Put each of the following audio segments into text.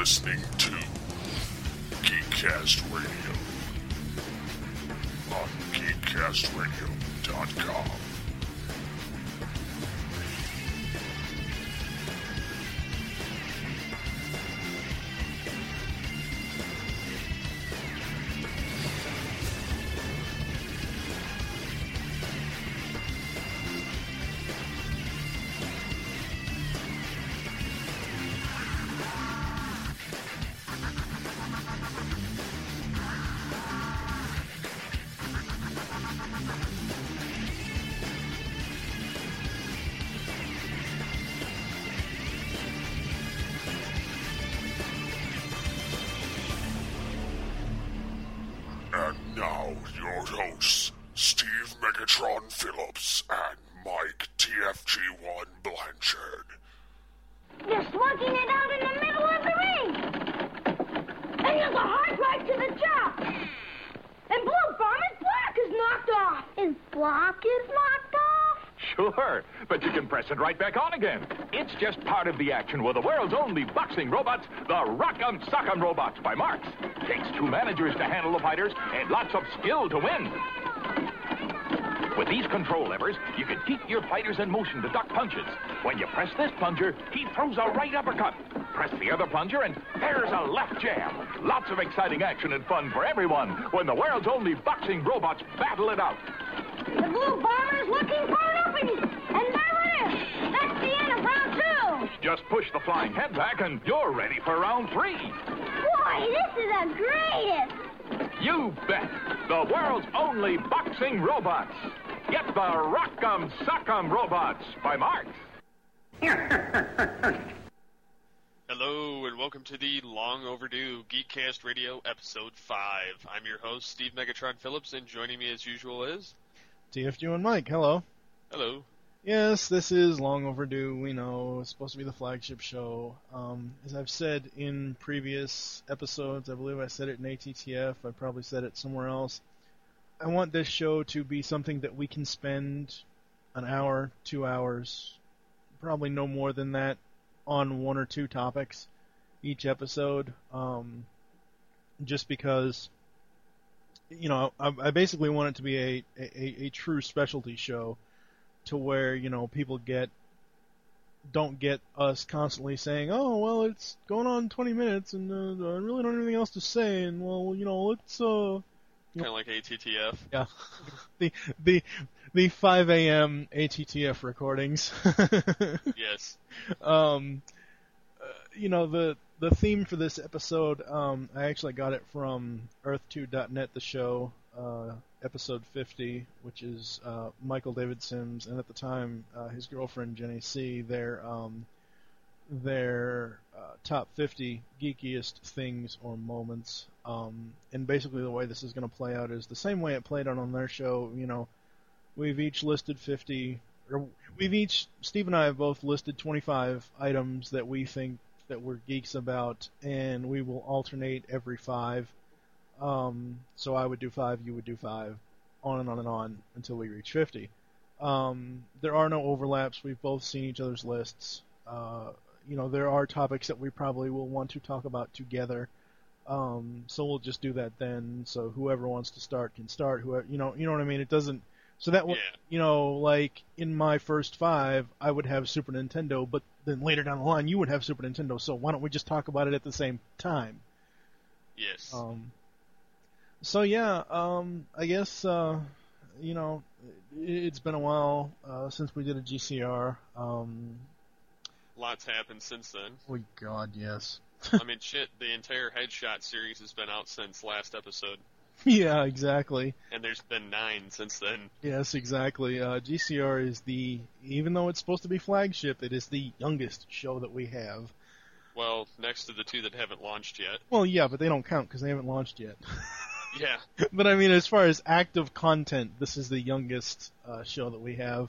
listening to Geekcast Radio on geekcastradio.com. part of the action were the world's only boxing robots, the Rock'em Sock'em Robots by Marx. Takes two managers to handle the fighters and lots of skill to win. With these control levers, you can keep your fighters in motion to duck punches. When you press this plunger, he throws a right uppercut. Press the other plunger, and there's a left jab. Lots of exciting action and fun for everyone when the world's only boxing robots battle it out. The Blue Bomber's looking for an opening. And there it is. That's the end of round two. Just push the flying head back, and you're ready for round three. Boy, this is the greatest. You bet. The world's only boxing robots. Get the Rock'em Sock'em Robots by Marx. Hello and welcome to the long overdue Geekcast Radio episode 5. I'm your host, Steve Megatron Phillips, and joining me as usual is. TFG and Mike, hello. Hello. Yes, this is long overdue. We know it's supposed to be the flagship show. Um, as I've said in previous episodes, I believe I said it in ATTF. I probably said it somewhere else. I want this show to be something that we can spend an hour, two hours, probably no more than that, on one or two topics each episode. Um, just because, you know, I, I basically want it to be a, a, a true specialty show to where you know people get don't get us constantly saying, "Oh, well, it's going on 20 minutes, and uh, I really don't have anything else to say." And well, you know, let's uh, Kind of like ATTF. yeah, the the the 5 a.m. ATTF recordings. Yes. um, uh, you know the the theme for this episode. Um, I actually got it from Earth2.net, the show, uh, episode 50, which is uh, Michael David Sims, and at the time uh, his girlfriend Jenny C. Their um, their uh, top 50 geekiest things or moments. Um, and basically the way this is going to play out is the same way it played out on their show. You know, we've each listed 50, or we've each, Steve and I have both listed 25 items that we think that we're geeks about, and we will alternate every five. Um, so I would do five, you would do five, on and on and on until we reach 50. Um, there are no overlaps. We've both seen each other's lists. Uh, you know, there are topics that we probably will want to talk about together. Um, so we'll just do that then. So whoever wants to start can start. Whoever, you know, you know what I mean. It doesn't. So that would, Yeah. you know, like in my first five, I would have Super Nintendo, but then later down the line, you would have Super Nintendo. So why don't we just talk about it at the same time? Yes. Um, so yeah, um, I guess uh, you know, it, it's been a while uh, since we did a GCR. Um, Lots happened since then. oh God, yes. I mean, shit, the entire Headshot series has been out since last episode, yeah, exactly. and there's been nine since then. Yes, exactly. Uh, GCR is the, even though it's supposed to be flagship, it is the youngest show that we have. Well, next to the two that haven't launched yet. Well, yeah, but they don't count because they haven't launched yet. Yeah. but I mean, as far as active content, this is the youngest uh, show that we have.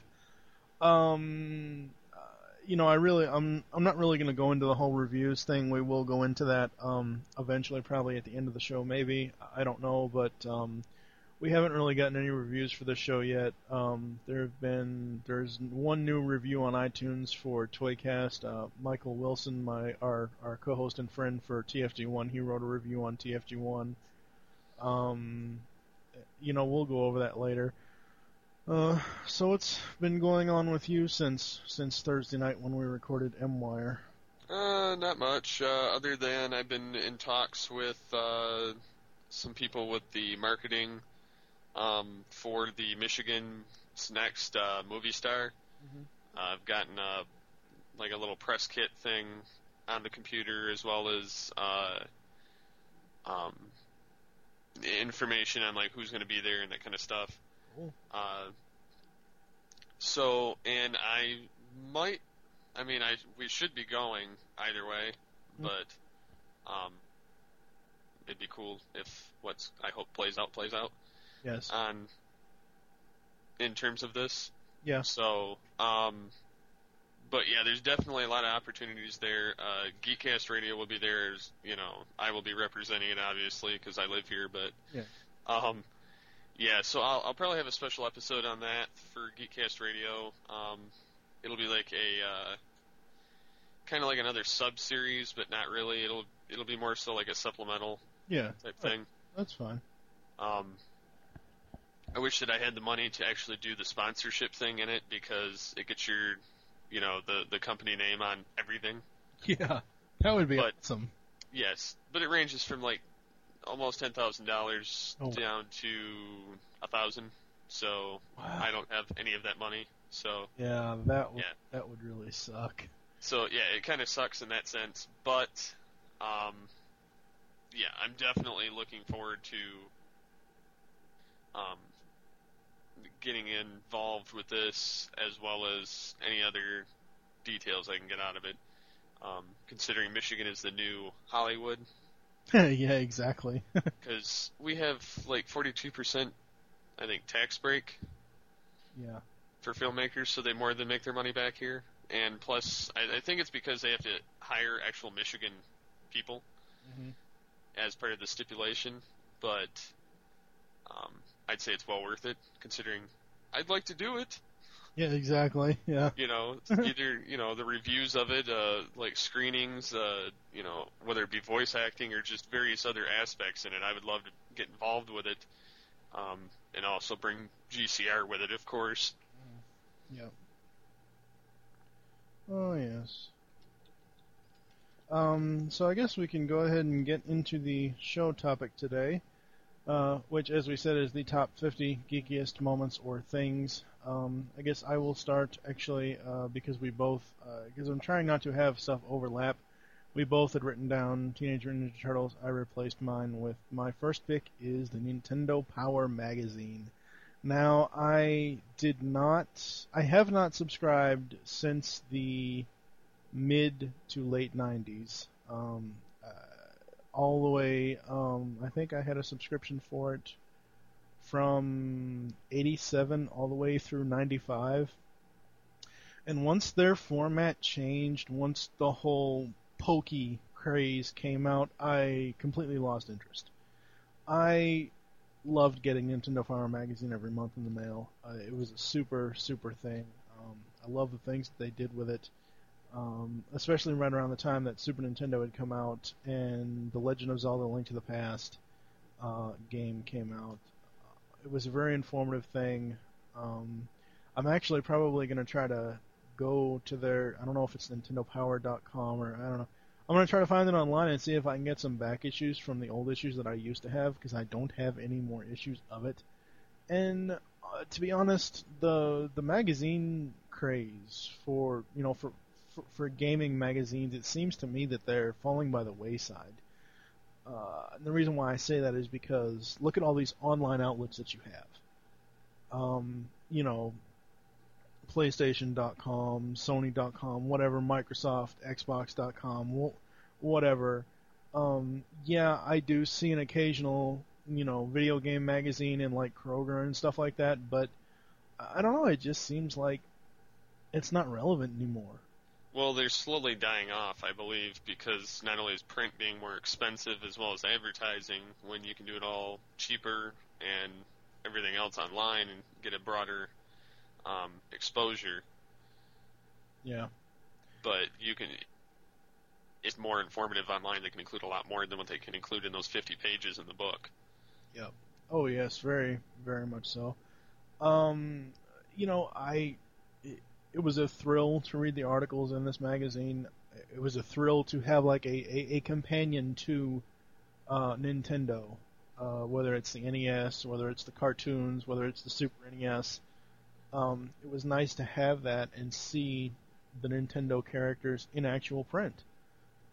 Um, uh, you know, I really, I'm, I'm not really going to go into the whole reviews thing. We will go into that um, eventually, probably at the end of the show, maybe. I don't know, but um, we haven't really gotten any reviews for this show yet. Um, there have been, there's one new review on iTunes for Toycast. Uh, Michael Wilson, my our our co-host and friend for TFG1, he wrote a review on TFG1. Um, you know, we'll go over that later. Uh, so what's been going on with you since since Thursday night when we recorded M Wire? Uh, not much. Uh, other than I've been in talks with uh, some people with the marketing um, for the Michigan's next uh, movie star. Uh, I've gotten a like a little press kit thing on the computer as well as uh, um, information on like who's going to be there and that kind of stuff. Cool. Uh, so, and I might I mean, I we should be going either way, Hmm. but um, it'd be cool if what's I hope plays out plays out Yes. on in terms of this. yeah. So, um, but yeah, there's definitely a lot of opportunities there. Uh, Geekcast Radio will be there. As, you know, I will be representing it obviously because I live here, but Yeah. um, yeah. So I'll, I'll probably have a special episode on that for Geekcast Radio. Um, it'll be like a uh, kind of like another sub series, but not really. It'll it'll be more so like a supplemental Yeah. type thing. That's fine. Um, I wish that I had the money to actually do the sponsorship thing in it because it gets your, you know, the the company name on everything. Yeah. That would be But- awesome. Yes, but it ranges from like almost ten thousand dollars Oh. down to a thousand. So Wow. I don't have any of that money. So Yeah, that w- Yeah. that would really suck. so yeah, it kind of sucks in that sense. But um, yeah, I'm definitely looking forward to um, getting involved with this as well as any other details I can get out of it. Um, considering Michigan is the new Hollywood, yeah, exactly. because we have like 42%, I think, tax break yeah. for filmmakers, so they more than make their money back here. And plus, I, I think it's because they have to hire actual Michigan people Mhm. as part of the stipulation. But um, I'd say it's well worth it, considering I'd like to do it. Yeah, exactly. Yeah. You know, either you know the reviews of it, uh, like screenings, uh, you know, whether it be voice acting or just various other aspects in it. I would love to get involved with it, um, and also bring GCR with it, of course. Yeah. Oh yes. Um, so I guess we can go ahead and get into the show topic today, uh, which, as we said, is the top 50 geekiest moments or things. Um, I guess I will start actually uh, because we both, because I'm trying not to have stuff overlap. We both had written down Teenage Mutant Ninja Turtles. I replaced mine with my first pick is the Nintendo Power Magazine. Now, I did not, I have not subscribed since the mid to late 90s. Um, uh, all the way, um, I think I had a subscription for it from 87 all the way through 95. And once their format changed, once the whole pokey craze came out, I completely lost interest. I loved getting Nintendo Power Magazine every month in the mail. Uh, it was a super, super thing. Um, I love the things that they did with it, um, especially right around the time that Super Nintendo had come out and The Legend of Zelda: Link to the Past uh, game came out. It was a very informative thing. Um, I'm actually probably going to try to go to their, I don't know if it's NintendoPower.com or I don't know. I'm going to try to find it online and see if I can get some back issues from the old issues that I used to have because I don't have any more issues of it. And uh, to be honest, the the magazine craze for you know for, for for gaming magazines, it seems to me that they're falling by the wayside. Uh, and the reason why I say that is because look at all these online outlets that you have. Um, you know, PlayStation.com, Sony.com, whatever, Microsoft, Xbox.com, whatever. Um, yeah, I do see an occasional, you know, video game magazine in like Kroger and stuff like that, but I don't know, it just seems like it's not relevant anymore. Well, they're slowly dying off, I believe, because not only is print being more expensive as well as advertising, when you can do it all cheaper and everything else online and get a broader um, exposure. Yeah. But you can. It's more informative online. They can include a lot more than what they can include in those 50 pages in the book. Yep. Oh yes, very, very much so. Um, you know, I it was a thrill to read the articles in this magazine. It was a thrill to have like a, a, a companion to uh, Nintendo, uh, whether it's the NES, whether it's the cartoons, whether it's the Super NES. Um, it was nice to have that and see the Nintendo characters in actual print.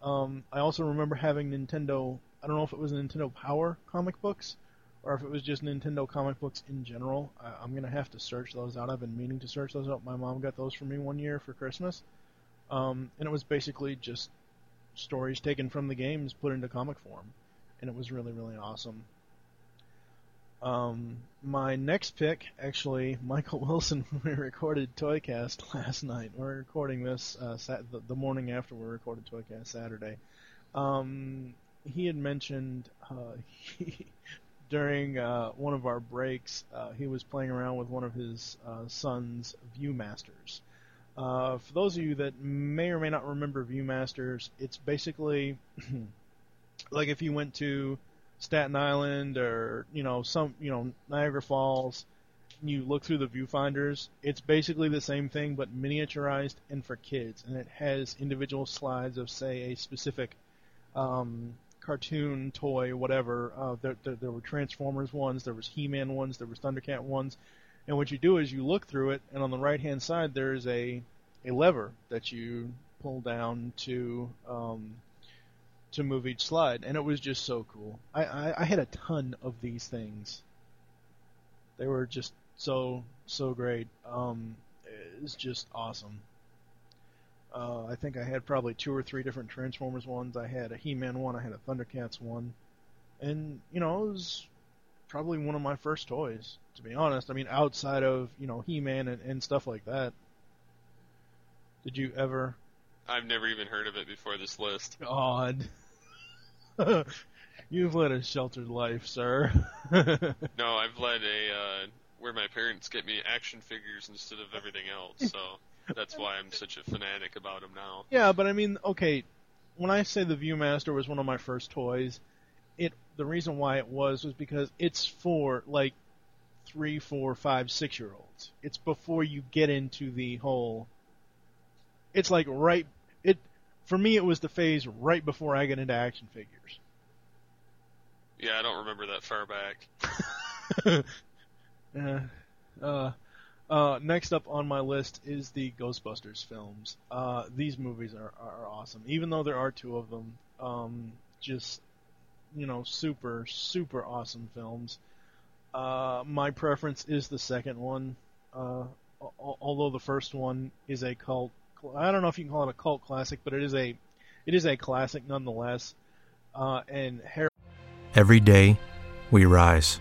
Um, I also remember having Nintendo. I don't know if it was Nintendo Power comic books or if it was just Nintendo comic books in general. I, am gonna have to search those out. I've been meaning to search those out. My mom got those for me one year for Christmas, um, and it was basically just stories taken from the games put into comic form, and it was really really awesome. Um, my next pick, actually, Michael Wilson, we recorded Toycast last night. We're recording this uh, sat- the, the morning after we recorded Toycast Saturday. Um, he had mentioned uh, he, during uh, one of our breaks, uh, he was playing around with one of his uh, son's ViewMasters. Uh, for those of you that may or may not remember ViewMasters, it's basically like if you went to Staten Island or you know some you know Niagara Falls, and you look through the viewfinders. It's basically the same thing but miniaturized and for kids, and it has individual slides of say a specific um, cartoon, toy, whatever. Uh, there, there, there were Transformers ones, there was He-Man ones, there was Thundercat ones, and what you do is you look through it, and on the right-hand side there's a a lever that you pull down to um, to move each slide, and it was just so cool. I, I, I had a ton of these things. They were just so so great. Um, it's just awesome. Uh, I think I had probably two or three different Transformers ones. I had a He-Man one. I had a Thundercats one, and you know it was probably one of my first toys. To be honest, I mean outside of you know He-Man and, and stuff like that. Did you ever? I've never even heard of it before this list. God, you've led a sheltered life, sir. no, I've led a uh, where my parents get me action figures instead of everything else. So. That's why I'm such a fanatic about them now. Yeah, but I mean, okay, when I say the ViewMaster was one of my first toys, it the reason why it was was because it's for like three, four, five, six year olds. It's before you get into the whole. It's like right. It for me, it was the phase right before I got into action figures. Yeah, I don't remember that far back. yeah. Uh, uh, next up on my list is the Ghostbusters films. Uh, these movies are, are awesome, even though there are two of them. Um, just you know, super super awesome films. Uh, my preference is the second one, uh, although the first one is a cult. I don't know if you can call it a cult classic, but it is a it is a classic nonetheless. Uh, and Har- every day, we rise,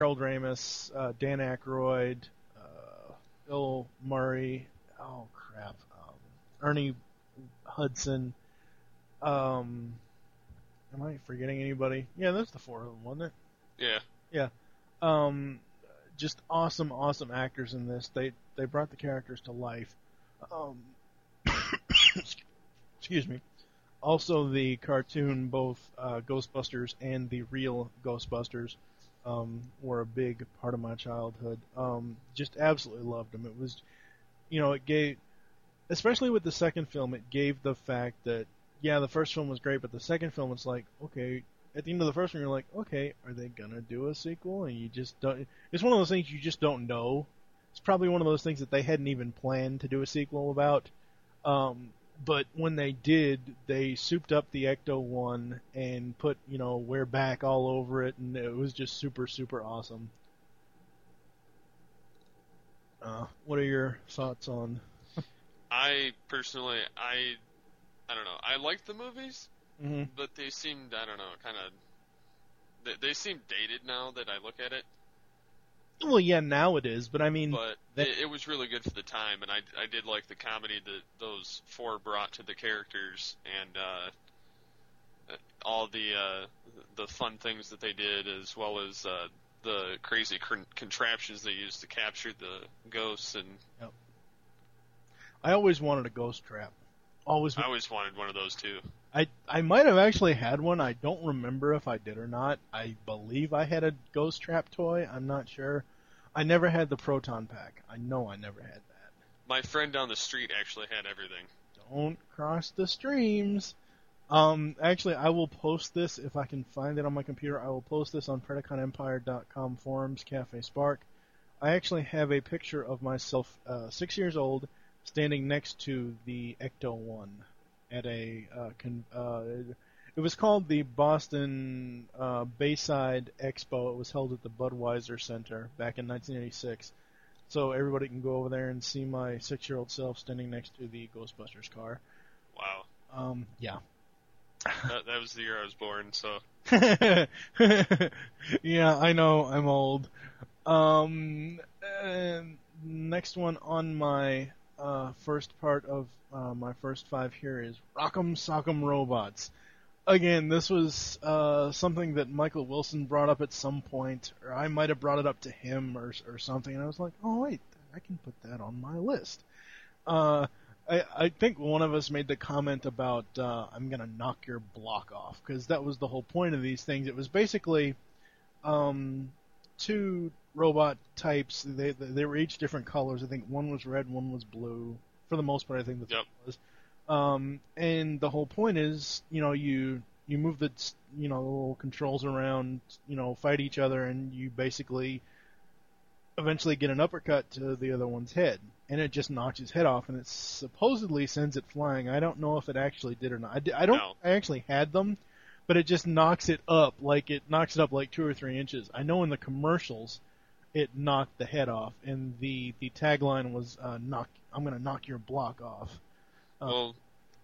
Harold Ramis, uh, Dan Aykroyd, uh, Bill Murray. Oh crap, um, Ernie Hudson. Um, am I forgetting anybody? Yeah, that's the four of them, wasn't it? Yeah. Yeah. Um, just awesome, awesome actors in this. They they brought the characters to life. Um, excuse me. Also, the cartoon, both uh, Ghostbusters and the real Ghostbusters, um, were a big part of my childhood. Um, just absolutely loved them. It was, you know, it gave, especially with the second film, it gave the fact that yeah, the first film was great, but the second film was like, okay, at the end of the first one, you're like, okay, are they gonna do a sequel? And you just don't. It's one of those things you just don't know. It's probably one of those things that they hadn't even planned to do a sequel about. Um, but when they did, they souped up the Ecto one and put, you know, We're Back all over it, and it was just super, super awesome. Uh, what are your thoughts on? I personally, I, I don't know. I liked the movies, Mhm. but they seemed, I don't know, kind of. They, they seem dated now that I look at it. Well, yeah, now it is, but I mean, But that- it, it was really good for the time, and I, I did like the comedy that those four brought to the characters, and uh, all the uh, the fun things that they did, as well as uh, the crazy con- contraptions they used to capture the ghosts. And I always wanted a ghost trap. Always. I always wanted one of those too. I I might have actually had one. I don't remember if I did or not. I believe I had a ghost trap toy. I'm not sure. I never had the proton pack. I know I never had that. My friend down the street actually had everything. Don't cross the streams. Um, actually, I will post this if I can find it on my computer. I will post this on PredaconEmpire.com forums, Cafe Spark. I actually have a picture of myself, uh, six years old, standing next to the Ecto One at a uh, con- uh, it was called the Boston uh, Bayside Expo. It was held at the Budweiser Center back in 1986. So everybody can go over there and see my six-year-old self standing next to the Ghostbusters car. Wow, Um, yeah. that, that was the year I was born. So yeah, I know I'm old. Um, next one on my uh, first part of uh, my first five here is Rock'em Sock'em Robots. Again, this was uh, something that Michael Wilson brought up at some point, or I might have brought it up to him or or something, and I was like, oh wait, I can put that on my list. Uh, I, I think one of us made the comment about uh, I'm gonna knock your block off because that was the whole point of these things. It was basically um, two robot types. They they were each different colors. I think one was red, one was blue. For the most part, I think that's Yep. was. Um, and the whole point is, you know, you you move the you know the little controls around, you know, fight each other, and you basically eventually get an uppercut to the other one's head, and it just knocks his head off, and it supposedly sends it flying. I don't know if it actually did or not. I, I don't. No. I actually had them, but it just knocks it up like it knocks it up like two or three inches. I know in the commercials, it knocked the head off, and the the tagline was uh, "knock." I'm gonna knock your block off. Uh, Well,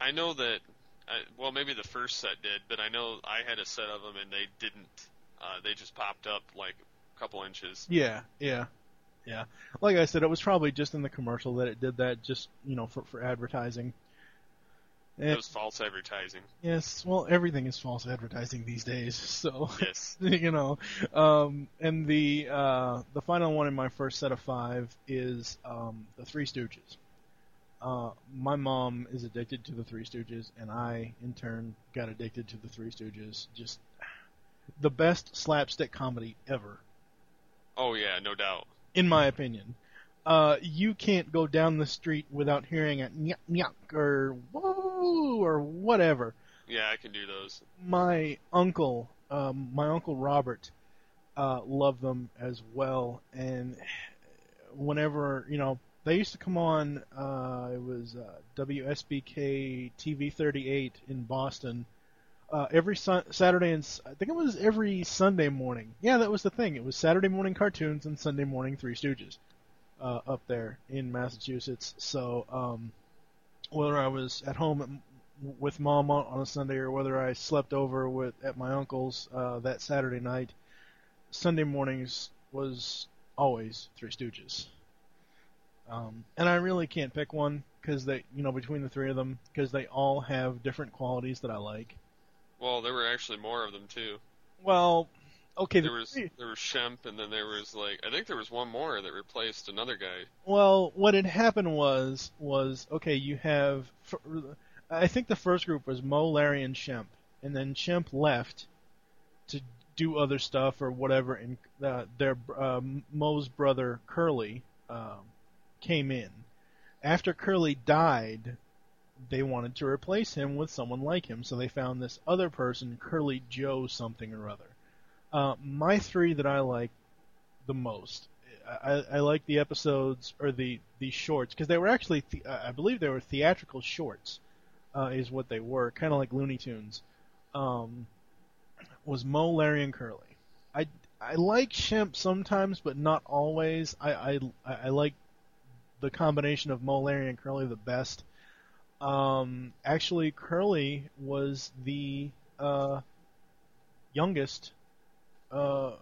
I know that. I, well, maybe the first set did, but I know I had a set of them and they didn't. Uh, they just popped up like a couple inches. Yeah, yeah, yeah. Like I said, it was probably just in the commercial that it did that, just you know, for for advertising. Eh, It was false advertising. yes, well, everything is false advertising these days, so Yes. you know. Um, and the uh, the final one in my first set of five is um, the Three Stooges. Uh, my mom is addicted to the Three Stooges, and I, in turn, got addicted to the Three Stooges. Just the best slapstick comedy ever Oh yeah, no doubt. in my opinion. Uh, you can't go down the street without hearing a nyuk nyuk or whoa or whatever. Yeah, I can do those. My uncle, um, my uncle Robert, uh, loved them as well, and whenever you know, they used to come on. Uh, it was uh, WSBK TV 38 in Boston. Uh, every sun- Saturday and s- I think it was every Sunday morning. Yeah, that was the thing. It was Saturday morning cartoons and Sunday morning Three Stooges uh, up there in Massachusetts. So um, whether I was at home at, with mom on, on a Sunday or whether I slept over with at my uncle's uh, that Saturday night, Sunday mornings was always Three Stooges. Um, and I really can't pick one because they, you know, between the three of them, because they all have different qualities that I like. Well, there were actually more of them too. Well, okay, There the was there was Shemp, and then there was like I think there was one more that replaced another guy. Well, what had happened was was okay. You have, I think the first group was Moe, Larry, and Shemp, and then Shemp left to do other stuff or whatever, and uh, their um, Moe's brother Curly um, came in. After Curly died, they wanted to replace him with someone like him, so they found this other person, Curly Joe something or other. Uh, my three that I like the most I, I like the episodes or the the shorts because they were actually the, I believe they were theatrical shorts, uh, is what they were, kind of like Looney Tunes. Um, was Moe, Larry, and Curly. I I like Shemp sometimes, but not always. I I I like the combination of Moe, Larry, and Curly the best. Um, actually, Curly was the uh, youngest uh,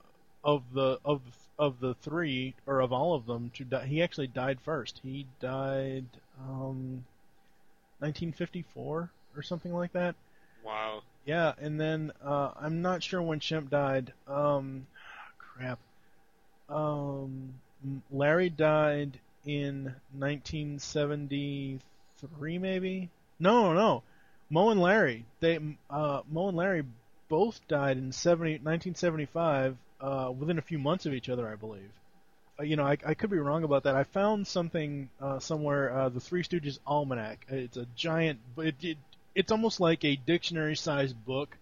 of the of of the three or of all of them to die. He actually died first. He died um, 1954 or something like that. Wow. Yeah, and then uh, I'm not sure when Shemp died. Um, crap. Um, Larry died in 1973, maybe. No, no, Moe and Larry. They uh, Moe and Larry both died in 70, 1975, uh, within a few months of each other, I believe. Uh, you know, I, I could be wrong about that. I found something uh, somewhere, uh, the Three Stooges Almanac. It's a giant, it, it it's almost like a dictionary-sized book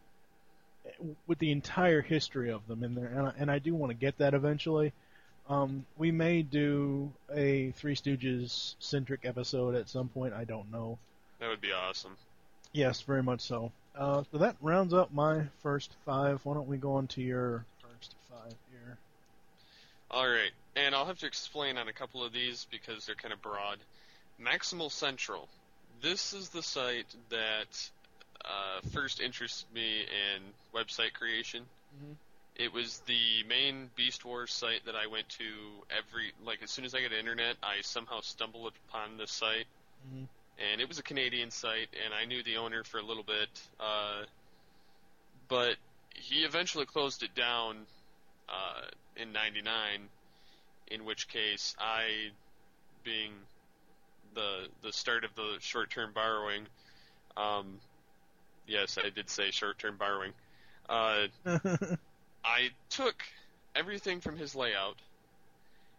with the entire history of them in there, and I, and I do want to get that eventually. Um, we may do a Three Stooges centric episode at some point. I don't know. That would be awesome. Yes, very much so. Uh, so that rounds up my first five. Why don't we go on to your first five here? All right, and I'll have to explain on a couple of these because they're kind of broad. Maximal Central. This is the site that uh, first interested me in website creation. Mhm. It was the main Beast Wars site that I went to every like as soon as I got internet, I somehow stumbled upon this site, Mhm. And it was a Canadian site, and I knew the owner for a little bit, uh, but he eventually closed it down uh, in '99. In which case, I, being the the start of the short-term borrowing, um, yes, I did say short-term borrowing. Uh, I took everything from his layout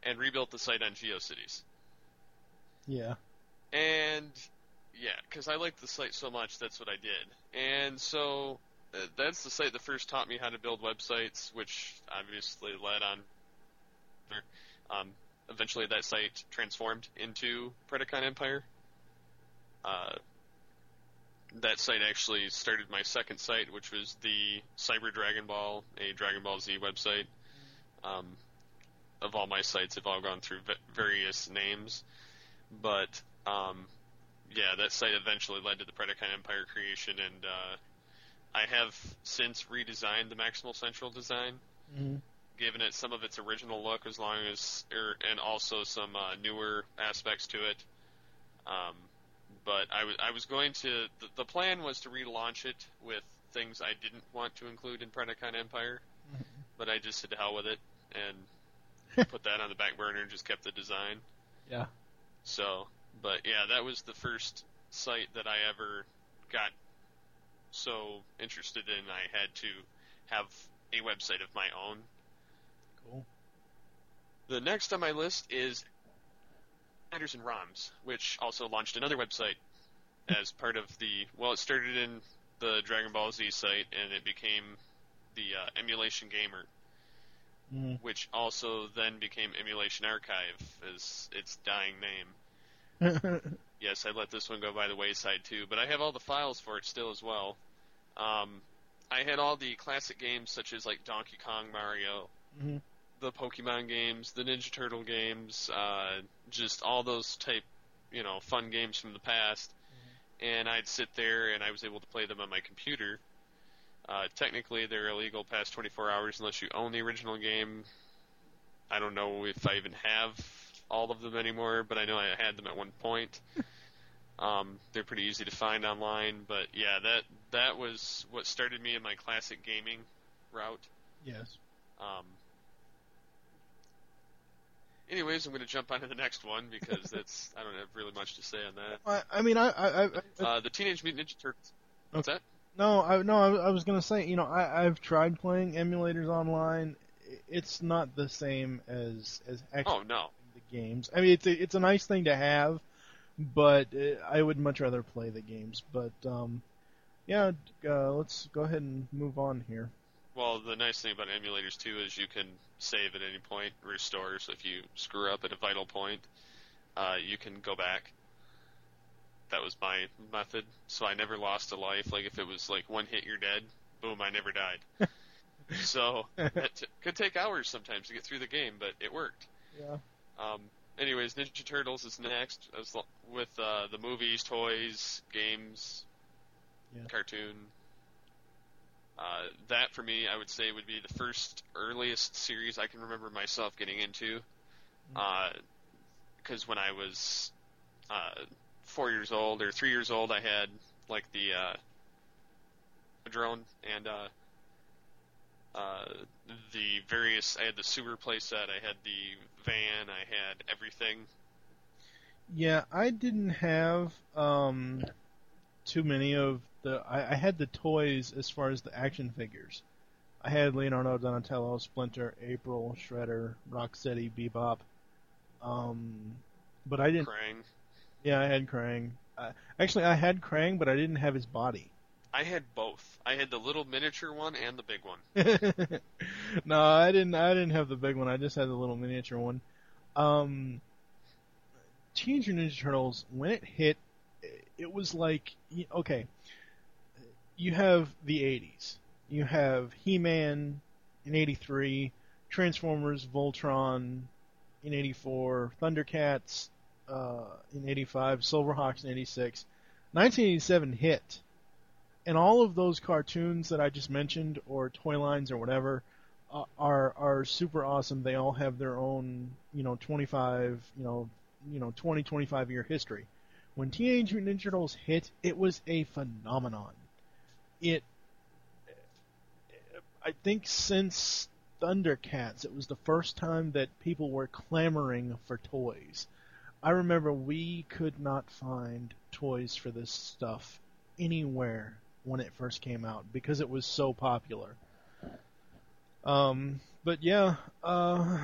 and rebuilt the site on GeoCities. yeah. And yeah, because I liked the site so much, that's what I did. And so uh, that's the site that first taught me how to build websites, which obviously led on. Um, eventually, that site transformed into Predacon Empire. Uh, that site actually started my second site, which was the Cyber Dragon Ball, a Dragon Ball Z website. Um, of all my sites, have all gone through various names, but um, yeah, that site eventually led to the Predacon Empire creation, and uh, I have since redesigned the Maximal Central design, Mhm. given it some of its original look, as long as, er, and also some uh, newer aspects to it. Um, but I was I was going to the, the plan was to relaunch it with things I didn't want to include in Predacon Empire, but I just said to hell with it and put that on the back burner and just kept the design. Yeah. So, but yeah, that was the first site that I ever got so interested in. I had to have a website of my own. Cool. The next on my list is Anderson ROMs, which also launched another website as part of the. Well, it started in the Dragon Ball Z site, and it became the uh, Emulation Gamer. Mhm. which also then became Emulation Archive as its dying name. Yes, I let this one go by the wayside too, but I have all the files for it still as well. Um, I had all the classic games such as like Donkey Kong, Mario, Mhm. the Pokemon games, the Ninja Turtle games, uh, just all those type, you know, fun games from the past. And I'd sit there and I was able to play them on my computer. Uh, technically, they're illegal past 24 hours unless you own the original game. I don't know if I even have all of them anymore, but I know I had them at one point. um, they're pretty easy to find online, but yeah, that that was what started me in my classic gaming route. yes. Um, anyways, I'm going to jump on to the next one because that's I don't have really much to say on that. I, I mean, I, I, I Uh, the Teenage Mutant Ninja Turtles. What's that? No, I no, I, I was gonna say, you know, I I've tried playing emulators online. It's not the same as as actually Oh no. Games. I mean, it's a, it's a nice thing to have, but uh, I would much rather play the games. But um, yeah, uh, let's go ahead and move on here. Well, the nice thing about emulators too is you can save at any point, restore. So if you screw up at a vital point, uh, you can go back. That was my method, so I never lost a life. Like if it was like one hit, you're dead. Boom, I never died. so it t- could take hours sometimes to get through the game, but it worked. Yeah. Um, anyways, Ninja Turtles is next, with uh, the movies, toys, games, Yeah. cartoon. Uh, that for me, I would say would be the first earliest series I can remember myself getting into. Because when I was uh, four years old or three years old, I had like the uh, drone and uh, the various. I had the sewer playset. I had the van. I had everything. Yeah, I didn't have um, too many of the. I, I had the toys as far as the action figures. I had Leonardo, Donatello, Splinter, April, Shredder, Rocksteady, Bebop. Um, but I didn't. Krang. Yeah, I had Krang. Uh, actually, I had Krang, but I didn't have his body. I had both. I had the little miniature one and the big one. no, I didn't. I didn't have the big one. I just had the little miniature one. Um, Teenage Ninja Turtles when it hit, it was like okay. You have the '80s. You have He-Man in '83, Transformers, Voltron in '84, Thundercats uh, in '85, Silverhawks in '86. 1987 hit and all of those cartoons that I just mentioned, or toy lines, or whatever, uh, are are super awesome. They all have their own, you know, 25, you know, you know, 20, 25 year history. When Teenage Mutant Ninja Turtles hit, it was a phenomenon. It, I think, since Thundercats, it was the first time that people were clamoring for toys. I remember we could not find toys for this stuff anywhere when it first came out because it was so popular. Um, but yeah, uh,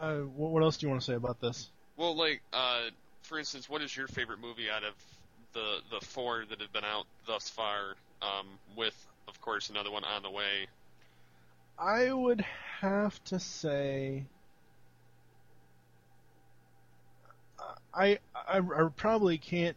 uh, what what else do you want to say about this? Well, like, uh, for instance, what is your favorite movie out of the the four that have been out thus far? Um, with, of course, another one on the way. I would have to say, I I, I probably can't.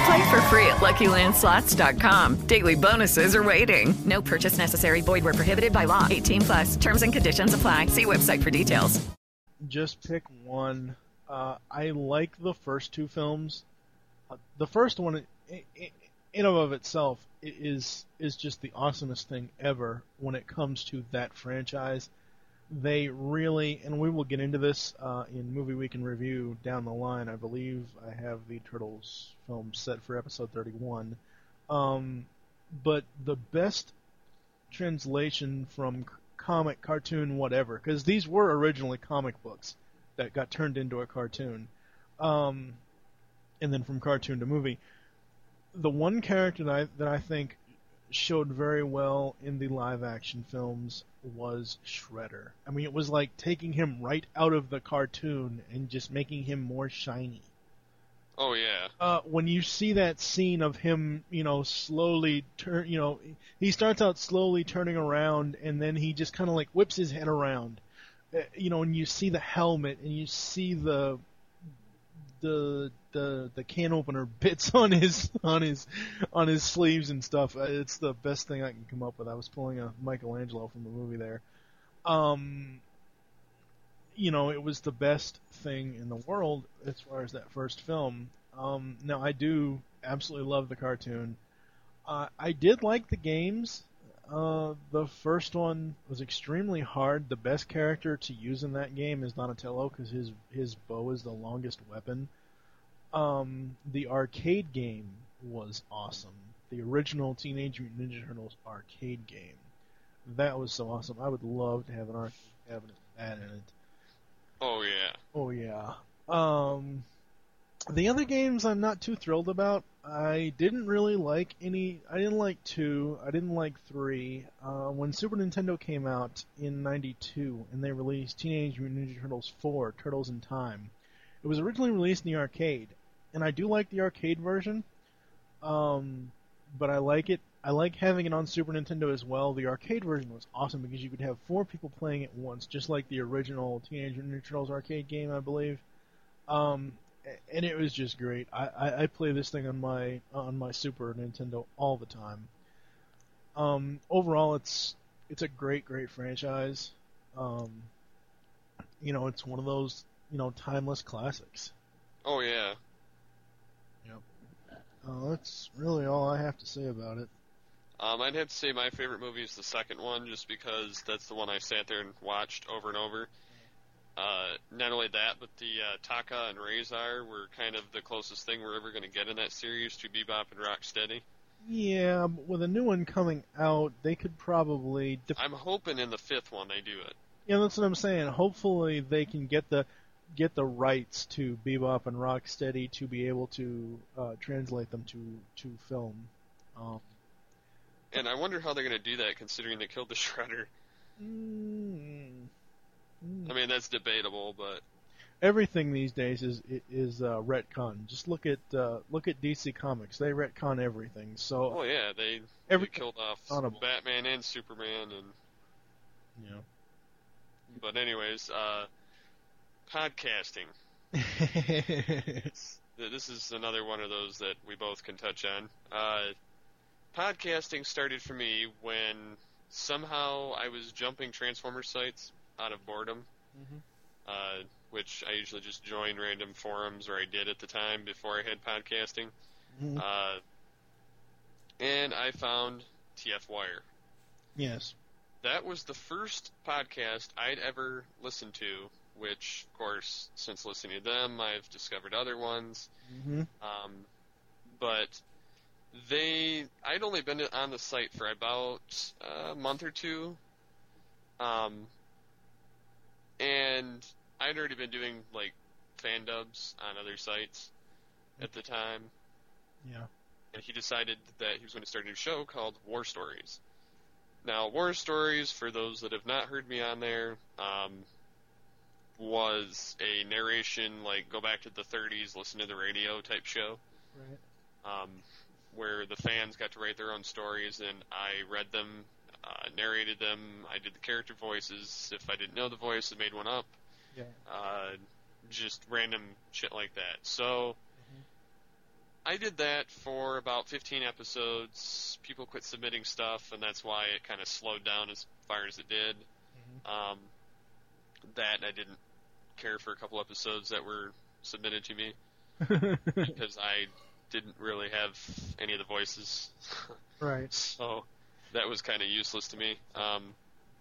Play for free at LuckyLandSlots.com. Daily bonuses are waiting. No purchase necessary. Void where prohibited by law. 18 plus. Terms and conditions apply. See website for details. Just pick one. Uh, I like the first two films. Uh, the first one, it, in and of itself is is just the awesomest thing ever when it comes to that franchise. They really, and we will get into this uh, in movie week in review down the line. I believe I have the Turtles film set for episode 31. Um, but the best translation from comic, cartoon, whatever, because these were originally comic books that got turned into a cartoon, um, and then from cartoon to movie. The one character that I, that I think showed very well in the live action films was Shredder. I mean, it was like taking him right out of the cartoon and just making him more shiny. Oh yeah. Uh, when you see that scene of him, you know, slowly turn, you know, he starts out slowly turning around and then he just kind of like whips his head around. Uh, you know, and you see the helmet and you see the the the the can opener bits on his on his on his sleeves and stuff. Uh, It's the best thing I can come up with. I was pulling a Michelangelo from the movie there. Um, you know, it was the best thing in the world as far as that first film. Um, now I do absolutely love the cartoon. Uh, I did like the games. Uh, the first one was extremely hard. The best character to use in that game is Donatello because his his bow is the longest weapon. Um, the arcade game was awesome. The original Teenage Mutant Ninja Turtles arcade game. That was so awesome. I would love to have an arcade cabinet with that in it. Oh yeah. Oh yeah. Um, the other games I'm not too thrilled about. I didn't really like any. I didn't like two. I didn't like three. Uh, when Super Nintendo came out in '92 and they released Teenage Mutant Ninja Turtles 4: Turtles in Time, it was originally released in the arcade, and I do like the arcade version. Um, but I like it. I like having it on Super Nintendo as well. The arcade version was awesome because you could have four people playing at once, just like the original Teenage Mutant Ninja Turtles arcade game, I believe. Um, and it was just great. I, I, I play this thing on my on my Super Nintendo all the time. Um, overall, it's it's a great, great franchise. Um, you know, it's one of those you know timeless classics. Oh yeah. Uh, that's really all I have to say about it. Um, I'd have to say my favorite movie is the second one, just because that's the one I sat there and watched over and over. Uh, not only that, but the uh, Tokka and Rahzar were kind of the closest thing we're ever going to get in that series to Bebop and Rocksteady. Yeah, but with a new one coming out, they could probably. Def- I'm hoping in the fifth one they do it. yeah, that's what I'm saying. Hopefully, they can get the get the rights to Bebop and Rocksteady to be able to uh, translate them to to film. Um, And I wonder how they're going to do that, considering they killed the Shredder. mm, I mean, that's debatable, but everything these days is is uh, retcon. Just look at uh, look at DC Comics. They retcon everything. So oh yeah, they, Every- they killed off Honorable. Batman and Superman, and yeah. but anyways, uh, podcasting. This is another one of those that we both can touch on. Uh, podcasting started for me when somehow I was jumping Transformer sites out of boredom, uh, which I usually just joined random forums, or I did at the time before I had podcasting. Mhm. Uh, and I found TF Wire. yes. That was the first podcast I'd ever listened to, which, of course, since listening to them, I've discovered other ones. hmm Um, but they, I'd only been on the site for about a month or two. Um, and I'd already been doing, like, fan dubs on other sites at the time. Yeah. And he decided that he was going to start a new show called War Stories. Now, War Stories, for those that have not heard me on there, um, was a narration, like, go back to the 30s, listen to the radio type show Right. um, where the fans got to write their own stories, and I read them, uh, narrated them. I did the character voices. If I didn't know the voice, I made one up. Yeah. Uh, just random shit like that. So I did that for about 15 episodes. People quit submitting stuff, and that's why it kind of slowed down as far as it did. Um, that I didn't care for a couple episodes that were submitted to me because I didn't really have any of the voices. Right. So that was kind of useless to me. Um,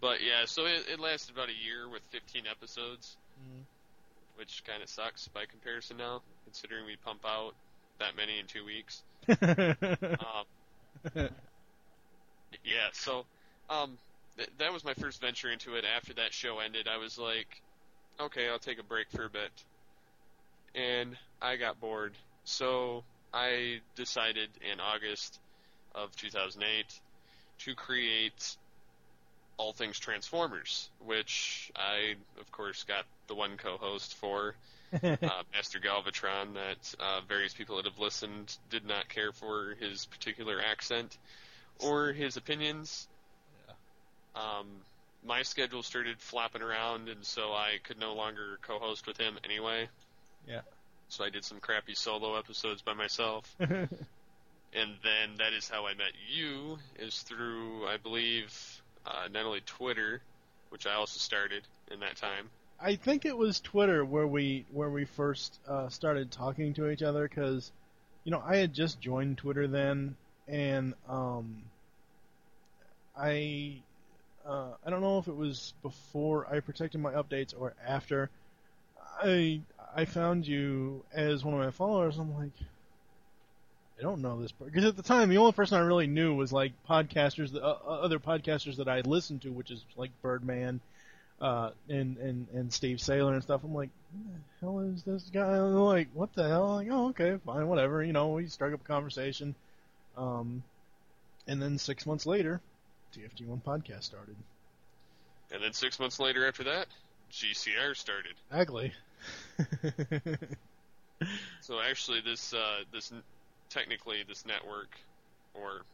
but yeah, so it, it lasted about a year with 15 episodes, Mhm. which kind of sucks by comparison now, considering we pump out that many in two weeks. um, yeah, so um, th- that was my first venture into it. After that show ended, I was like, okay, I'll take a break for a bit. And I got bored. So I decided in August of 2008 to create All Things Transformers, which I, of course, got the one co-host for, uh, Master Galvatron, that uh, various people that have listened did not care for his particular accent or his opinions. Um, my schedule started flopping around, and so I could no longer co-host with him anyway. Yeah. So I did some crappy solo episodes by myself. and then that is how I met you, is through, I believe, uh, not only Twitter, which I also started in that time. I think it was Twitter where we where we first uh, started talking to each other because, you know, I had just joined Twitter then, and um, I uh, I don't know if it was before I protected my updates or after. I I found you as one of my followers. I'm like, I don't know this person. because at the time the only person I really knew was like podcasters, the uh, other podcasters that I had listened to, which is like Birdman, uh, and and and Steve Saylor and stuff. I'm like, who the hell is this guy? I'm like, what the hell? I'm like, oh, okay, fine, whatever. You know, we struck up a conversation, um, and then six months later, TFG1 podcast started. And then six months later after that, GCR started. Exactly. So actually, this uh, this technically this network, or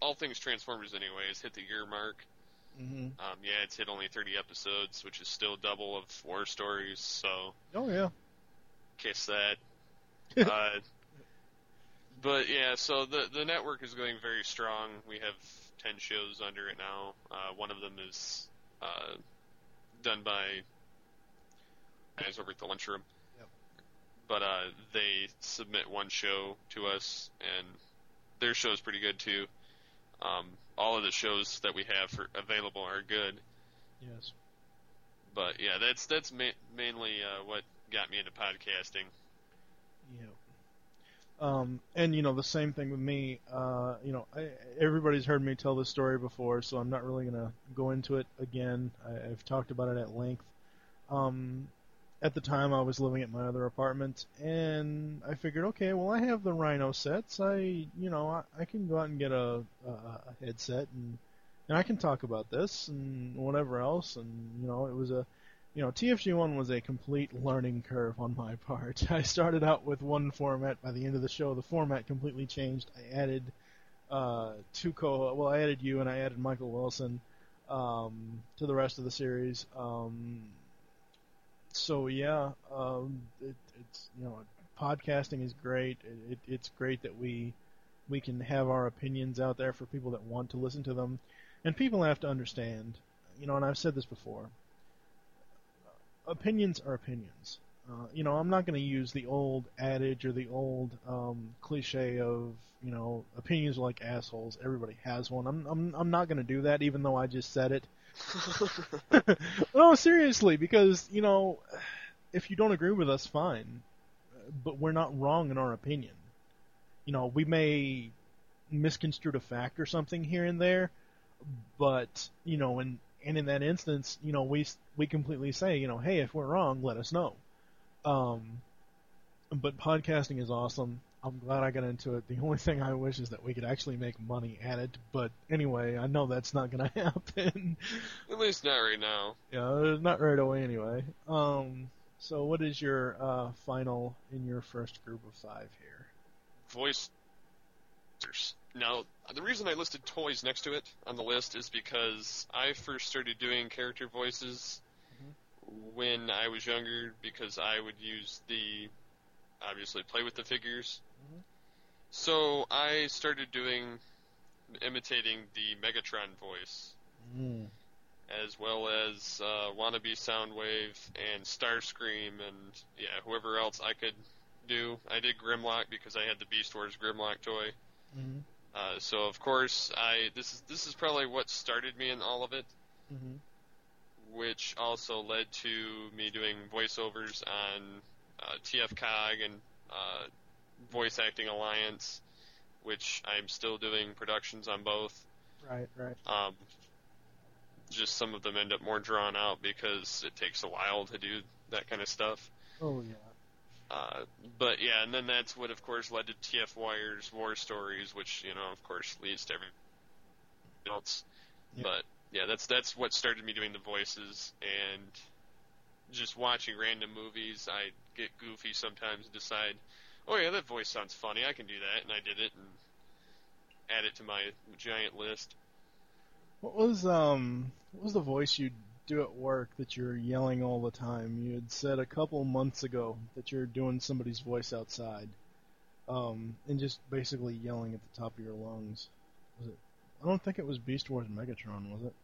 all things Transformers anyways, hit the year mark. hmm Um, yeah, it's hit only 30 episodes, which is still double of War Stories. So Oh yeah. kiss that. uh, but yeah, so the the network is going very strong. We have 10 shows under it now. Uh, one of them is uh, done by guys over at the lunchroom. Yep. But uh, they submit one show to us, and their show is pretty good too. Um, all of the shows that we have for, available are good. Yes. But yeah, that's that's ma- mainly uh, what got me into podcasting. Yeah. Um, and you know the same thing with me. Uh, you know, I, everybody's heard me tell this story before, so I'm not really gonna go into it again. I, I've talked about it at length. Um, at the time, I was living at my other apartment, and I figured, okay, well, I have the Rhino sets. I, you know, I, I can go out and get a, a, a headset, and and I can talk about this and whatever else. And you know, it was a you know, TFG1 was a complete learning curve on my part. I started out with one format. By the end of the show, the format completely changed. I added uh, two co. Well, I added you and I added Michael Wilson um, to the rest of the series. Um, so yeah, um, it, it's you know, podcasting is great. It, it, it's great that we we can have our opinions out there for people that want to listen to them, and people have to understand. You know, and I've said this before opinions are opinions. Uh, you know, I'm not going to use the old adage or the old um, cliche of you know opinions are like assholes. Everybody has one. I'm I'm I'm not going to do that, even though I just said it. no, seriously, because you know, if you don't agree with us, fine, but we're not wrong in our opinion. You know, we may misconstrue a fact or something here and there, but you know, and and in that instance, you know, we we completely say, you know, hey, if we're wrong, let us know. Um, but podcasting is awesome. I'm glad I got into it. The only thing I wish is that we could actually make money at it. But anyway, I know that's not going to happen. At least not right now. yeah, not right away anyway. Um, so what is your uh, final in your first group of five here? Voice. Now, the reason I listed toys next to it on the list is because I first started doing character voices when I was younger because I would use the obviously play with the figures. So I started doing imitating the Megatron voice Mm. as well as uh, Wannabe Soundwave and Starscream and yeah, whoever else I could do. I did Grimlock because I had the Beast Wars Grimlock toy. Mhm. Uh, so of course I this is this is probably what started me in all of it, Mhm. which also led to me doing voiceovers on uh, TFCog and uh, Voice Acting Alliance, which I'm still doing productions on both. Right, right. Um, just some of them end up more drawn out because it takes a while to do that kind of stuff. Oh yeah. Uh, but yeah, and then that's what, of course, led to TF Wire's War Stories, which you know, of course, leads to everything else. Yeah. But yeah, that's that's what started me doing the voices and just watching random movies. I get goofy sometimes and decide, oh yeah, that voice sounds funny. I can do that, and I did it and add it to my giant list. What was um what was the voice you do at work that you're yelling all the time? You had said a couple months ago that you're doing somebody's voice outside. Um and just basically yelling at the top of your lungs. Was it I don't think it was Beast Wars Megatron, was it?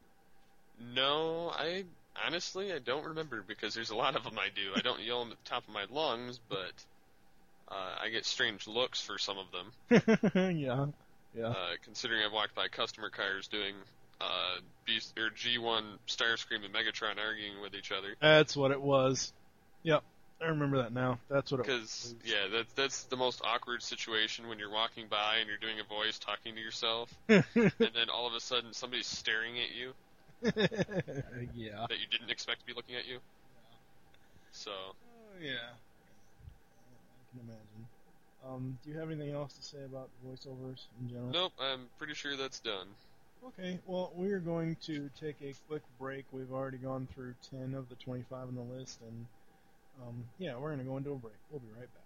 No, I honestly I don't remember because there's a lot of them I do. I don't yell them at the top of my lungs, but uh, I get strange looks for some of them. yeah. Yeah. Uh, considering I've walked by customer cars doing uh, Beast or G1 Starscream and Megatron arguing with each other. That's what it was. Yep. I remember that now. That's what it was. Because yeah, that's that's the most awkward situation when you're walking by and you're doing a voice talking to yourself, and then all of a sudden somebody's staring at you yeah. that you didn't expect to be looking at you. So Oh, yeah. Can imagine. Um, do you have anything else to say about voiceovers in general? nope, I'm pretty sure that's done. Okay, well, we are going to take a quick break. We've already gone through 10 of the 25 on the list, and um, yeah, we're going to go into a break. We'll be right back.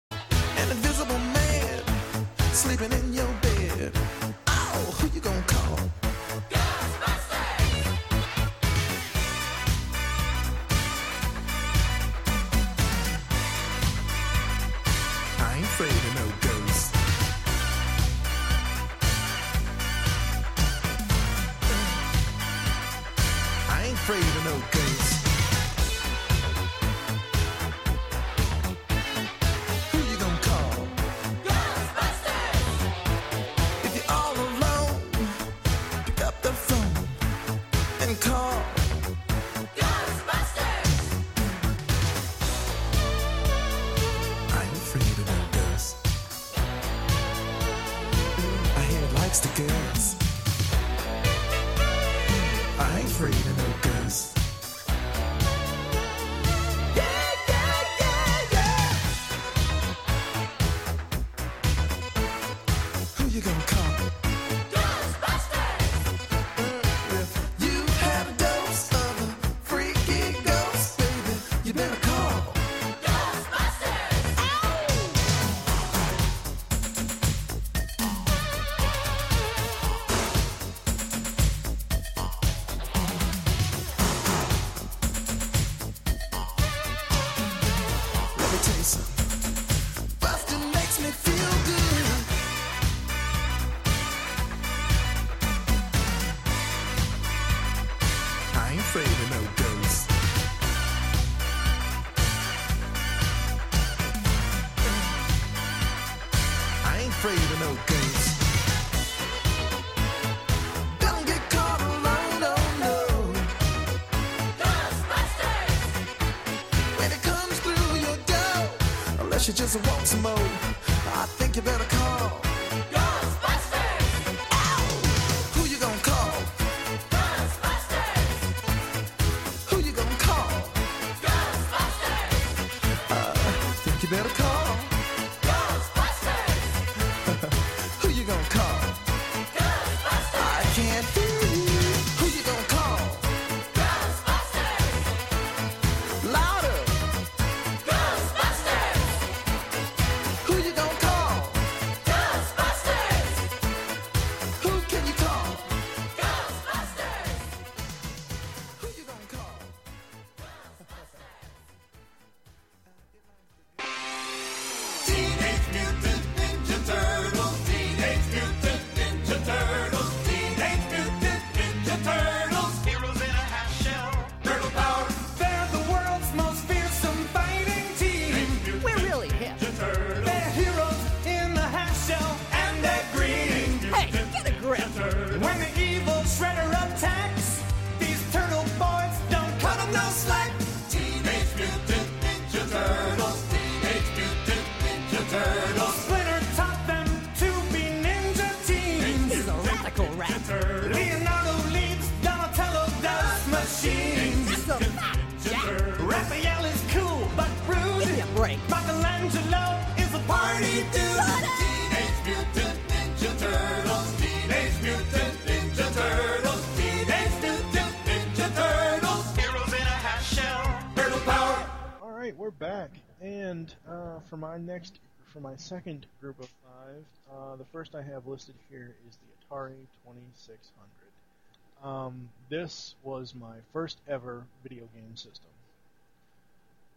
My next, for my second group of five, uh, the first I have listed here is the Atari 2600. Um, this was my first ever video game system,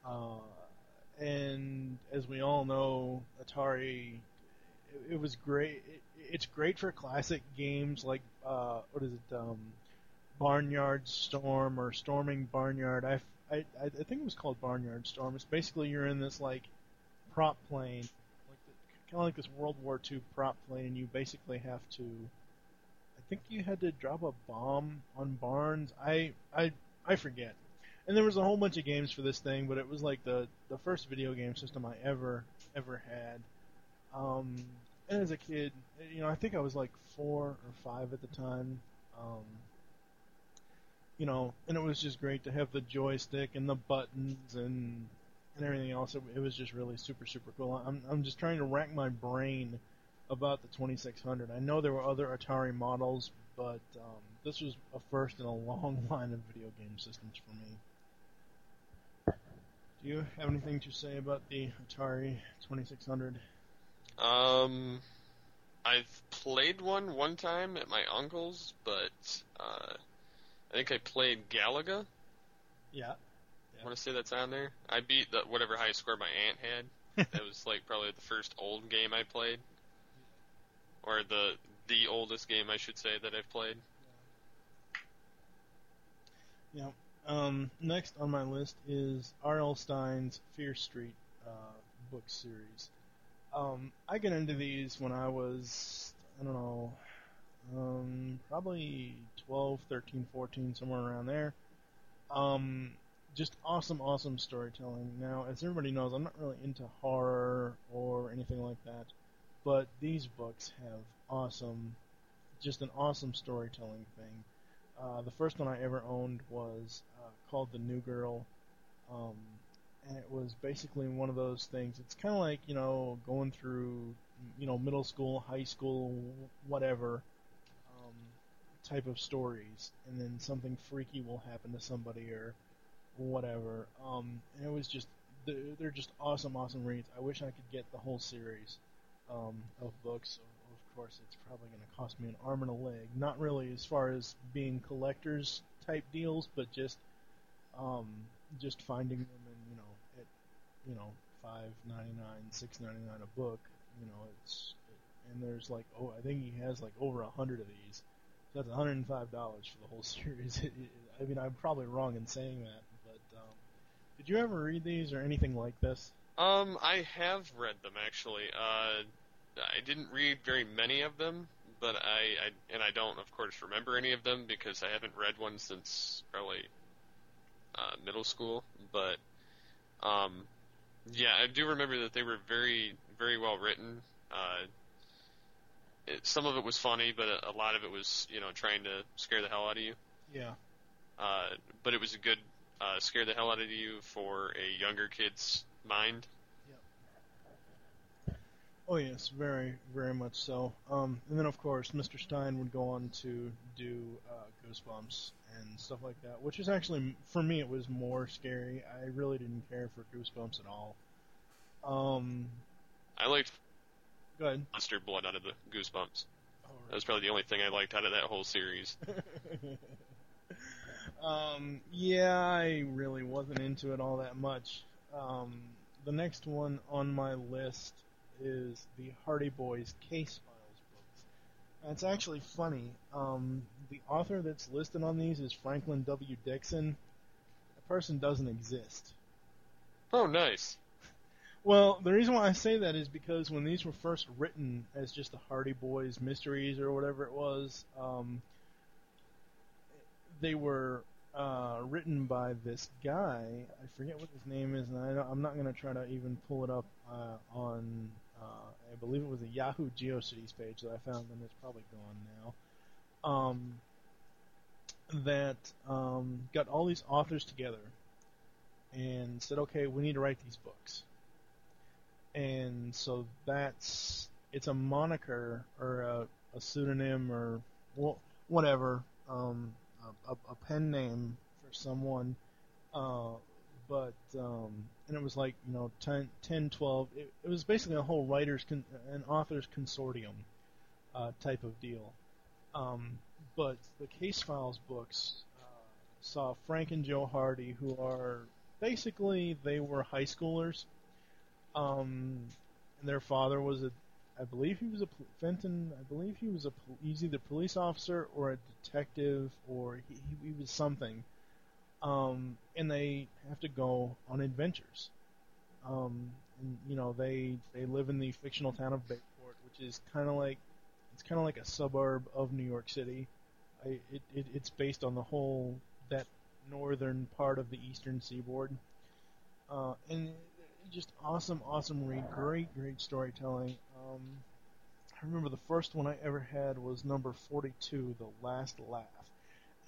uh, and as we all know, Atari, it, it was great. It, it's great for classic games like uh, what is it? Um, Barnyard Storm or Storming Barnyard. I, I, I think it was called Barnyard Storm. It's basically you're in this like prop plane, like kind of like this World War II prop plane, and you basically have to. I think you had to drop a bomb on barns. I I I forget. And there was a whole bunch of games for this thing, but it was like the the first video game system I ever ever had. Um, and as a kid, you know, I think I was like four or five at the time. Um, you know, and it was just great to have the joystick and the buttons and and everything else. It, it was just really super super cool. I'm I'm just trying to rack my brain about the 2600. I know there were other Atari models, but um, this was a first in a long line of video game systems for me. Do you have anything to say about the Atari 2600? Um, I've played one one time at my uncle's, but uh, I think I played Galaga. Yeah. I want to say that's on there. I beat the whatever high score my aunt had. that was like probably the first old game I played, or the the oldest game I should say that I've played. Yeah. Um, next on my list is R.L. Stine's Fear Street uh, book series. Um, I got into these when I was, I don't know, um, probably 12, 13, 14, somewhere around there. Um, just awesome, awesome storytelling. Now, as everybody knows, I'm not really into horror or anything like that, but these books have awesome, just an awesome storytelling thing. Uh, the first one I ever owned was uh, called The New Girl, um, and it was basically one of those things. It's kind of like you know going through you know middle school, high school, whatever um, type of stories, and then something freaky will happen to somebody or whatever. Um, and it was just they're, just awesome, awesome reads. I wish I could get the whole series um, of books. Of course, it's probably going to cost me an arm and a leg. Not really as far as being collectors type deals, but just um, just finding them and you know at you know five ninety nine, six ninety nine a book. You know, it's and there's like oh I think he has like over a hundred of these. that's 105 dollars for the whole series. I mean, I'm probably wrong in saying that, did you ever read these or anything like this? Um, I have read them actually. Uh, I didn't read very many of them, but I, I and I don't, of course, remember any of them because I haven't read one since probably uh, middle school. But um, yeah, I do remember that they were very, very well written. Uh, it, some of it was funny, but a, a lot of it was, you know, trying to scare the hell out of you. Yeah. Uh, but it was a good uh, scare the hell out of you for a younger kid's mind. Oh yes, very, very much so. Um, and then of course, Mr. Stine would go on to do uh, Goosebumps and stuff like that, which is actually for me it was more scary. I really didn't care for Goosebumps at all. Um, I liked Go ahead. monster blood out of the Goosebumps. That was probably the only thing I liked out of that whole series. um, yeah, I really wasn't into it all that much. Um, the next one on my list is the Hardy Boys Case Files books. And it's actually funny. Um, the author that's listed on these is Franklin W. Dixon. The person doesn't exist. Oh, nice. Well, the reason why I say that is because when these were first written as just the Hardy Boys Mysteries or whatever it was, um, they were uh, written by this guy. I forget what his name is, and I I'm not going to try to even pull it up uh, on. Uh, I believe it was a Yahoo GeoCities page that I found, and it's probably gone now. Um, that um, got all these authors together and said, "Okay, we need to write these books." and so that's it's a moniker or a, a pseudonym or well, whatever, um, a, a pen name for someone. Uh, but um, and it was like you know 10, 10 12. It, it was basically a whole writers con- an authors consortium uh, type of deal. Um, but the case files books uh, saw Frank and Joe Hardy, who are basically they were high schoolers um, and their father was a, I believe he was a Fenton. I believe he was a he's either police officer or a detective or he, he was something. Um, and they have to go on adventures. Um, and you know they they live in the fictional town of Bayport, which is kind of like it's kind of like a suburb of New York City. I, it, it it's based on the whole that northern part of the eastern seaboard. Uh, and just awesome, awesome read. Great, great storytelling. Um, I remember the first one I ever had was number 42, The Last Laugh.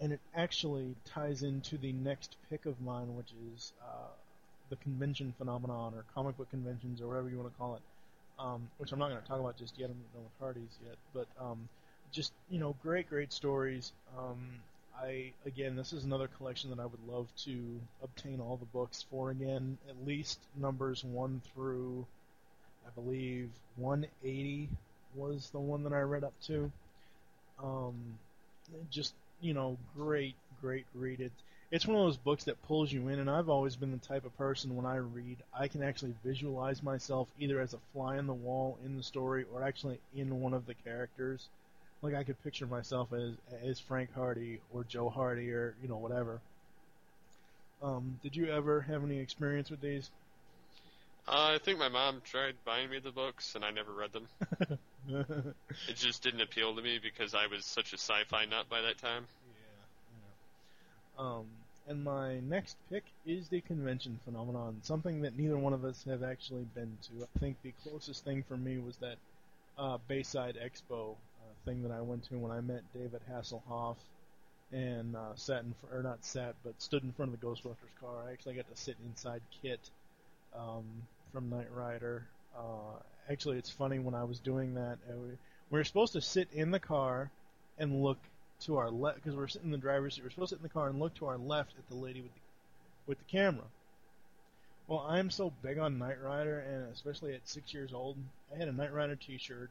And it actually ties into the next pick of mine, which is uh, the convention phenomenon, or comic book conventions, or whatever you want to call it. Um, which I'm not going to talk about just yet. I'm not done with Hardy's yet. But um, just, you know, great, great stories. Um, I again, this is another collection that I would love to obtain all the books for again. At least numbers one through, I believe, 180 was the one that I read up to. Um, just you know, great, great read. It, it's one of those books that pulls you in, and I've always been the type of person when I read, I can actually visualize myself either as a fly on the wall in the story or actually in one of the characters like I could picture myself as as Frank Hardy or Joe Hardy or you know whatever. Um, did you ever have any experience with these? Uh, I think my mom tried buying me the books, and I never read them. it just didn't appeal to me because I was such a sci-fi nut by that time. Yeah. Um, and my next pick is the convention phenomenon, something that neither one of us have actually been to. I think the closest thing for me was that uh, Bayside Expo thing that I went to when I met David Hasselhoff and uh, sat in fr- or not sat but stood in front of the Ghostbusters car. I actually got to sit inside KITT um, from Knight Rider. Uh, actually, it's funny when I was doing that. Uh, we, we were supposed to sit in the car and look to our left because we are sitting in the driver's seat. We are supposed to sit in the car and look to our left at the lady with the with the camera. Well, I'm so big on Knight Rider, and especially at six years old, I had a Knight Rider T-shirt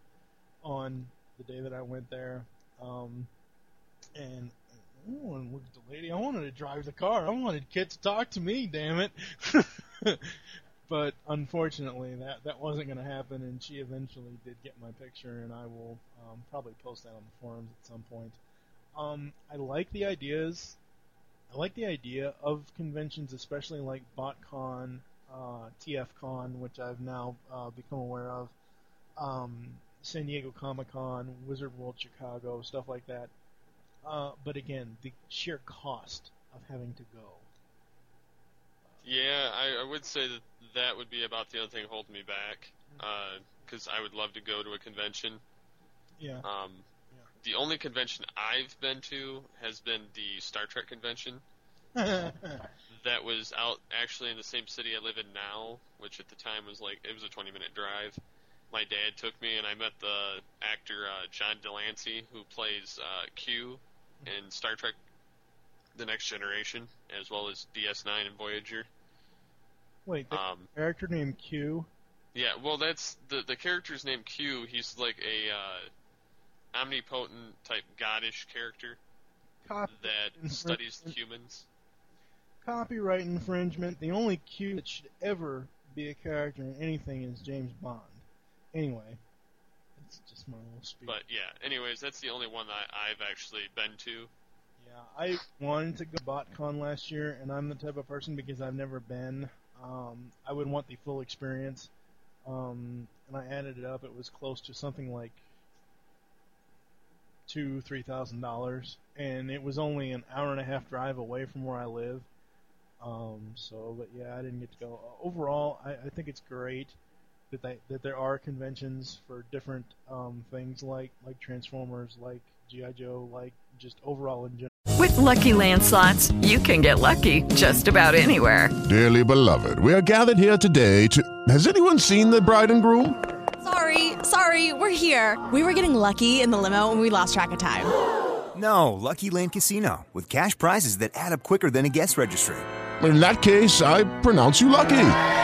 on the day that I went there. Um, and look at the lady. I wanted to drive the car. I wanted KITT to talk to me. Damn it! but unfortunately, that that wasn't going to happen. And she eventually did get my picture, and I will um, probably post that on the forums at some point. Um, I like the ideas. I like the idea of conventions, especially like BotCon, uh, TFCon, which I've now uh, become aware of, um, San Diego Comic Con, Wizard World Chicago, stuff like that. Uh, but again, the sheer cost of having to go. Yeah, I, I would say that that would be about the only thing holding me back. Because I would love to go to a convention. Yeah. Um, The only convention I've been to has been the Star Trek convention. that was out actually in the same city I live in now, which at the time was like it was a 20 minute drive. My dad took me, and I met the actor uh, John de Lancie, who plays uh, Q in Star Trek: The Next Generation, as well as DS9 and Voyager. Wait, the Um, character named Q. Yeah, well, that's the the character's name Q. He's like a uh, omnipotent type goddish character Copy that studies humans. Copyright infringement. The only Q that should ever be a character in anything is James Bond. Anyway, that's just my little speech. But yeah, anyways, that's the only one that I've actually been to. Yeah, I wanted to go to BotCon last year, and I'm the type of person because I've never been. Um, I would want the full experience. Um, and I added it up. It was close to something like two, three thousand dollars, and it was only an hour and a half drive away from where I live. Um, so, but yeah, I didn't get to go. Overall, I, I think it's great that they, that there are conventions for different um, things like like Transformers, like GI Joe, like just overall in general. With Lucky Land slots, you can get lucky just about anywhere. Dearly beloved, we are gathered here today to. Has anyone seen the bride and groom? Sorry, sorry, we're here. We were getting lucky in the limo and we lost track of time. No, Lucky Land Casino, with cash prizes that add up quicker than a guest registry. In that case, I pronounce you lucky.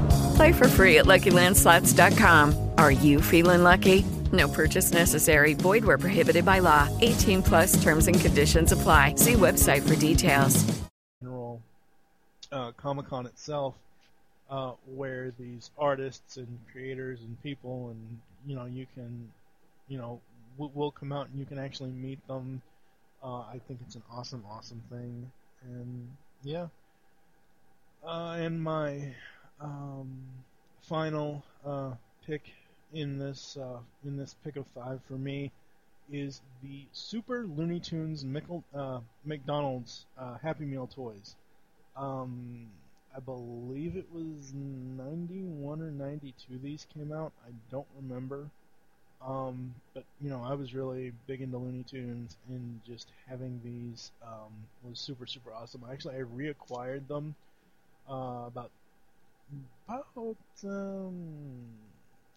Play for free at LuckyLandSlots.com. Are you feeling lucky? No purchase necessary. Void where prohibited by law. 18 plus terms and conditions apply. See website for details. general uh, Comic Con itself, uh, where these artists and creators and people and you know you can, you know, will, will come out and you can actually meet them. Uh, I think it's an awesome, awesome thing, and yeah. Uh, and my um, final uh, pick in this uh, in this pick of five for me is the Super Looney Tunes Mickle, uh, McDonald's uh, Happy Meal toys. Um, I believe it was 91 or 92 these came out. I don't remember. Um, but, you know, I was really big into Looney Tunes, and just having these um, was super, super awesome. Actually, I reacquired them uh, about, about um,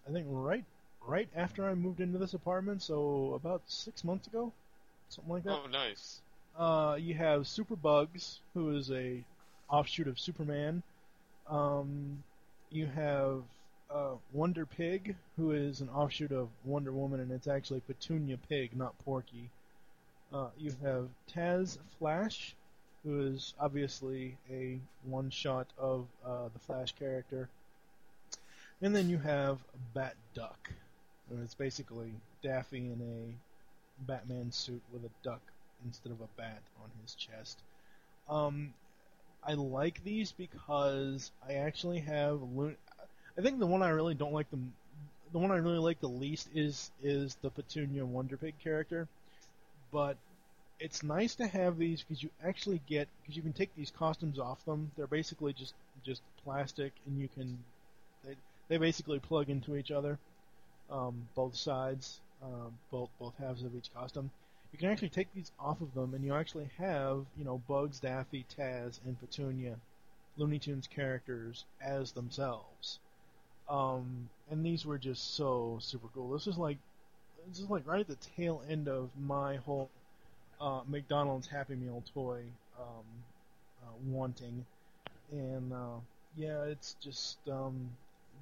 I think right right after I moved into this apartment, so about six months ago, something like that. Oh, nice. Uh, you have Super Bugs, who is a offshoot of Superman. Um, you have uh, Wonder Pig, who is an offshoot of Wonder Woman, and it's actually Petunia Pig, not Porky. Uh, you have Taz Flash, who is obviously a one-shot of uh, the Flash character. And then you have Bat Duck. It's basically Daffy in a Batman suit with a duck instead of a bat on his chest. Um, I like these because I actually have. Lo- I think the one I really don't like the the one I really like the least is is the Petunia Wonder Pig character, but it's nice to have these because you actually get because you can take these costumes off them. They're basically just just plastic, and you can they they basically plug into each other, um, both sides, um, both both halves of each costume. You can actually take these off of them, and you actually have you know Bugs, Daffy, Taz, and Petunia, Looney Tunes characters as themselves. Um, and these were just so super cool. This is like this is like right at the tail end of my whole uh, McDonald's Happy Meal toy um, uh, wanting, and uh, yeah, it's just um,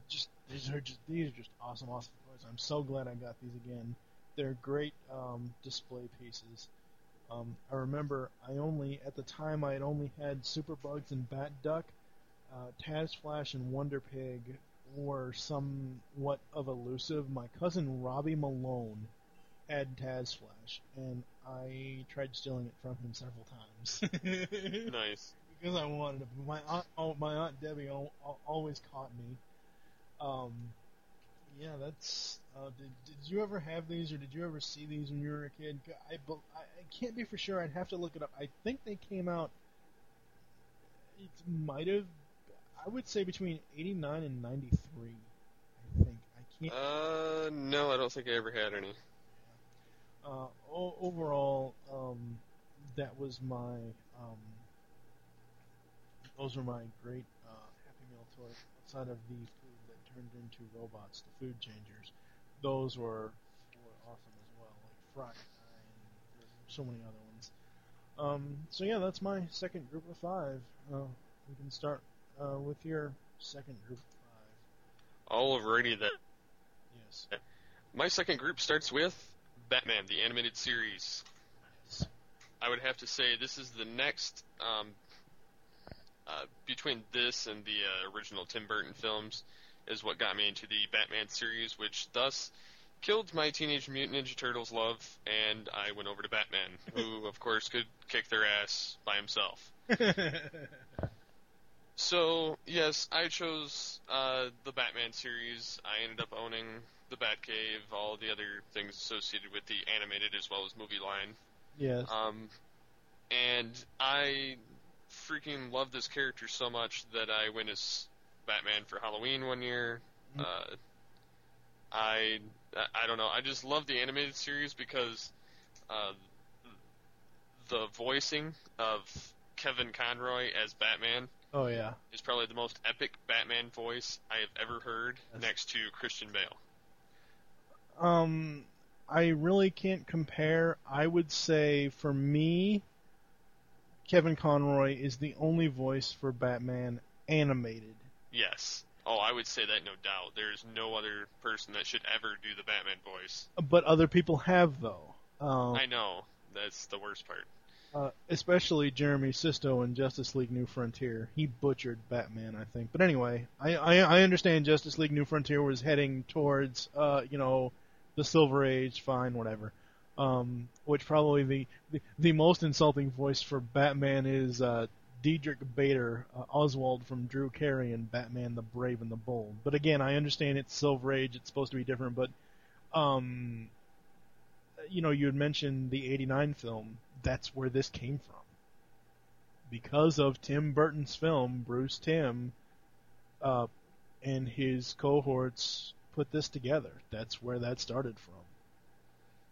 just these are just these are just awesome, awesome toys. I'm so glad I got these again. They're great um, display pieces. Um, I remember I only at the time I had only had Superbugs and Bat Duck. Uh, Taz Flash and Wonder Pig were somewhat of elusive. My cousin Robbie Malone had Taz Flash, and I tried stealing it from him several times. Nice. because I wanted it. My aunt, oh, my aunt Debbie al- al- always caught me. Um, yeah, that's. Uh, did did you ever have these, or did you ever see these when you were a kid? I, I, I can't be for sure. I'd have to look it up. I think they came out. It might have. I would say between '89 and '93. I think. I can't. Uh, no, I don't think I ever had any. Uh, o- overall, um, that was my. Um, those were my great uh, Happy Meal toys. Outside of the food that turned into robots, the food changers, those were were awesome as well. Like Fry and so many other ones. Um, so yeah, that's my second group of five. Uh, we can start uh, with your second group of five. Alrighty then. Yes. My second group starts with Batman, the animated series. I would have to say this is the next um, uh, between this and the uh, original Tim Burton films is what got me into the Batman series, which thus killed my Teenage Mutant Ninja Turtles love, and I went over to Batman, who of course could kick their ass by himself. So yes, I chose uh, the Batman series. I ended up owning the Batcave, all the other things associated with the animated as well as movie line. Yes. Um, and I freaking love this character so much that I went as Batman for Halloween one year. Uh, I I don't know. I just love the animated series because uh, the voicing of Kevin Conroy as Batman Oh yeah. is probably the most epic Batman voice I have ever heard, next to Christian Bale. Um, I really can't compare. I would say for me, Kevin Conroy is the only voice for Batman animated. Yes. Oh, I would say that no doubt. There's no other person that should ever do the Batman voice. But other people have though. Um, I know. That's the worst part. uh, especially Jeremy Sisto in Justice League New Frontier. He butchered Batman, I think. But anyway, I, I, I understand Justice League New Frontier was heading towards, uh, you know, the Silver Age, fine, whatever. Um, which probably the, the, the most insulting voice for Batman is, uh, Diedrich Bader, uh, Oswald from Drew Carey and Batman the Brave and the Bold. But again, I understand it's Silver Age, it's supposed to be different, but, um, you know, you had mentioned the 89 film. That's where this came from. Because of Tim Burton's film, Bruce Timm, uh, and his cohorts put this together. That's where that started from.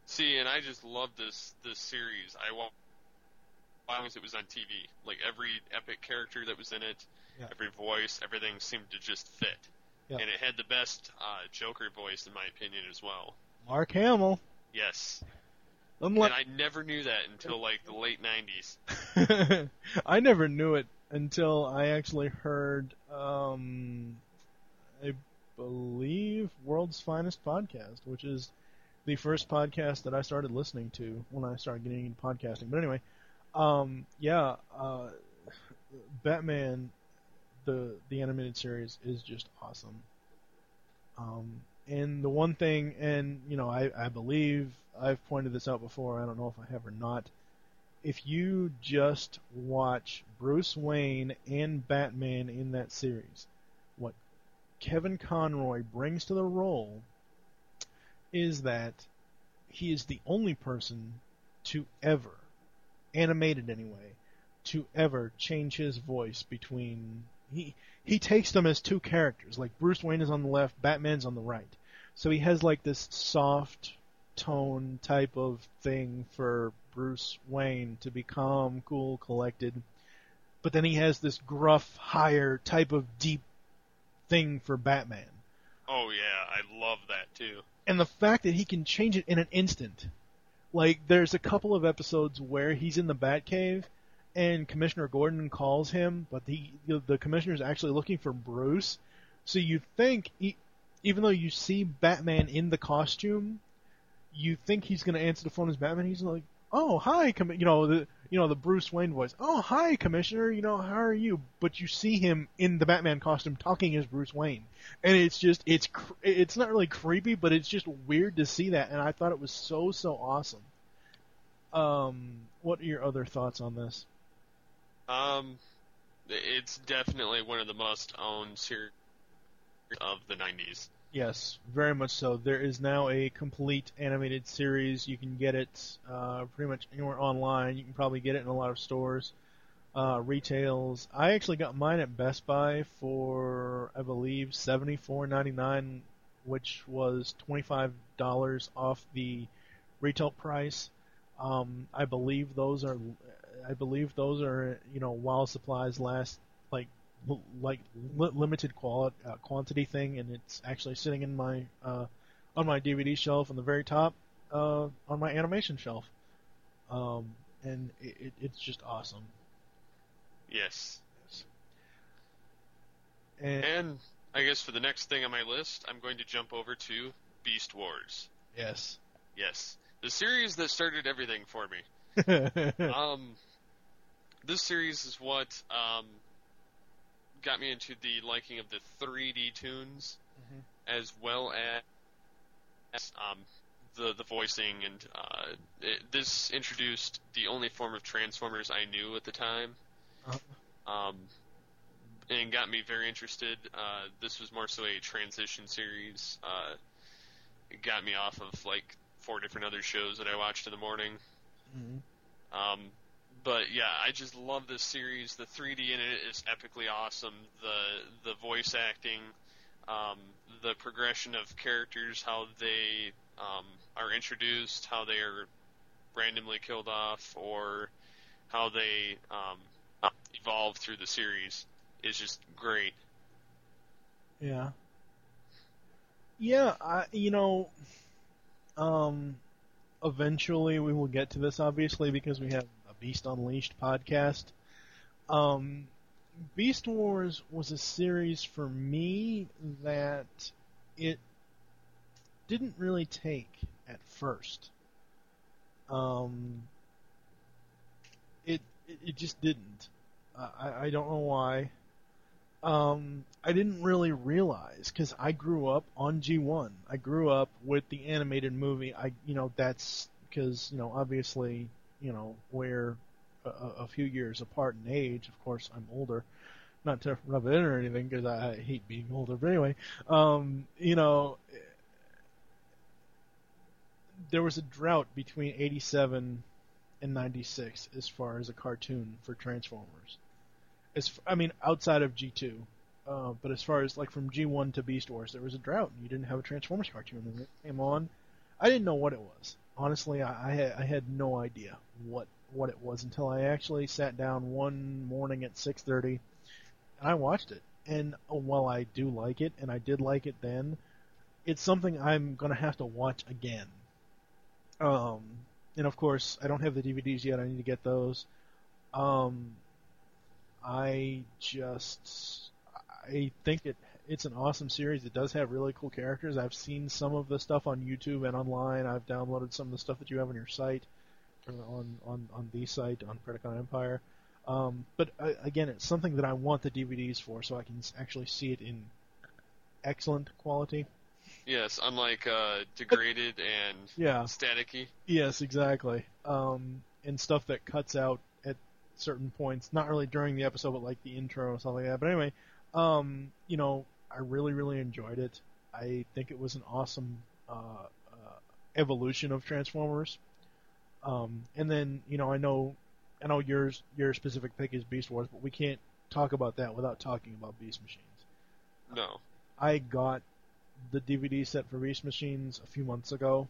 See, and I just love this this series. I wa as long as it was on TV. Like every epic character that was in it, Yeah. every voice, everything seemed to just fit. Yeah. And it had the best uh, Joker voice, in my opinion, as well. Mark Hamill. Yes. Unlike, and I never knew that until like the late '90s. I never knew it until I actually heard, um, believe, World's Finest Podcast, which is the first podcast that I started listening to when I started getting into podcasting. But anyway, um, yeah, uh, Batman, the the animated series is just awesome. Um, and the one thing, and you know, I, I believe I've pointed this out before. I don't know if I have or not. If you just watch Bruce Wayne and Batman in that series, Kevin Conroy brings to the role is that he is the only person to ever, animated anyway, to ever change his voice between he he takes them as two characters. Like Bruce Wayne is on the left, Batman's on the right. So he has like this soft tone type of thing for Bruce Wayne to be calm, cool, collected. But then he has this gruff, higher type of deep thing for Batman. Oh yeah, I love that too. And the fact that he can change it in an instant Like there's a couple of episodes where he's in the Batcave and Commissioner Gordon calls him, but the the commissioner's actually looking for Bruce. So you think, e- even though you see Batman in the costume, you think he's going to answer the phone as Batman. He's like, "Oh, hi, commi-" you know the you know the Bruce Wayne voice. Oh, hi, Commissioner. You know how are you? But you see him in the Batman costume talking as Bruce Wayne, and it's just it's it's not really creepy, but it's just weird to see that. And I thought it was so so awesome. Um, what are your other thoughts on this? Um, it's definitely one of the most owned series of the 90s. Yes, very much so. There is now a complete animated series. You can get it uh, pretty much anywhere online. You can probably get it in a lot of stores, uh, retails. I actually got mine at Best Buy for I believe seventy four ninety nine, which was twenty five dollars off the retail price. Um, I believe those are, I believe those are you know while supplies last like l- like li- limited quality uh, quantity thing, and it's actually sitting in my uh, on my DVD shelf on the very top uh, on my animation shelf, um, and it, it, it's just awesome. Yes. And, And I guess for the next thing on my list, I'm going to jump over to Beast Wars. yes, Yes. The series that started everything for me. um, this series is what um, got me into the liking of the 3D tunes, as well as um, the the voicing, and uh, it, this introduced the only form of Transformers I knew at the time, um, and got me very interested. Uh, this was more so a transition series. Uh, it got me off of like four different other shows that I watched in the morning. Um, but yeah, I just love this series. The 3D in it is epically awesome. The the voice acting, um, the progression of characters, how they um, are introduced, how they are randomly killed off, or how they um, evolve through the series is just great. Yeah. Yeah, I you know, um, eventually we will get to this obviously because we have Beast Unleashed podcast. Um, Beast Wars was a series for me that it didn't really take at first. Um, it it, just didn't. I, I- I don't know why. Um, I didn't really realize because I grew up on G1. I grew up with the animated movie. I, you know, that's because you know, obviously, you know, we're a, a few years apart in age. Of course, I'm older. Not to rub it in or anything because I, I hate being older. But anyway, um, you know, there was a drought between 87 and 96 as far as a cartoon for Transformers. As I mean, outside of G2, uh, but as far as like from G1 to Beast Wars, there was a drought. and You didn't have a Transformers cartoon, and it came on. I didn't know what it was. Honestly, I, I had I had no idea what what it was until I actually sat down one morning at 6:30 and I watched it. And while I do like it, and I did like it then, it's something I'm gonna have to watch again. Um, and of course, I don't have the DVDs yet. I need to get those. Um, I just I think it it's an awesome series. It does have really cool characters. I've seen some of the stuff on YouTube and online. I've downloaded some of the stuff that you have on your site, on on on the site on Predacon Empire. Um, but uh, again, it's something that I want the DVDs for, so I can actually see it in excellent quality. Yes, unlike uh, degraded and Yeah. staticky. Yes, exactly. Um, and stuff that cuts out at certain points, not really during the episode, but like the intro and stuff like that. But anyway, um, you know, I really, really enjoyed it. I think it was an awesome uh, uh, evolution of Transformers. Um, and then, you know, I know, I know yours, your specific pick is Beast Wars, but we can't talk about that without talking about Beast Machines. No. I got the DVD set for Beast Machines a few months ago,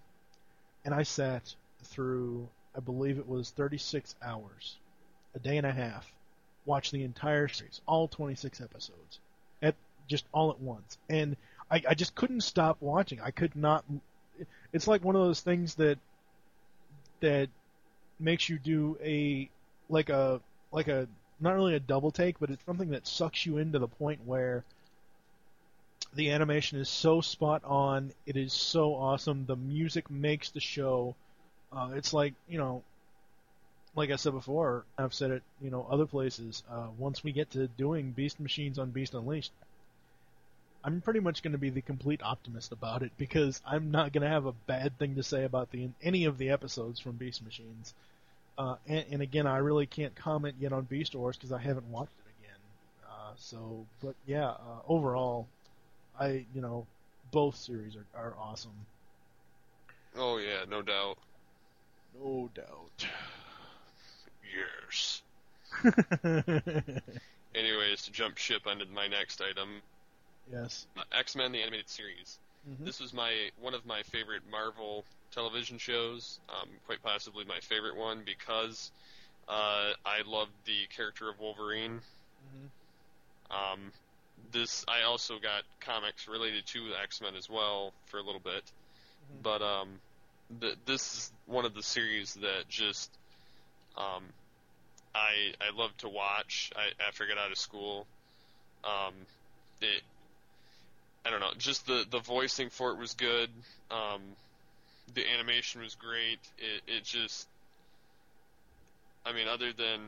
and I sat through, I believe it was 36 hours, a day and a half, watched the entire series, all 26 episodes, just all at once, and I, I just couldn't stop watching. I could not. It's like one of those things that that makes you do a like a like a not really a double take, but it's something that sucks you into the point where the animation is so spot on. It is so awesome. The music makes the show. Uh, it's like you know, like I said before, I've said it, you know, other places. Uh, once we get to doing Beast Machines on Beast Unleashed, I'm pretty much going to be the complete optimist about it because I'm not going to have a bad thing to say about the any of the episodes from Beast Machines. Uh, and, and again, I really can't comment yet on Beast Wars because I haven't watched it again. Uh, so, but yeah, uh, overall, I you know, both series are, are awesome. Oh yeah, no doubt. No doubt. Yes. Anyways, to jump ship onto my next item, Yes. uh, X-Men the animated series. Mhm. This was my one of my favorite Marvel television shows, um, quite possibly my favorite one because uh, I loved the character of Wolverine. Um, this I also got comics related to X-Men as well for a little bit, but um, th- this is one of the series that just um, I I love to watch. I, after I got out of school, um, it I don't know, just the the voicing for it was good. Um, the animation was great. It it just, I mean, other than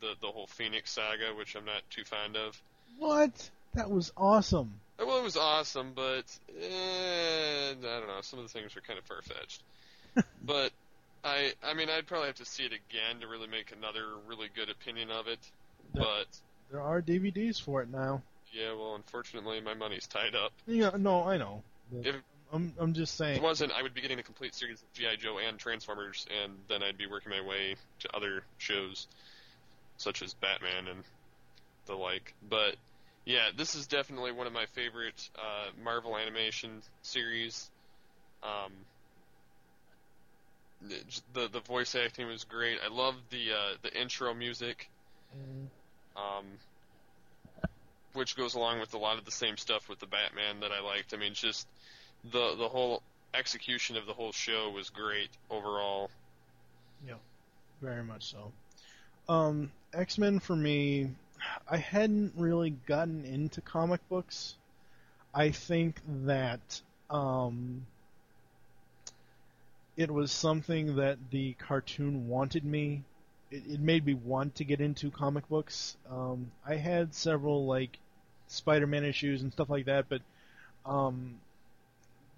the the whole Phoenix saga, which I'm not too fond of. What? That was awesome. Well, it was awesome, but eh, I don't know. Some of the things were kind of far fetched. but I, I mean, I'd probably have to see it again to really make another really good opinion of it. That- But There are DVDs for it now. Yeah, well, unfortunately, my money's tied up. Yeah, no, I know. If I'm I'm just saying. it wasn't, I would be getting a complete series of GI Joe and Transformers, and then I'd be working my way to other shows, such as Batman and the like. But yeah, this is definitely one of my favorite uh, Marvel animation series. Um, the- the voice acting was great. I love the uh, the intro music, um, which goes along with a lot of the same stuff with the Batman that I liked. I mean, just the the whole execution of the whole show was great overall. Yeah, very much so. Um, X Men for me, I hadn't really gotten into comic books. I think that um, it was something that the cartoon wanted me. It, it made me want to get into comic books. Um, I had several like Spider-Man issues and stuff like that, but um,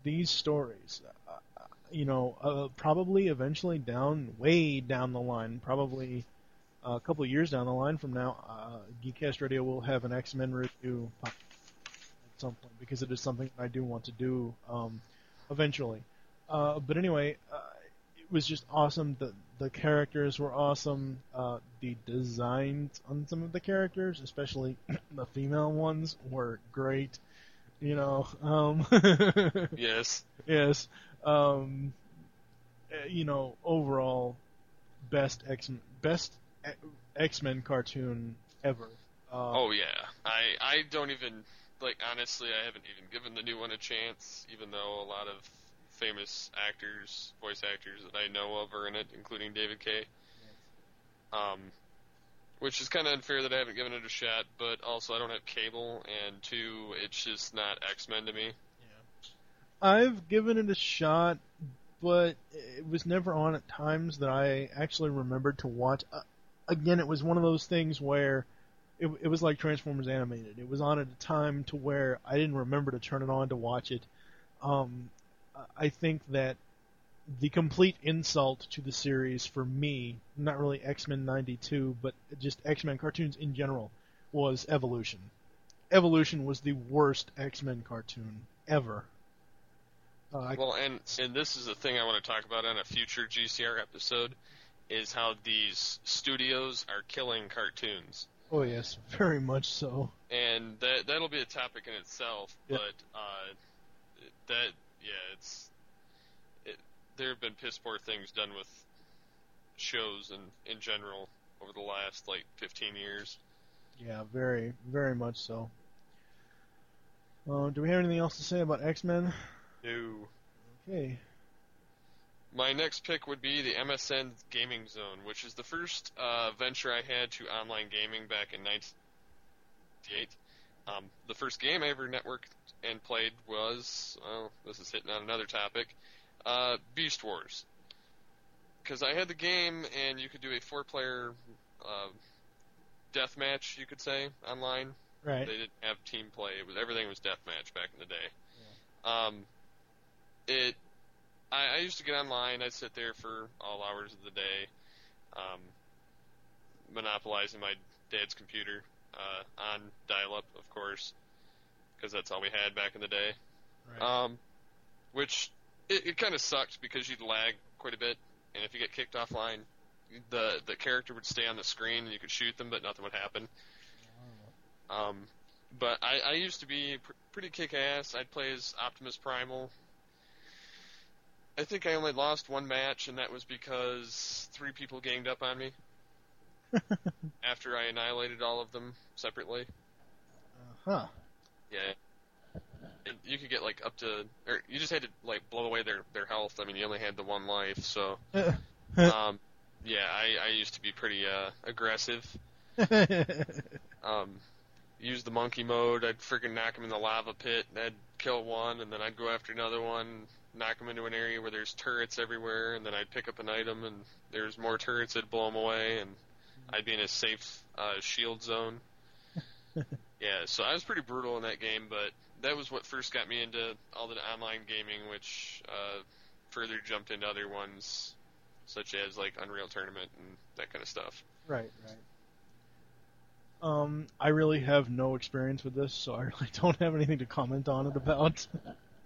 these stories, uh, you know, uh, probably eventually down, way down the line, probably a couple years down the line from now, uh, Geekcast Radio will have an X-Men review at some point because it is something I do want to do um, eventually. Uh, but anyway, uh, was just awesome. The the characters were awesome. Uh, the designs on some of the characters, especially the female ones, were great. You know, um, Yes. yes. Um, uh, you know, overall, best X best X Men cartoon ever. Uh, oh yeah, I I don't even like honestly I haven't even given the new one a chance, even though a lot of famous actors, voice actors that I know of are in it, including David Kaye. Um, which is kind of unfair that I haven't given it a shot, but also I don't have cable, and two, it's just not X Men to me. Yeah. I've given it a shot, but it was never on at times that I actually remembered to watch. Uh, again, it was one of those things where it, it was like Transformers Animated. It was on at a time to where I didn't remember to turn it on to watch it. Um, I think that the complete insult to the series for me, not really X-Men 92, but just X-Men cartoons in general, was Evolution. Evolution was the worst X-Men cartoon ever. Uh, Well, and and this is the thing I want to talk about on a future GCR episode, is how these studios are killing cartoons. oh yes, very much so. and that that'll be a topic in itself. Yeah. But uh, that yeah, it's it, there have been piss poor things done with shows and in general over the last like 15 years. Yeah, very, very much so. Uh, do we have anything else to say about X-Men? No. Okay. my next pick would be the MSN Gaming Zone, which is the first uh, venture I had to online gaming back in 1998. Um, the first game I ever networked and played was, well, this is hitting on another topic, uh, Beast Wars. Because I had the game, and you could do a four-player uh, death match, you could say, online. Right. They didn't have team play. It was everything was death match back in the day. Um, it. I, I used to get online. I'd sit there for all hours of the day, um, monopolizing my dad's computer uh, on dial-up, of course, because that's all we had back in the day. Right. Um, which it, it kind of sucked because you'd lag quite a bit, and if you get kicked offline, the the character would stay on the screen and you could shoot them, but nothing would happen. Um, but I, I used to be pr- pretty kick-ass. I'd play as Optimus Primal. I think I only lost one match, and that was because three people ganged up on me after I annihilated all of them separately. Huh. Yeah. And you could get like up to, or you just had to like blow away their their health. I mean, you only had the one life, so. um, yeah, I I used to be pretty uh aggressive. Um, use the monkey mode. I'd freaking knock him in the lava pit. And I'd kill one, and then I'd go after another one, knock him into an area where there's turrets everywhere, and then I'd pick up an item, and there's more turrets. I'd blow them away, and I'd be in a safe uh, shield zone. yeah, so I was pretty brutal in that game, but that was what first got me into all the online gaming, which uh, further jumped into other ones, such as like Unreal Tournament and that kind of stuff. Right, right. Um, I really have no experience with this, so I really don't have anything to comment on it about.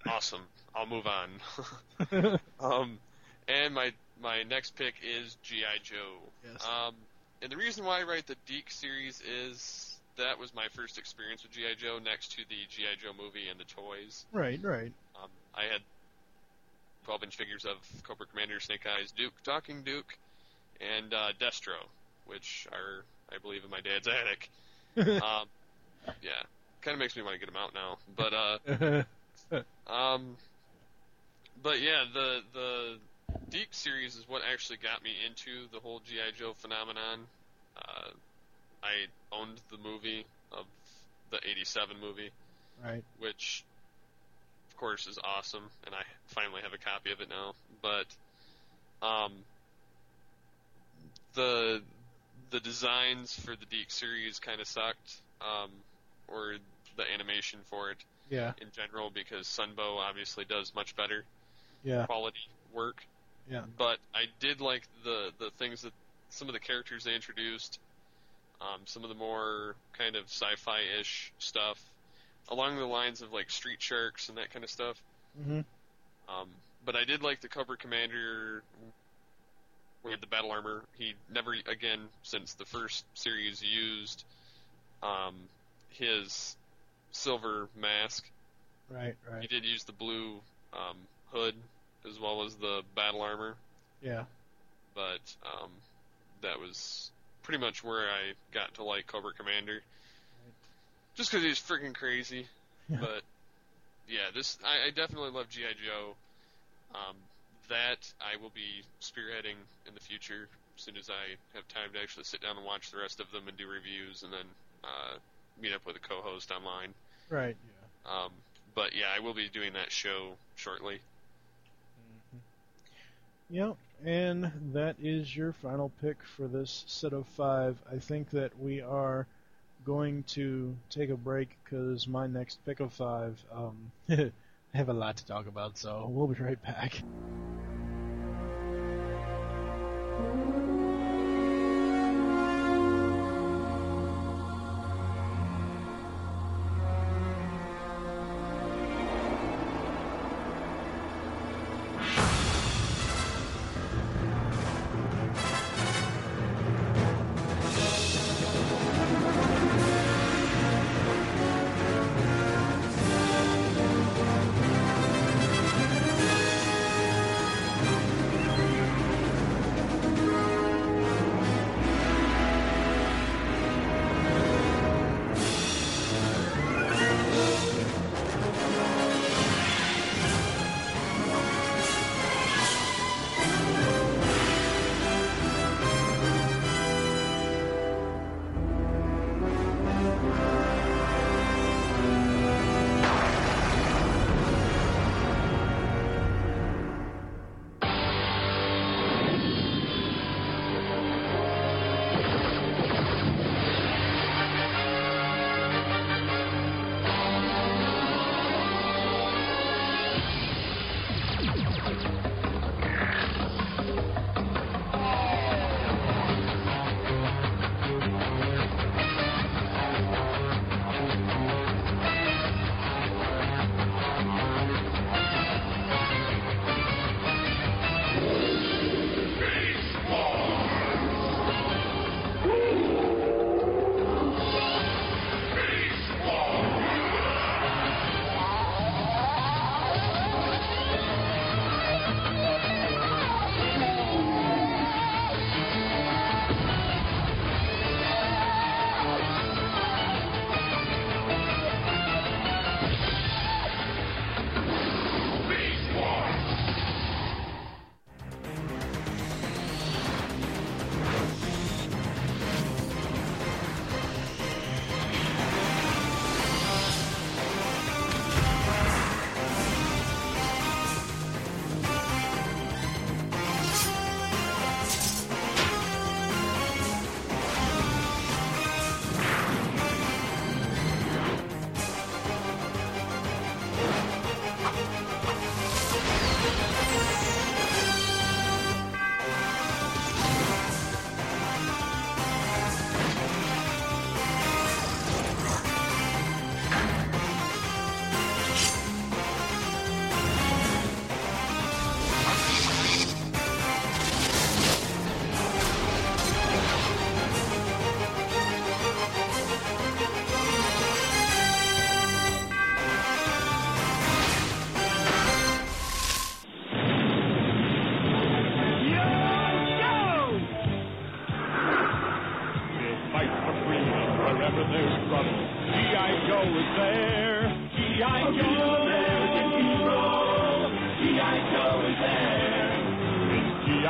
Awesome. I'll move on. um, and my my next pick is GI Joe. Yes. Um, and the reason why I write the DiC series is that was my first experience with GI Joe, next to the GI Joe movie and the toys. right, right. Um, I had 12-inch figures of Cobra Commander, Snake Eyes, Duke, Talking Duke, and uh, Destro, which are, I believe, in my dad's attic. um, yeah, kind of makes me want to get them out now. But uh, um, but yeah, the the DiC series is what actually got me into the whole GI Joe phenomenon. Uh, I owned the movie of the '87 movie, Right. which of course is awesome, and I finally have a copy of it now. But um, the the designs for the DiC series kind of sucked, um, or the animation for it Yeah. in general, because Sunbow obviously does much better Yeah. quality work. Yeah. But I did like the the things that some of the characters they introduced, um, some of the more kind of sci-fi-ish stuff, along the lines of like Street Sharks and that kind of stuff. hmm Um, but I did like the Cobra Commander with the battle armor. He never again since the first series used um, his silver mask. Right, right. He did use the blue um, hood as well as the battle armor, Yeah. but um, that was pretty much where I got to like Cobra Commander. Just because he's freaking crazy. But yeah, this I, I definitely love GI Joe. Um, that I will be spearheading in the future as soon as I have time to actually sit down and watch the rest of them and do reviews, and then uh, meet up with a co-host online. Right. Um, but yeah, I will be doing that show shortly. Yep, and that is your final pick for this set of five. I think that we are going to take a break because my next pick of five, um, I have a lot to talk about, so we'll be right back.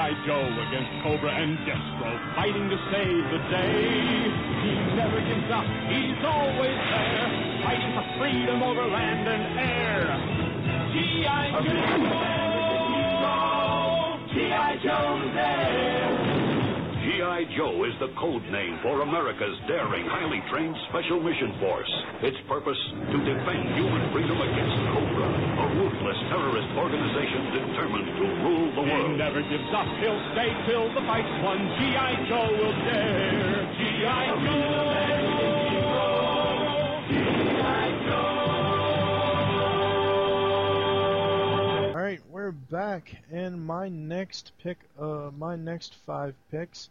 G.I. Joe against Cobra and Destro, fighting to save the day. He never gives up, he's always there, fighting for freedom over land and air. G.I. Joe! G.I. Joe's there! G.I. Joe is the code name for America's daring, highly trained Special Mission Force. Its purpose, to defend human freedom against Cobra, ruthless terrorist organization determined to rule the world. He world. never gives up, he'll stay till the fight's won. G.I. Joe will dare. G.I. All right, we're back, and my next pick, uh, my next five picks.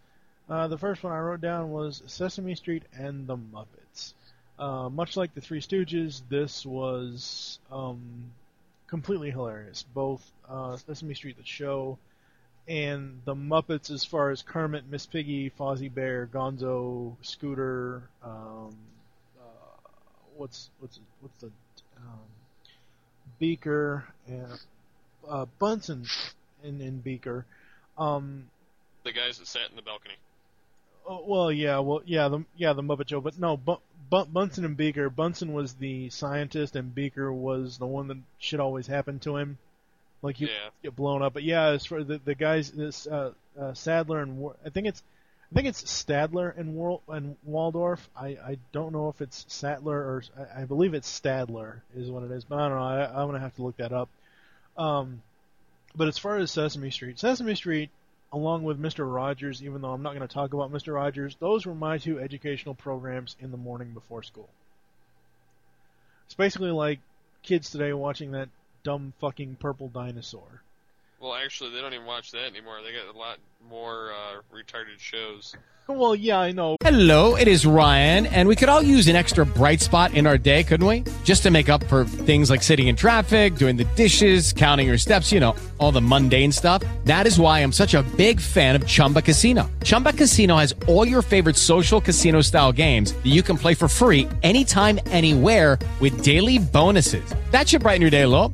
Uh, the first one I wrote down was Sesame Street and the Muppets. Uh, much like the Three Stooges, this was um, completely hilarious. Both uh, Sesame Street the show and the Muppets, as far as Kermit, Miss Piggy, Fozzie Bear, Gonzo, Scooter, um, uh, what's what's what's the um, Beaker and uh, Bunsen and, and Beaker. Um, The guys that sat in the balcony. oh, well, yeah, well, yeah, the yeah the Muppet Show, but no, Bu- Bu- Bunsen and Beaker. Bunsen was the scientist, and Beaker was the one that shit always happened to him, like he Yeah. get blown up. But yeah, as for the the guys, this uh, uh, Sadler and Wa- I think it's I think it's Stadler and Wal- and Waldorf. I I don't know if it's Statler or I, I believe it's Stadler is what it is, but I don't know. I, I'm gonna have to look that up. Um, but as far as Sesame Street, Sesame Street, along with Mr. Rogers, even though I'm not going to talk about Mr. Rogers, those were my two educational programs in the morning before school. It's basically like kids today watching that dumb fucking purple dinosaur. Well, actually, they don't even watch that anymore. They got a lot more uh, retarded shows. Well, yeah, I know. Hello, it is Ryan, and we could all use an extra bright spot in our day, couldn't we? Just to make up for things like sitting in traffic, doing the dishes, counting your steps, you know, all the mundane stuff. That is why I'm such a big fan of Chumba Casino. Chumba Casino has all your favorite social casino style games that you can play for free anytime, anywhere with daily bonuses. That should brighten your day a little.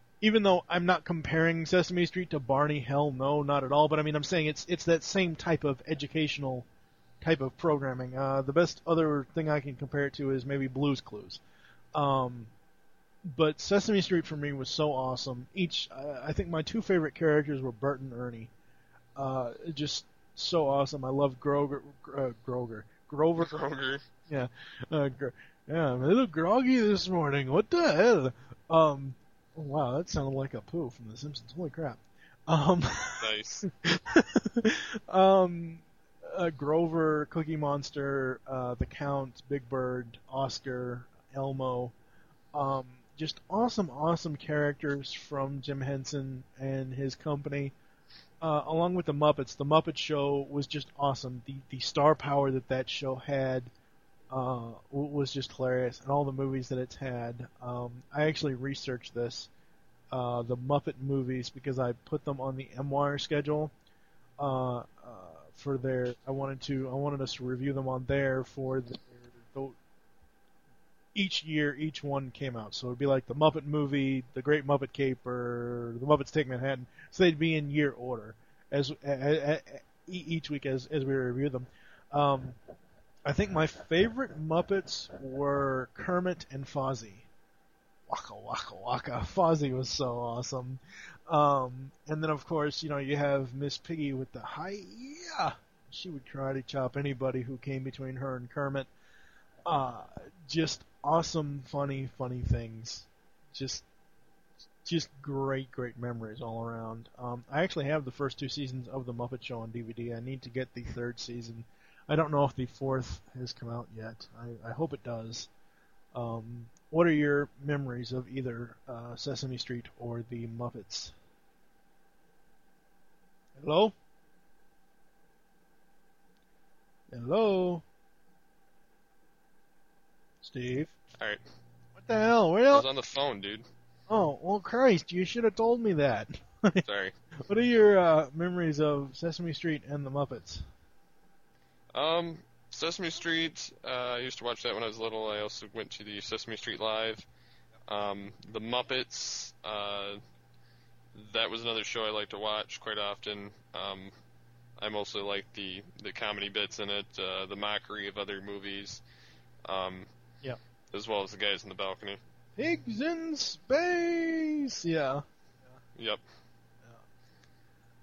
even though I'm not comparing Sesame Street to Barney, hell no, not at all. But I mean, I'm saying it's it's that same type of educational type of programming. Uh, the best other thing I can compare it to is maybe Blue's Clues. Um, but Sesame Street for me was so awesome. Each, uh, I think my two favorite characters were Bert and Ernie. Uh, just so awesome. I love Grover, uh, Grover, Grover, Grover. yeah, uh, gr- yeah. I'm a little groggy this morning. What the hell? Um, wow, that sounded like Apu from The Simpsons. Holy crap. Um, Nice. um, uh, Grover, Cookie Monster, uh, the Count, Big Bird, Oscar, Elmo, um, just awesome, awesome characters from Jim Henson and his company. Uh, along with the Muppets, the Muppet Show was just awesome. The the star power that that show had uh, was just hilarious, and all the movies that it's had. Um, I actually researched this, uh, the Muppet movies, because I put them on the M-Wire schedule uh, uh, for their. I wanted to. I wanted us to review them on there for the, the each year each one came out. So it'd be like the Muppet movie, the Great Muppet Caper, the Muppets Take Manhattan. So they'd be in year order as a, a, a, each week as as we review them. Um, I think my favorite Muppets were Kermit and Fozzie. Waka waka waka. Fozzie was so awesome. Um, and then of course, you know, you have Miss Piggy with the hi yeah. She would karate chop anybody who came between her and Kermit. Uh, just awesome, funny, funny things. Just, just great, great memories all around. Um, I actually have the first two seasons of the Muppet Show on DVD. I need to get the third season. I don't know if the fourth has come out yet. I, I hope it does. Um, what are your memories of either uh, Sesame Street or the Muppets? Hello? Hello? Steve? Alright. What the hell? Where I was on the phone, dude. Oh, well, Christ, you should have told me that. Sorry. what are your uh, memories of Sesame Street and the Muppets? Um, Sesame Street. Uh, I used to watch that when I was little. I also went to the Sesame Street Live. Um, the Muppets. Uh, that was another show I liked to watch quite often. Um, I mostly like the the comedy bits in it, uh, the mockery of other movies. Um, Yeah. As well as the guys in the balcony. Pigs in space! Yeah. Yep.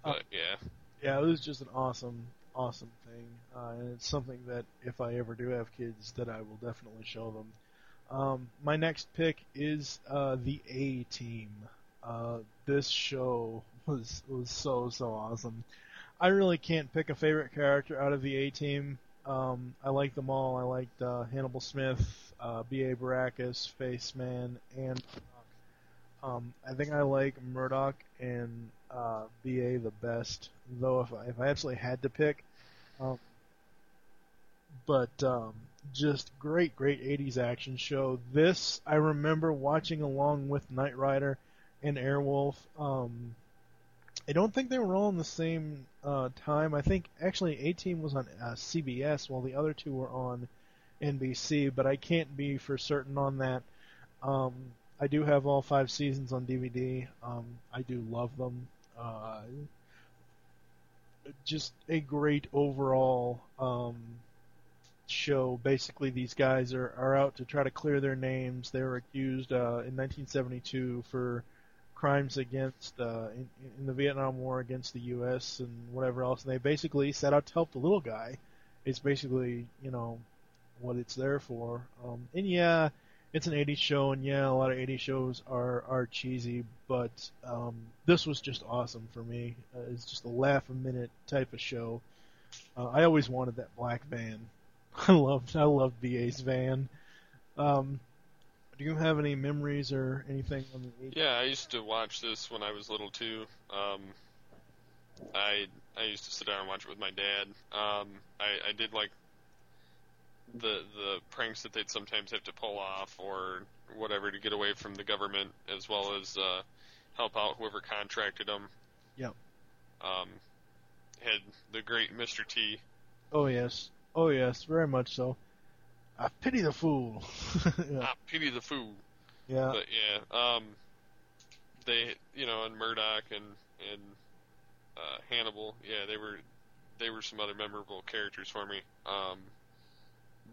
But yeah. Yeah, it was just an awesome, awesome thing. Uh, and it's something that if I ever do have kids, that I will definitely show them. Um, my next pick is uh, the A Team. Uh, this show was was so so awesome. I really can't pick a favorite character out of the A Team. Um, I like them all. I liked uh, Hannibal Smith, uh, B.A. Baracus, Faceman, and um, I think I like Murdock and uh, BA the best, though if I, if I absolutely had to pick. Um, but um, just great, great 80s action show. This I remember watching along with Knight Rider and Airwolf. Um, I don't think they were all in the same uh, time. I think actually A Team was on uh, CBS while the other two were on NBC, but I can't be for certain on that. Um, I do have all five seasons on DVD. Um, I do love them. Uh, just a great overall um, show. Basically, these guys are, are out to try to clear their names. They were accused uh, in 1972 for crimes against uh, in, in the Vietnam War against the U.S. and whatever else. And they basically set out to help the little guy. It's basically you know what it's there for. Um, and yeah, it's an 80s show, and yeah, a lot of 80s shows are are cheesy, but um, this was just awesome for me. Uh, it's just a laugh a minute type of show. Uh, I always wanted that black van. I loved I loved BA's van. Um, do you have any memories or anything on the 80s? Yeah, I used to watch this when I was little too. Um, I I used to sit down and watch it with my dad. Um, I I did like the the pranks that they'd sometimes have to pull off or whatever to get away from the government, as well as uh, help out whoever contracted them. Yep. Um, had the great Mr. T. Oh yes, oh yes, very much so. I pity the fool. yeah. Ah, pity the fool. Yeah. But yeah, um, they, you know, and Murdock and and uh, Hannibal, yeah, they were they were some other memorable characters for me. Um,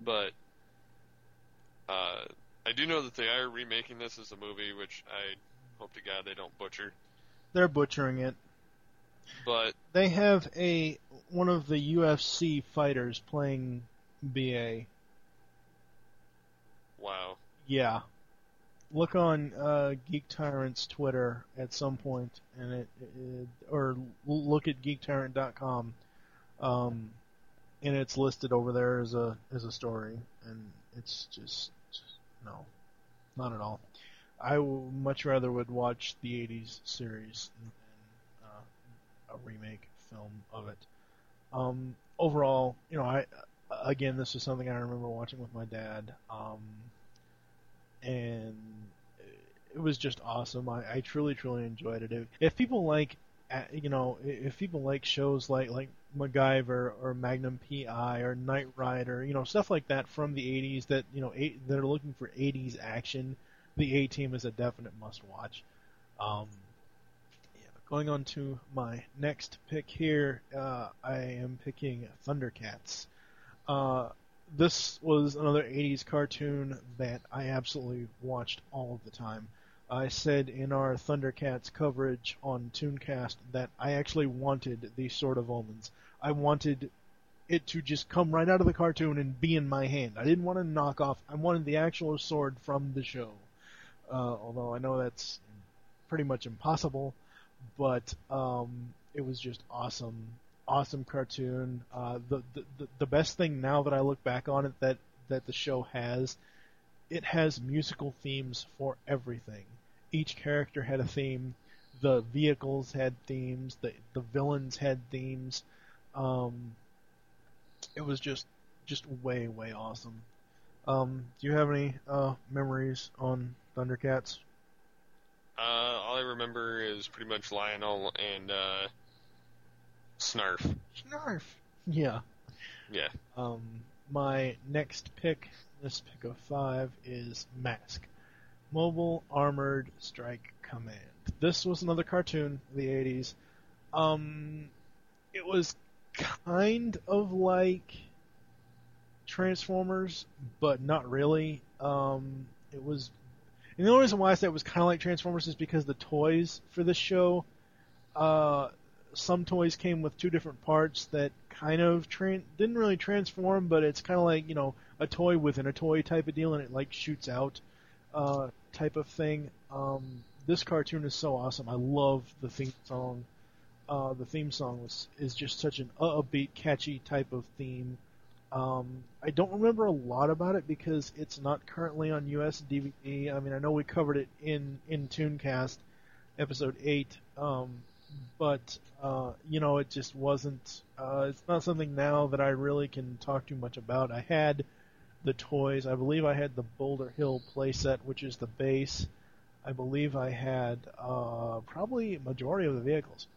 but uh, I do know that they are remaking this as a movie, which I hope to God they don't butcher. They're butchering it. But They have a one of the UFC fighters playing BA. wow, Yeah. Look on uh, Geek Tyrant's Twitter at some point, and it, it or look at geektyrant.com, um, and it's listed over there as a as a story, and it's just, no, not at all. I w- much rather would watch the '80s series than uh, a remake film of it. Um, overall, you know, I again, this is something I remember watching with my dad. Um, and it was just awesome. I, I truly, truly enjoyed it. If, if people like, uh, you know, if people like shows like like MacGyver or Magnum PI or Knight Rider, you know, stuff like that from the '80s that you know eight, that are looking for '80s action, the A Team is a definite must-watch. Um, yeah, going on to my next pick here, uh, I am picking Thundercats. Uh, this was another 80s cartoon that I absolutely watched all of the time. I said in our Thundercats coverage on Tooncast that I actually wanted the Sword of Omens. I wanted it to just come right out of the cartoon and be in my hand. I didn't want to knock off. I wanted the actual sword from the show. Uh, although I know that's pretty much impossible, but um, it was just awesome. awesome cartoon. Uh, the, the the best thing now that I look back on it that that the show has, it has musical themes for everything. Each character had a theme. The vehicles had themes. The the villains had themes. Um, it was just just way way awesome. Um, do you have any uh, memories on Thundercats? Uh, all I remember is pretty much Lion-O and uh, Snarf. Snarf. Yeah. Yeah. Um, my next pick, this pick of five, is Mask, Mobile Armored Strike Command. This was another cartoon of the '80s. Um, it was kind of like Transformers, but not really. Um, it was. And the only reason why I said it was kind of like Transformers is because the toys for this show, uh, some toys came with two different parts that kind of tran didn't really transform, but it's kind of like you know a toy within a toy type of deal, and it like shoots out, uh, type of thing. Um, this cartoon is so awesome. I love the theme song. Uh, the theme song was is just such an upbeat, catchy type of theme. Um, I don't remember a lot about it because it's not currently on US DVD. I mean, I know we covered it in in Tooncast, episode eight, um, but uh, you know, it just wasn't. Uh, it's not something now that I really can talk too much about. I had the toys. I believe I had the Boulder Hill playset, which is the base. I believe I had uh, probably majority of the vehicles.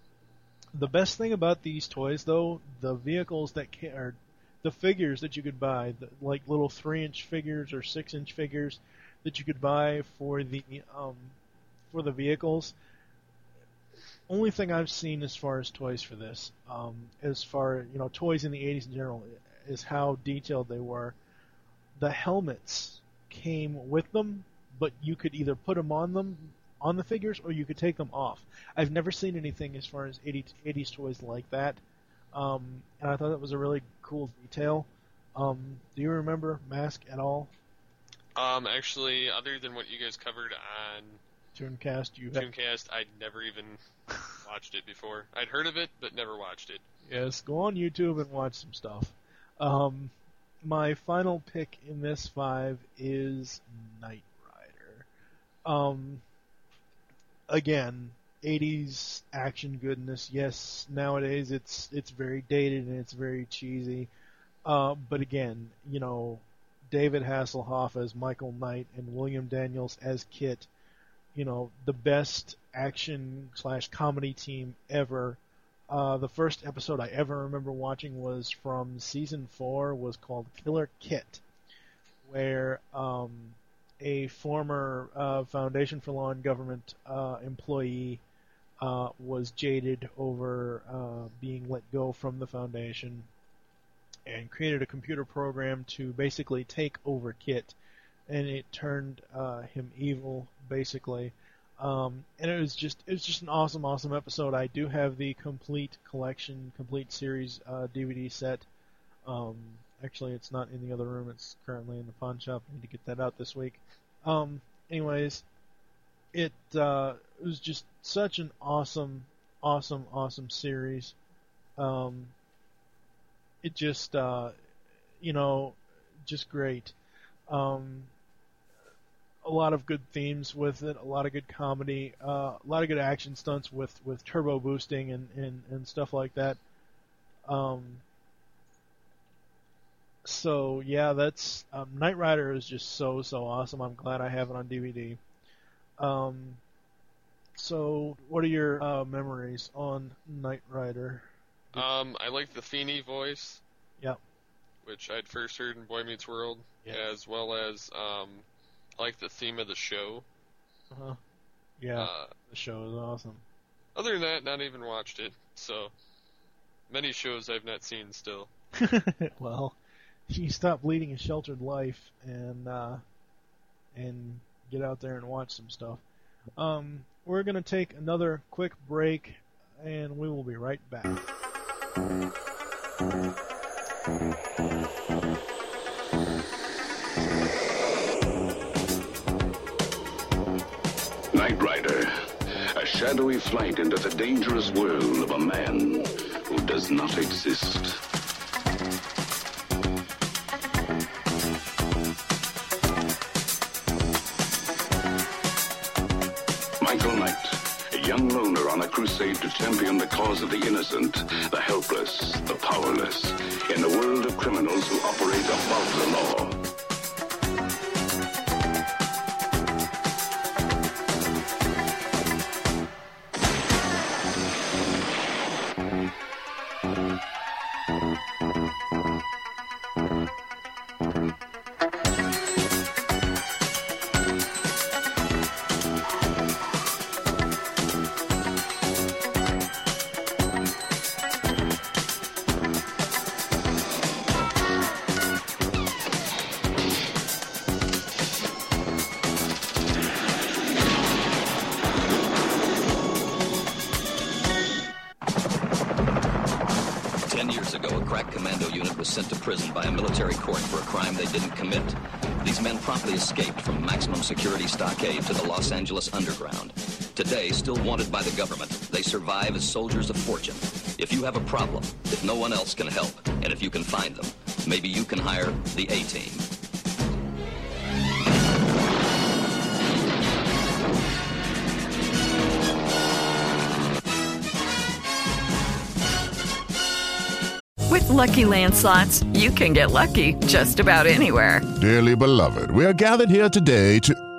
The best thing about these toys, though, the vehicles that ca- are the figures that you could buy, the, like little three-inch figures or six-inch figures that you could buy for the um, for the vehicles. Only thing I've seen as far as toys for this, um, as far you know, toys in the '80s in general, is how detailed they were. The helmets came with them, but you could either put them on them on the figures or you could take them off. I've never seen anything as far as 80, 80s toys like that. Um, and I thought that was a really cool detail. Um, do you remember Mask at all? Um, actually, other than what you guys covered on Tooncast, you have, Tooncast, I'd never even watched it before. I'd heard of it, but never watched it. yes, go on YouTube and watch some stuff. Um, my final pick in this five is Knight Rider. Um, again, 80s action goodness. Yes, nowadays it's it's very dated and it's very cheesy. Uh, but again, you know, David Hasselhoff as Michael Knight and William Daniels as KITT, you know, the best action slash comedy team ever. Uh, the first episode I ever remember watching was from season four, was called Killer KITT, where um, a former uh, Foundation for Law and Government uh, employee uh, was jaded over uh, being let go from the foundation and created a computer program to basically take over KITT, and it turned uh, him evil basically. Um, and it was just it was just an awesome, awesome episode. I do have the complete collection, complete series uh, DVD set. Um, actually, it's not in the other room. It's currently in the pawn shop. I need to get that out this week. Um, anyways, it uh, it was just such an awesome, awesome, awesome series. Um, it just, uh, you know, just great. Um, a lot of good themes with it, a lot of good comedy, uh, a lot of good action stunts with, with turbo boosting and, and, and stuff like that. Um, so yeah, that's um, Knight Rider is just so so awesome. I'm glad I have it on DVD. Um, so what are your uh, memories on Knight Rider? Um, I like the Feeny voice. Yep. Which I'd first heard in Boy Meets World, Yeah. as well as um, I like the theme of the show. Uh-huh. Yeah, Uh, the show is awesome. Other than that, not even watched it. So many shows I've not seen still. well, you stop leading a sheltered life and uh, and get out there and watch some stuff. Um, we're gonna take another quick break, and we will be right back. Knight Rider, a shadowy flight into the dangerous world of a man who does not exist. To champion the cause of the innocent, the helpless, the powerless, in a world of criminals who operate above the law. Angeles underground. Today, still wanted by the government, they survive as soldiers of fortune. If you have a problem, if no one else can help, and if you can find them, maybe you can hire the A-Team. With Lucky Land slots, you can get lucky just about anywhere. Dearly beloved, we are gathered here today to.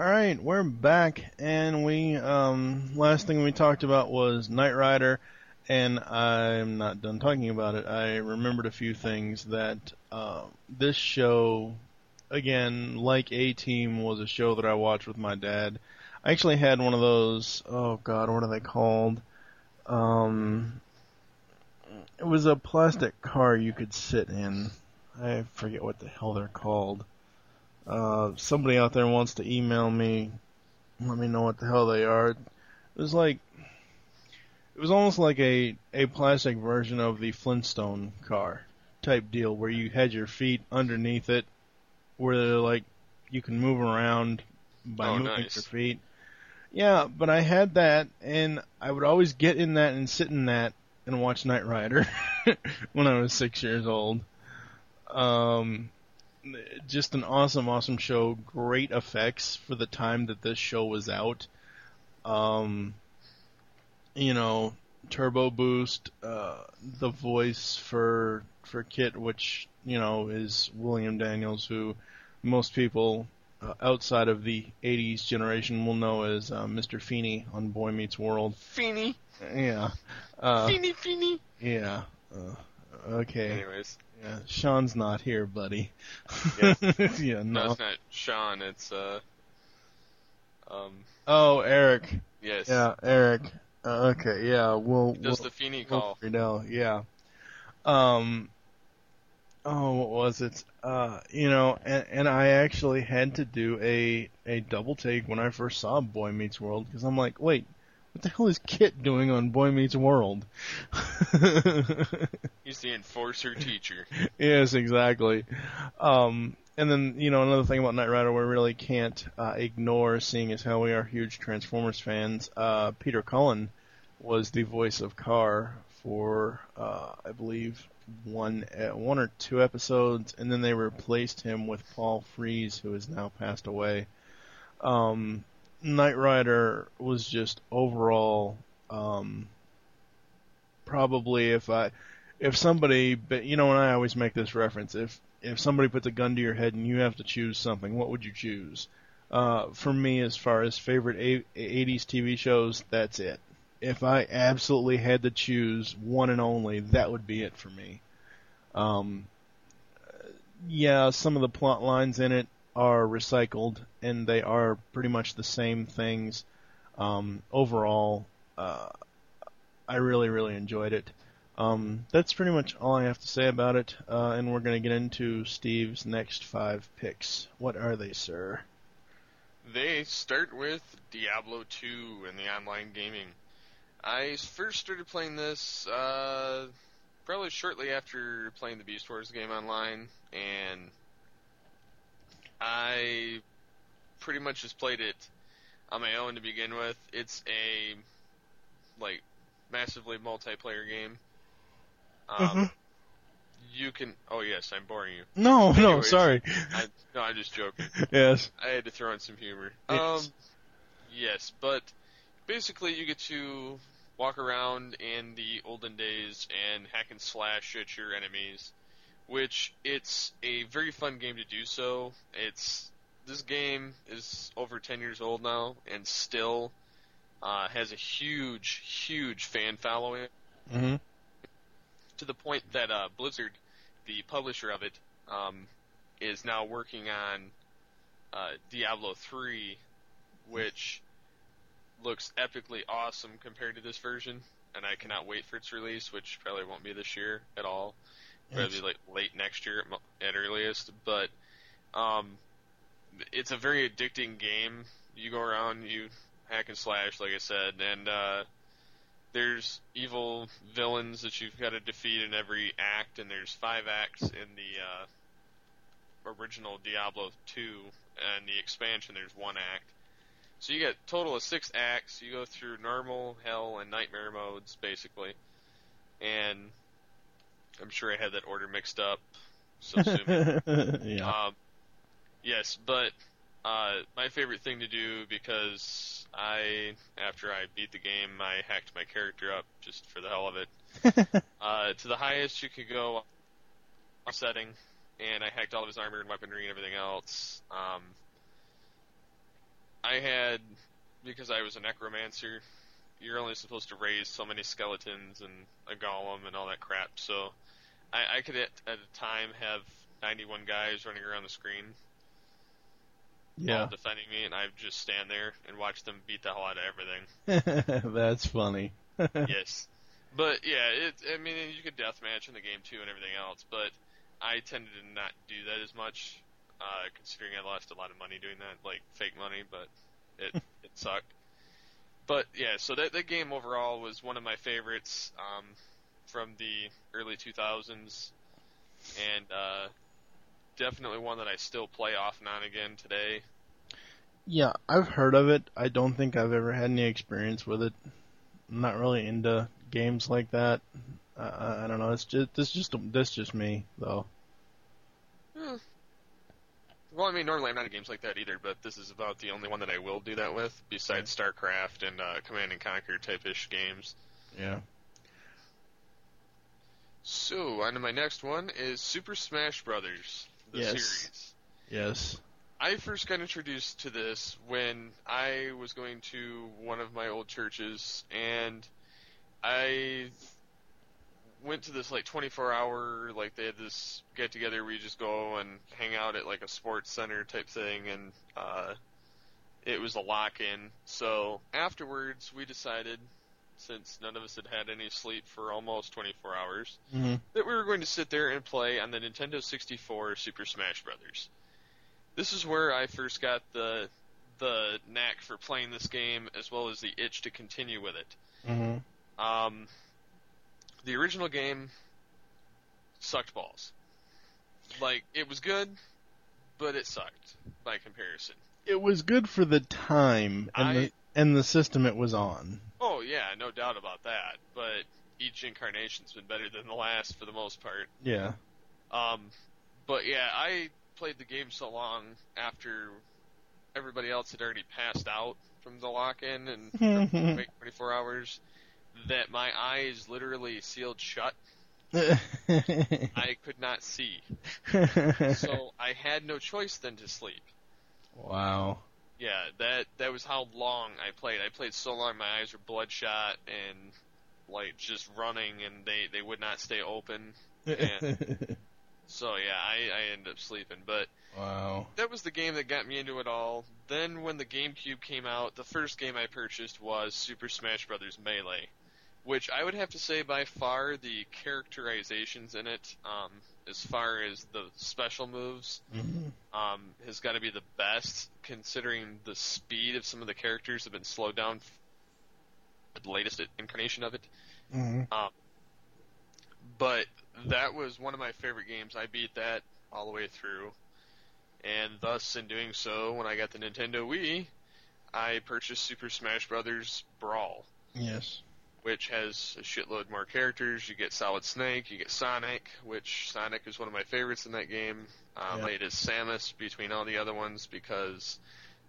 All right, we're back, and we um, last thing we talked about was Knight Rider, and I'm not done talking about it. I remembered a few things that uh, this show, again, like A Team, was a show that I watched with my dad. I actually had one of those. Oh God, what are they called? Um, it was a plastic car you could sit in. I forget what the hell they're called. Uh, somebody out there wants to email me, let me know what the hell they are. It was like, it was almost like a, a plastic version of the Flintstone car type deal where you had your feet underneath it, where they're like, you can move around by Oh, moving nice. your feet. Yeah, but I had that, and I would always get in that and sit in that and watch Knight Rider when I was six years old. Um, just an awesome, awesome show. Great effects for the time that this show was out. Um, you know, turbo boost, uh, the voice for for KITT, which you know is William Daniels, who most people uh, outside of the '80s generation will know as uh, Mr. Feeny on Boy Meets World. Feeny. Yeah. Uh, Feeny, Feeny. yeah. Uh, okay. Anyways. Yeah, Sean's not here, buddy. Yeah. yeah, No, no. it's not Sean. It's uh. Um. Oh, Eric. Yes. Yeah, Eric. Uh, okay, yeah, we'll. Does we'll, the Feeny we'll call? figure it yeah. Um. Oh, what was it? Uh, you know, and, and I actually had to do a a double take when I first saw Boy Meets World because I'm like, wait, what the hell is KITT doing on Boy Meets World? He's the enforcer teacher. yes, exactly. Um, and then you know another thing about Knight Rider we really can't uh, ignore, seeing as how we are huge Transformers fans. Uh, Peter Cullen was the voice of KARR for uh, I believe one uh, one or two episodes, and then they replaced him with Paul Frees, who has now passed away. Um, Knight Rider was just overall um, probably if I if somebody but you know and I always make this reference if if somebody puts a gun to your head and you have to choose something what would you choose? Uh, for me as far as favorite a- 80s TV shows that's it. If I absolutely had to choose one and only that would be it for me. Um, yeah some of the plot lines in it are recycled and they are pretty much the same things um, overall uh, I really, really enjoyed it. Um, that's pretty much all I have to say about it, uh, and we're going to get into Steve's next five picks. What are they, sir? They start with Diablo 2 and the online gaming. I first started playing this uh, probably shortly after playing the Beast Wars game online, and I pretty much just played it on my own to begin with. It's a like massively multiplayer game. Um, Mhm. You can. Oh yes, I'm boring you. No, no, sorry. I, no, I'm just joking. Yes. I had to throw in some humor. Yes. Um, yes, but basically you get to walk around in the olden days and hack and slash at your enemies, which it's a very fun game to do so. It's this game is over 10 years old now and still uh, has a huge, huge fan following Mm-hmm. to the point that uh, Blizzard, the publisher of it, um, is now working on uh, Diablo 3, which looks epically awesome compared to this version, and I cannot wait for its release, which probably won't be this year at all. Probably like late next year at, at earliest. But um, it's a very addicting game. You go around, you hack and slash, like I said, and uh, there's evil villains that you've got to defeat in every act, and there's five acts in the uh, original Diablo 2, and the expansion there's one act. So you get total of six acts. You go through normal, hell, and nightmare modes basically, and I'm sure I had that order mixed up. So Yeah. um, yes, but uh, my favorite thing to do because I, after I beat the game, I hacked my character up just for the hell of it. uh, to the highest you could go setting, and I hacked all of his armor and weaponry and everything else. Um, I had because I was a necromancer. You're only supposed to raise so many skeletons and a golem and all that crap. So I, I could at, at a time have 91 guys running around the screen, Yeah. defending me, and I just stand there and watch them beat the hell out of everything. That's funny. yes, but yeah, it. I mean, you could deathmatch in the game too and everything else, but I tended to not do that as much, uh, considering I lost a lot of money doing that, like fake money, but it it sucked. But yeah, so that that game overall was one of my favorites um, from the early 2000s, and uh, definitely one that I still play off and on again today. Yeah, I've heard of it. I don't think I've ever had any experience with it. I'm not really into games like that. Uh, I don't know. It's just this just this just me though. Hmm. Well, I mean, normally I'm not in games like that either, but this is about the only one that I will do that with, besides StarCraft and uh, Command and Conquer type-ish games. Yeah. So, on to my next one is Super Smash Brothers, the Yes. series. Yes. I first got introduced to this when I was going to one of my old churches, and I went to this like 24 hour like they had this get together where you just go and hang out at like a sports center type thing, and uh, it was a lock in. So afterwards, we decided, since none of us had had any sleep for almost 24 hours, hmm that we were going to sit there and play on the Nintendo 64 Super Smash Brothers. This is where I first got the the knack for playing this game, as well as the itch to continue with it. hmm Um, the original game sucked balls. Like it was good, but it sucked by comparison. It was good for the time and I- the and the system it was on. Oh yeah, no doubt about that. But each incarnation's been better than the last for the most part. Yeah. Um, but yeah, I played the game so long after everybody else had already passed out from the lock-in and wait 24 hours that my eyes literally sealed shut. I could not see, so I had no choice then to sleep. wow. Yeah, that that was how long I played. I played so long, my eyes were bloodshot and like just running, and they they would not stay open. And so yeah, I I ended up sleeping, but wow. that was the game that got me into it all. Then when the GameCube came out, the first game I purchased was Super Smash Bros. Melee, which I would have to say by far the characterizations in it, um, as far as the special moves, um, has got to be the best, considering the speed of some of the characters have been slowed down. f- The latest incarnation of it, Mhm. um, but that was one of my favorite games. I beat that all the way through, and thus in doing so, when I got the Nintendo Wii, I purchased Super Smash Bros. Brawl Yes. Which has a shitload more characters. You get Solid Snake, you get Sonic, which Sonic is one of my favorites in that game. Um, Yeah. I hated Samus between all the other ones because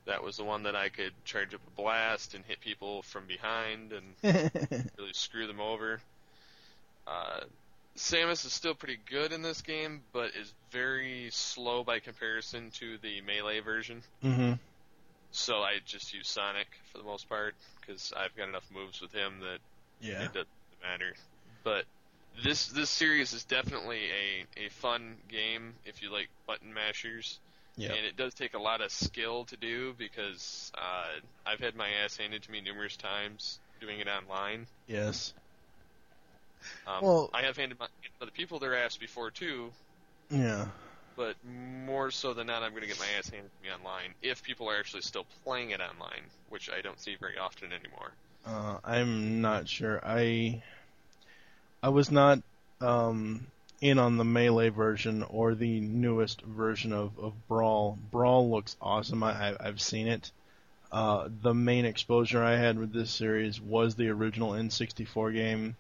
that was the one that I could charge up a blast and hit people from behind and really screw them over. Uh, Samus is still pretty good in this game, but is very slow by comparison to the melee version. Mhm. So I just use Sonic for the most part because I've got enough moves with him that Yeah. it doesn't matter. But this this series is definitely a a fun game if you like button mashers. Yeah. And it does take a lot of skill to do because uh, I've had my ass handed to me numerous times doing it online. Yes. Um, Well- I have handed my, other people their ass before too, Yeah. but more so than not, I'm going to get my ass handed to me online if people are actually still playing it online, which I don't see very often anymore. Uh, I'm not sure. I I was not um, in on the melee version or the newest version of, of Brawl. Brawl looks awesome. I, I I've seen it. Uh, the main exposure I had with this series was the original N64 game.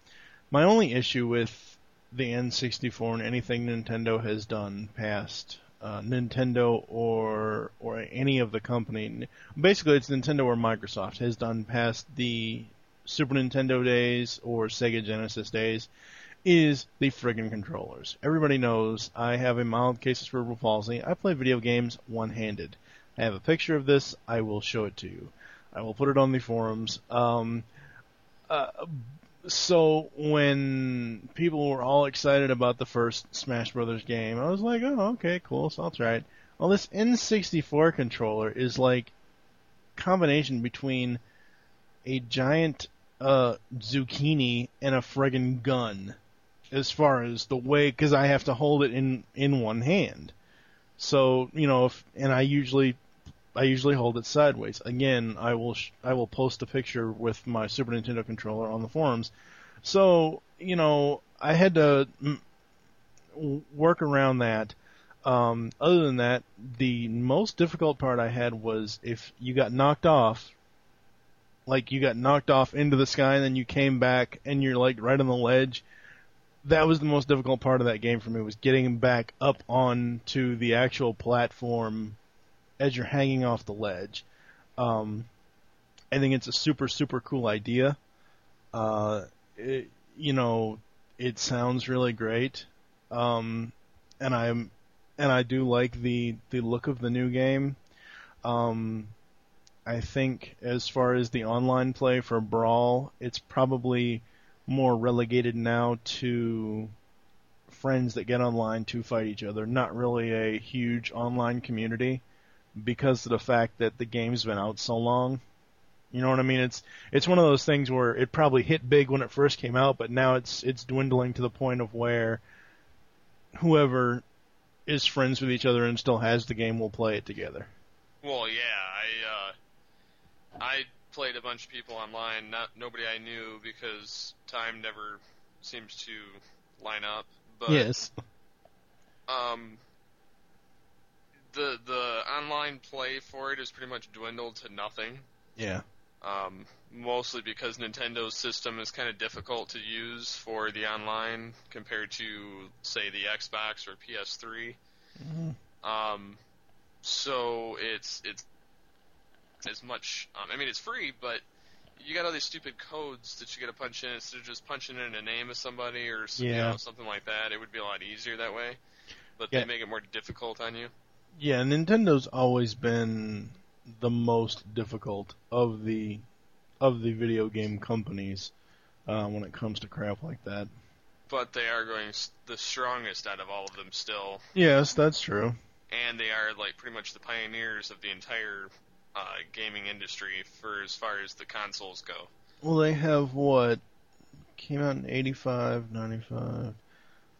My only issue with the N64 and anything Nintendo has done past uh, Nintendo or or any of the company, basically it's Nintendo or Microsoft has done past the Super Nintendo days or Sega Genesis days, is the friggin' controllers. Everybody knows I have a mild case of cerebral palsy. I play video games one-handed. I have a picture of this. I will show it to you. I will put it on the forums. Um, uh, so when people were all excited about the first Smash Brothers game, I was like, oh, okay, cool, so I'll try it. Well, this N64 controller is like combination between a giant uh, zucchini and a friggin' gun, as far as the way, because I have to hold it in in one hand. So you know, if, and I usually I usually hold it sideways. Again, I will sh- I will post a picture with my Super Nintendo controller on the forums. So you know, I had to w- work around that. Um, other than that, the most difficult part I had was if you got knocked off, like you got knocked off into the sky and then you came back and you're like right on the ledge. That was the most difficult part of that game for me was getting back up onto the actual platform as you're hanging off the ledge. Um, I think it's a super super cool idea. Uh, it, you know, it sounds really great. Um, and I'm and I do like the the look of the new game. Um, I think as far as the online play for Brawl, it's probably more relegated now to friends that get online to fight each other, not really a huge online community because of the fact that the game's been out so long. You know what I mean? It's it's one of those things where it probably hit big when it first came out, but now it's it's dwindling to the point of where whoever is friends with each other and still has the game will play it together. Well, yeah, I uh, I played a bunch of people online, not nobody I knew because time never seems to line up. But yes. um, the the online play for it is pretty much dwindled to nothing. Yeah. Um, mostly because Nintendo's system is kind of difficult to use for the online compared to, say, the Xbox or PS3. Hmm. Um, so it's it's as much. Um, I mean, it's free, but you got all these stupid codes that you got to punch in instead of just punching in a name of somebody or s- you Yeah. know, something like that. It would be a lot easier that way. But Yeah. they make it more difficult on you. Yeah, Nintendo's always been the most difficult of the of the video game companies uh, when it comes to crap like that. But they are going the strongest out of all of them still. Yes, that's true. and they are like pretty much the pioneers of the entire uh, gaming industry for as far as the consoles go. Well, they have what came out in 85, 95.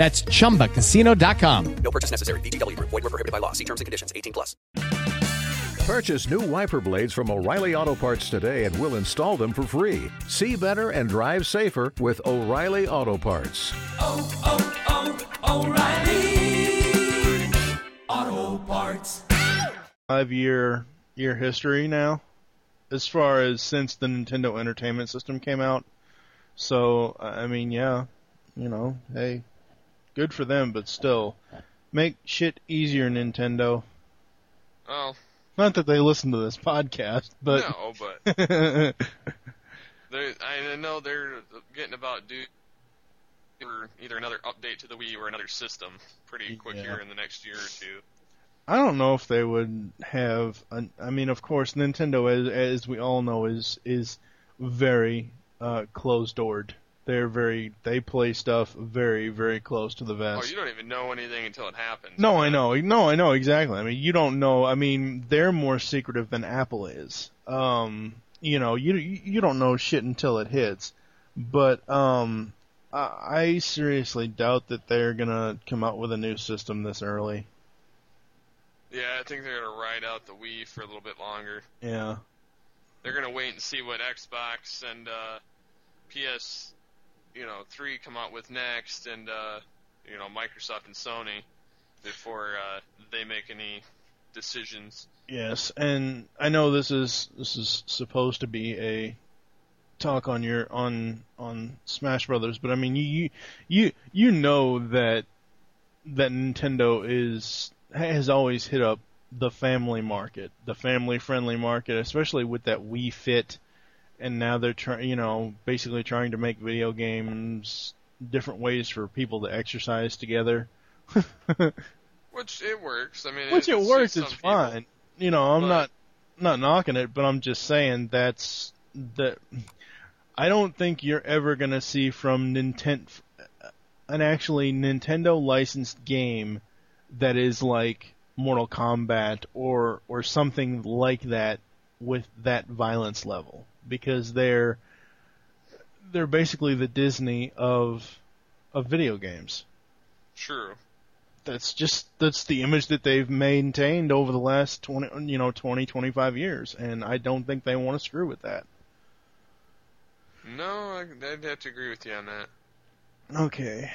That's chumbacasino.com. No purchase necessary. VGW Group. Void were prohibited by law. See terms and conditions. 18 plus. Purchase new wiper blades from O'Reilly Auto Parts today and we'll install them for free. See better and drive safer with O'Reilly Auto Parts. oh, oh, O'Reilly Auto Parts. five year year history now, as far as since the Nintendo Entertainment System came out. So I mean, yeah, you know, hey, good for them, but still, make shit easier, Nintendo. Oh, Not that they listen to this podcast, but no, but I know they're getting about due for either another update to the Wii or another system pretty quick Yeah. here in the next year or two. I don't know if they would have. An, I mean, of course, Nintendo, as, as we all know, is is very uh, closed doored. They're very they play stuff very very close to the vest. Oh, you don't even know anything until it happens. No, I know. No, I know exactly. I mean, you don't know. I mean, they're more secretive than Apple is. Um, you know, you you don't know shit until it hits. But um, I, I seriously doubt that they're gonna come out with a new system this early. Yeah, I think they're gonna ride out the Wii for a little bit longer. Yeah. They're gonna wait and see what Xbox and uh, PS, you know, three come out with next, and uh, you know, Microsoft and Sony before uh, they make any decisions. Yes, and I know this is this is supposed to be a talk on your on on Smash Brothers, but I mean you you you, know that that Nintendo is has always hit up the family market, the family friendly market, especially with that Wii Fit, and now they're trying you know basically trying to make video games different ways for people to exercise together. Which it works. I mean, Which it works, it's people. fine. You know, I'm But- not not knocking it, but I'm just saying that's that. I don't think you're ever gonna see from Nintendo an actually Nintendo licensed game that is like Mortal Kombat or or something like that with that violence level because they're they're basically the Disney of of video games True. that's just that's the image that they've maintained over the last 20 you know 20 25 years and I don't think they want to screw with that. No, I, I'd have to agree with you on that. Okay.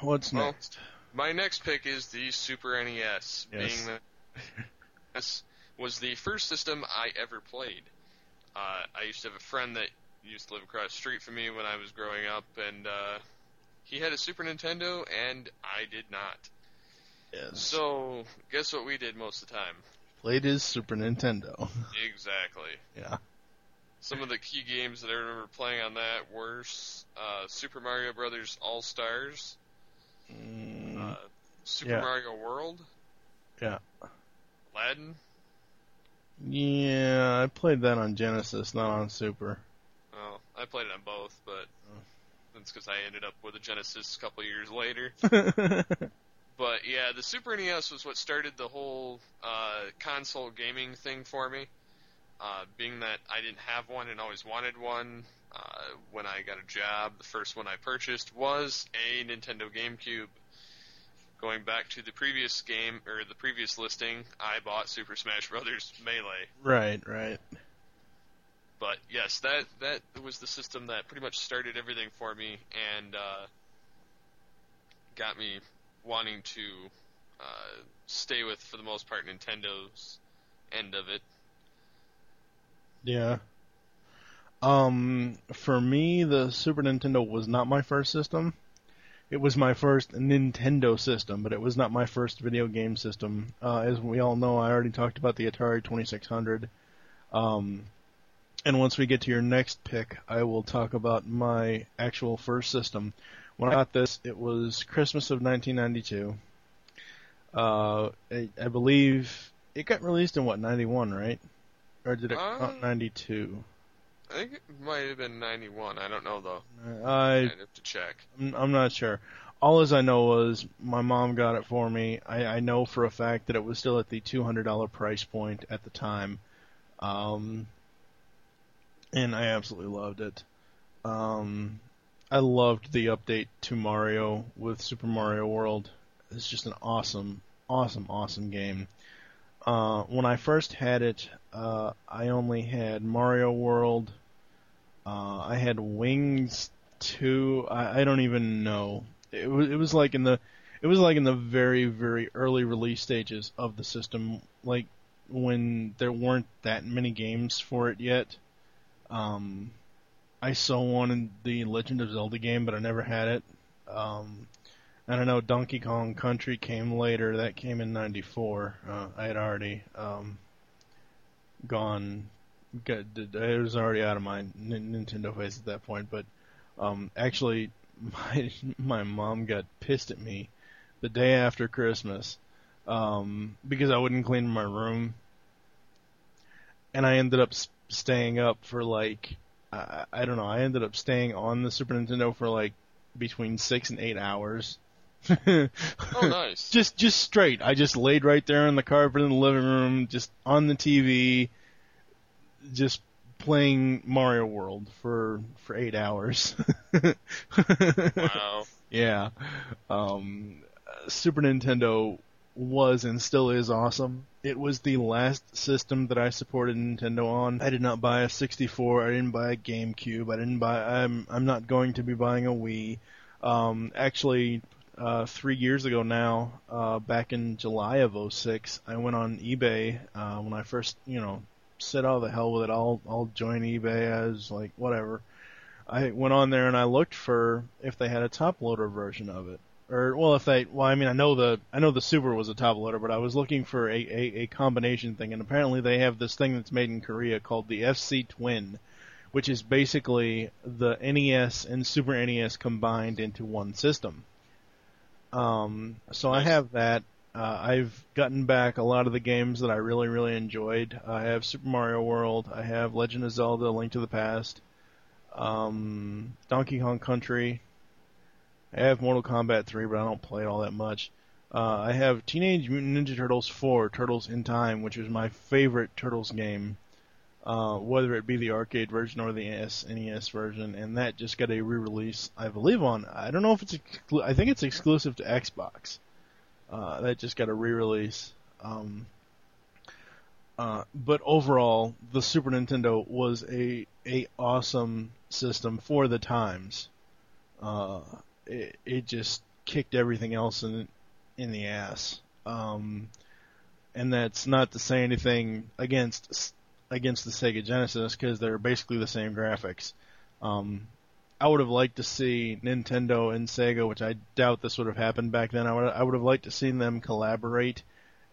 What's Well, next? My next pick is the Super NES, Yes. being the this was the first system I ever played. Uh, I used to have a friend that used to live across the street from me when I was growing up, and uh, he had a Super Nintendo, and I did not. Yes. So, guess what we did most of the time? Played his Super Nintendo. Exactly. yeah. Some of the key games that I remember playing on that were uh, Super Mario Brothers All Stars, uh, Super Mm. Yeah. Mario World, Yeah. Aladdin. Yeah, I played that on Genesis, not on Super. Oh, I played it on both, but that's because I ended up with a Genesis a couple years later. but yeah, the Super NES was what started the whole uh, console gaming thing for me. uh, being that I didn't have one and always wanted one, uh, when I got a job, the first one I purchased was a Nintendo GameCube. Going back to the previous game or the previous listing, I bought Super Smash Brothers Melee. Right, right. But yes, that that was the system that pretty much started everything for me and uh, got me wanting to uh, stay with, for the most part, Nintendo's end of it. Yeah. Um, for me, the Super Nintendo was not my first system. It was my first Nintendo system, but it was not my first video game system. Uh, as we all know, I already talked about the Atari 2600. Um, and once we get to your next pick, I will talk about my actual first system. When I got this, it was Christmas of 1992. Uh, I, I believe it got released in what 91, right? Or did it come out Um, 92? I think it might have been 91. I don't know though. I I'd have to check. I'm, I'm not sure. All as I know was my mom got it for me. I, I know for a fact that it was still at the two hundred dollar price point at the time, um, and I absolutely loved it. Um, I loved the update to Mario with Super Mario World. It's just an awesome, awesome, awesome game. Uh, when I first had it, uh, I only had Mario World. Uh, I had Wings two. I, I don't even know. It was it was like in the it was like in the very very early release stages of the system, like when there weren't that many games for it yet. Um, I so wanted the Legend of Zelda game, but I never had it. Um, I don't know. Donkey Kong Country came later. That came in '94. Uh, I had already um, gone. Got, I was already out of my N- Nintendo phase at that point. But um, actually, my my mom got pissed at me the day after Christmas um, because I wouldn't clean my room, and I ended up s- staying up for like I, I don't know. I ended up staying on the Super Nintendo for like between six and eight hours. Oh, nice. just just straight. I just laid right there on the carpet in the living room, just on the TV, just playing Mario World for for eight hours. Wow. Yeah. Um, Super Nintendo was and still is awesome. It was the last system that I supported Nintendo on. I did not buy a 64. I didn't buy a GameCube. I didn't buy. I'm I'm not going to be buying a Wii. Um, actually, uh, three years ago now, uh, back in July of 06, I went on eBay uh, when I first, you know, said, "Oh, the hell with it! I'll I'll join eBay." as like, whatever. I went on there and I looked for if they had a top loader version of it, or well, if they, well, I mean, I know the I know the Super was a top loader, but I was looking for a, a, a combination thing, and apparently they have this thing that's made in Korea called the FC Twin, which is basically the NES and Super NES combined into one system. Um, so I have that. Uh, I've gotten back a lot of the games that I really, really enjoyed. I have Super Mario World. I have Legend of Zelda: Link to the Past. Um, Donkey Kong Country. I have Mortal Kombat 3, but I don't play it all that much. Uh, I have Teenage Mutant Ninja Turtles 4: Turtles in Time, which is my favorite Turtles game, uh, whether it be the arcade version or the SNES version, and that just got a re-release, I believe on. I don't know if it's. Exclu- I think it's exclusive to Xbox. Uh, that just got a re-release. Um, uh, but overall, the Super Nintendo was a a awesome system for the times. Uh, it, it just kicked everything else in in the ass. Um, and that's not to say anything against against the Sega Genesis because they're basically the same graphics. Um, I would have liked to see Nintendo and Sega, which I doubt this would have happened back then. I would I would have liked to see them collaborate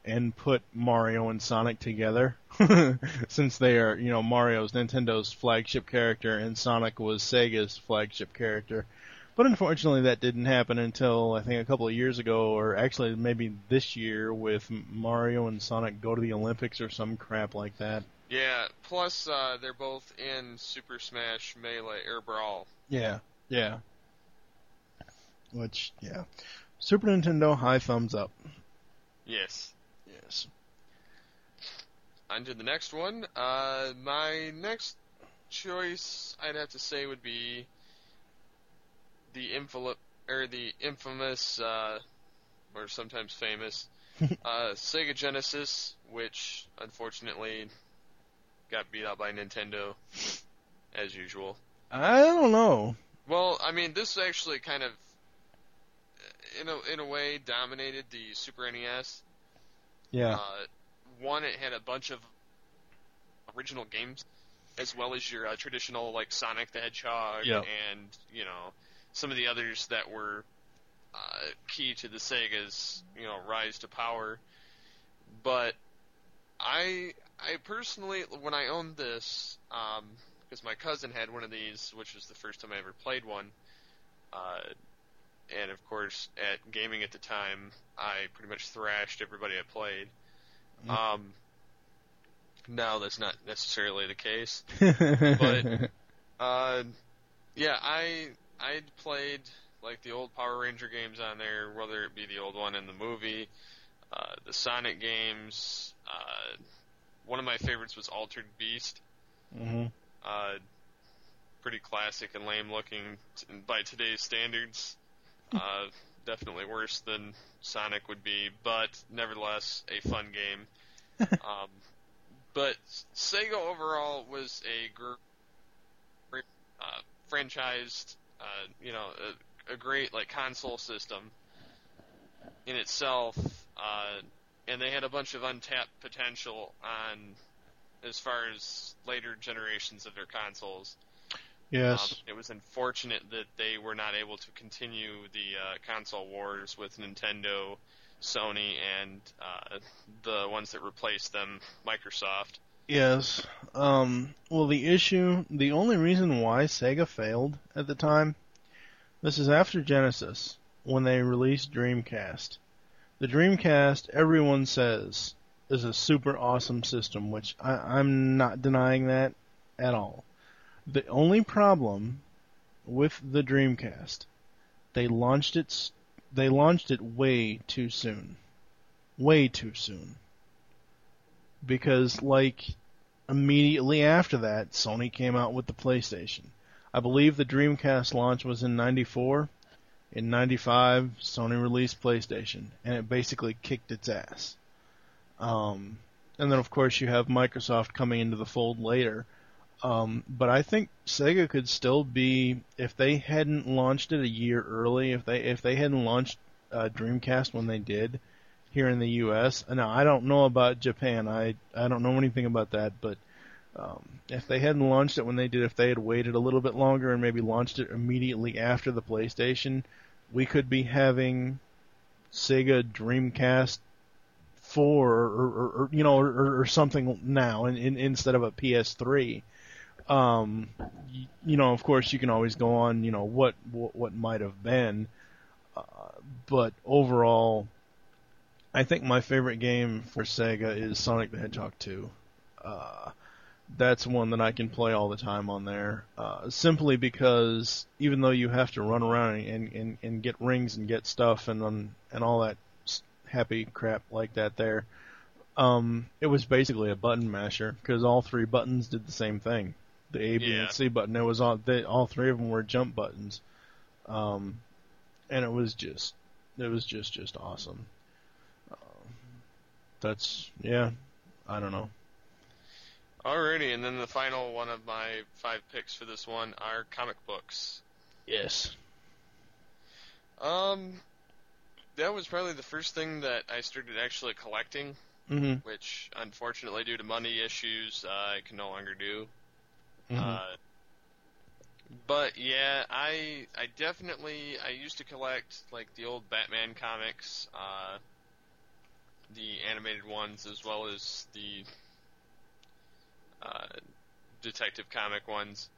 and put Mario and Sonic together, since they are you know Mario's Nintendo's flagship character and Sonic was Sega's flagship character. But unfortunately, that didn't happen until I think a couple of years ago, or actually maybe this year, with Mario and Sonic go to the Olympics or some crap like that. Yeah. Plus, uh, they're both in Super Smash Melee Air Brawl. Yeah, yeah. Which, yeah. Super Nintendo, high thumbs up. Yes. Yes. on to the next one. Uh, my next choice, I'd have to say, would be the infil- or the infamous, uh, or sometimes famous, uh, Sega Genesis, which unfortunately got beat out by Nintendo, as usual. I don't know. Well, I mean, this actually kind of, in a in a way, dominated the Super NES. Yeah. Uh, one, it had a bunch of original games, as well as your uh, traditional like Sonic the Hedgehog Yep. and you know some of the others that were uh, key to the Sega's you know rise to power. But I I personally when I owned this because my cousin had one of these, which was the first time I ever played one. Uh, and of course, at gaming at the time, I pretty much thrashed everybody I played. Um, now that's not necessarily the case, but uh, yeah, I I played like the old Power Ranger games on there, whether it be the old one in the movie, uh, the Sonic games. Uh, one of my favorites was Altered Beast. hmm Uh, pretty classic and lame looking t- by today's standards. Uh, definitely worse than Sonic would be, but nevertheless a fun game. um, but Sega overall was a gr- great uh, franchised, uh, you know, a, a great like console system in itself, uh, and they had a bunch of untapped potential on as far as later generations of their consoles. Yes. Um, it was unfortunate that they were not able to continue the uh, console wars with Nintendo, Sony, and uh, the ones that replaced them, Microsoft. Yes. Um, well, the issue, the only reason why Sega failed at the time, this is after Genesis, when they released Dreamcast. The Dreamcast, everyone says, is a super awesome system, which I, I'm not denying that at all. The only problem with the Dreamcast, they launched it, they launched it way too soon. Way too soon because like immediately after that, Sony came out with the PlayStation. I believe the Dreamcast launch was in 94. In 95, Sony released PlayStation, and it basically kicked its ass. Um, and then of course you have Microsoft coming into the fold later. Um, but I think Sega could still be if they hadn't launched it a year early, if they if they hadn't launched uh, Dreamcast when they did here in the U.S. Now I don't know about Japan. I I don't know anything about that, but um, if they hadn't launched it when they did, if they had waited a little bit longer and maybe launched it immediately after the PlayStation, we could be having Sega Dreamcast four or, or, or you know or, or something now in, in, instead of a PS3. Um, y- you know, of course, you can always go on. You know what what, what might have been, uh, but overall, I think my favorite game for Sega is Sonic the Hedgehog 2. Uh, that's one that I can play all the time on there. Uh, simply because even though you have to run around and, and, and get rings and get stuff and um, and all that happy crap like that there, um, it was basically a button masher because all three buttons did the same thing. The A, B, Yeah. and C button. It was all they, all three of them were jump buttons, um, and it was just it was just just awesome. Uh, that's yeah, I don't know. Alrighty, and then the final one of my five picks for this one are comic books. Yes. Um, that was probably the first thing that I started actually collecting, Mhm. which unfortunately, due to money issues, uh, I can no longer do. Mhm. Uh, but yeah, I I definitely I used to collect like the old Batman comics, uh, the animated ones as well as the uh, detective comic ones.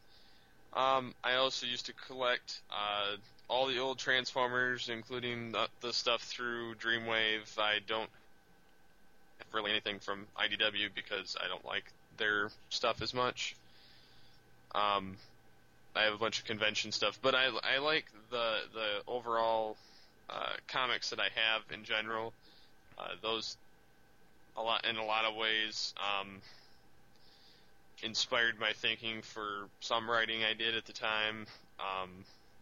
Um, I also used to collect uh, all the old Transformers, including the, the stuff through Dreamwave. I don't really anything from IDW because I don't like their stuff as much. Um, I have a bunch of convention stuff, but I, I like the the overall uh, comics that I have in general. Uh, those a lot in a lot of ways um, inspired my thinking for some writing I did at the time. Um,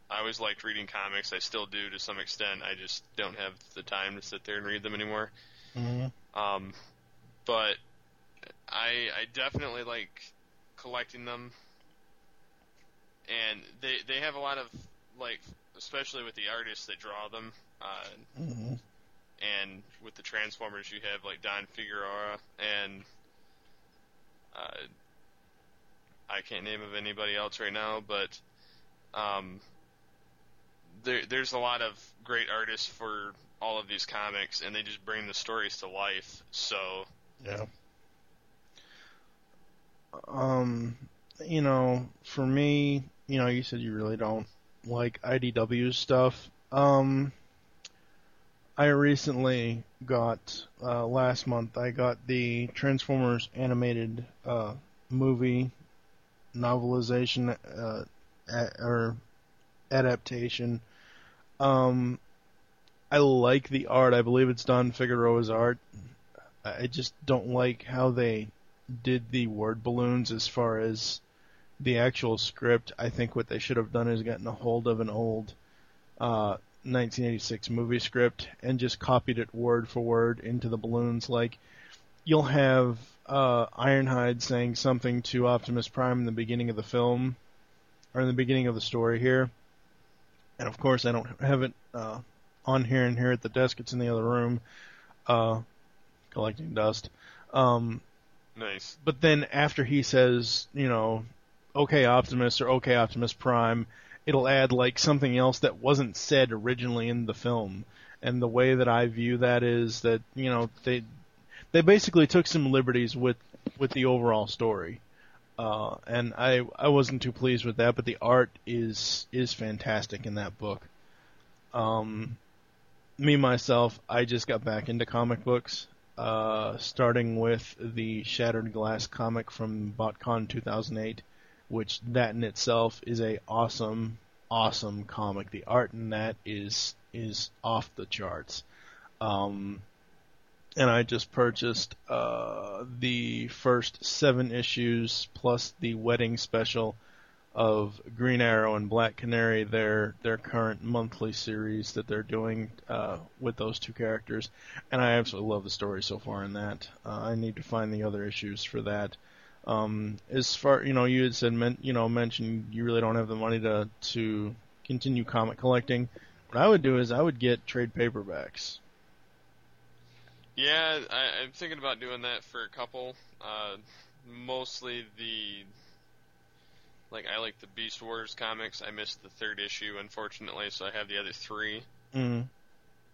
I always liked reading comics. I still do to some extent. I just don't have the time to sit there and read them anymore. Mm-hmm. Um, but I I definitely like collecting them, and they they have a lot of like, especially with the artists that draw them. Uh, Mm-hmm. and with the Transformers, you have like Don Figueroa and uh, I can't name of anybody else right now, but um, there, there's a lot of great artists for all of these comics, and they just bring the stories to life. So Yeah. Um, you know, for me, you know, you said you really don't like IDW stuff. Um, I recently got uh, last month. I got the Transformers animated uh, movie novelization uh, a- or adaptation. Um, I like the art. I believe it's Don Figueroa's art. I just don't like how they did the word balloons as far as the actual script. I think what they should have done is gotten a hold of an old uh, 1986 movie script and just copied it word for word into the balloons. Like you'll have uh, Ironhide saying something to Optimus Prime in the beginning of the film or in the beginning of the story here, and of course I don't have it uh, on here and here at the desk. It's in the other room, uh, collecting dust. Um, nice. but then after he says, you know, okay Optimus or okay Optimus Prime, it'll add like something else that wasn't said originally in the film. And the way that I view that is that, you know, they they basically took some liberties with with the overall story. Uh, and I I wasn't too pleased with that, but the art is is fantastic in that book. Um, me myself, I just got back into comic books, uh, starting with the Shattered Glass comic from BotCon 2008, which that in itself is a awesome, awesome comic. The art in that is is off the charts. Um, and I just purchased uh, the first seven issues plus the wedding special of Green Arrow and Black Canary, their their current monthly series that they're doing uh, with those two characters, and I absolutely love the story so far in that. Uh, I need to find the other issues for that. Um, as far you know, you had said men, you know mentioned you really don't have the money to to continue comic collecting. What I would do is I would get trade paperbacks. Yeah, I, I'm thinking about doing that for a couple. Uh, mostly the like I like the Beast Wars comics. I missed the third issue, unfortunately, so I have the other three. Mm.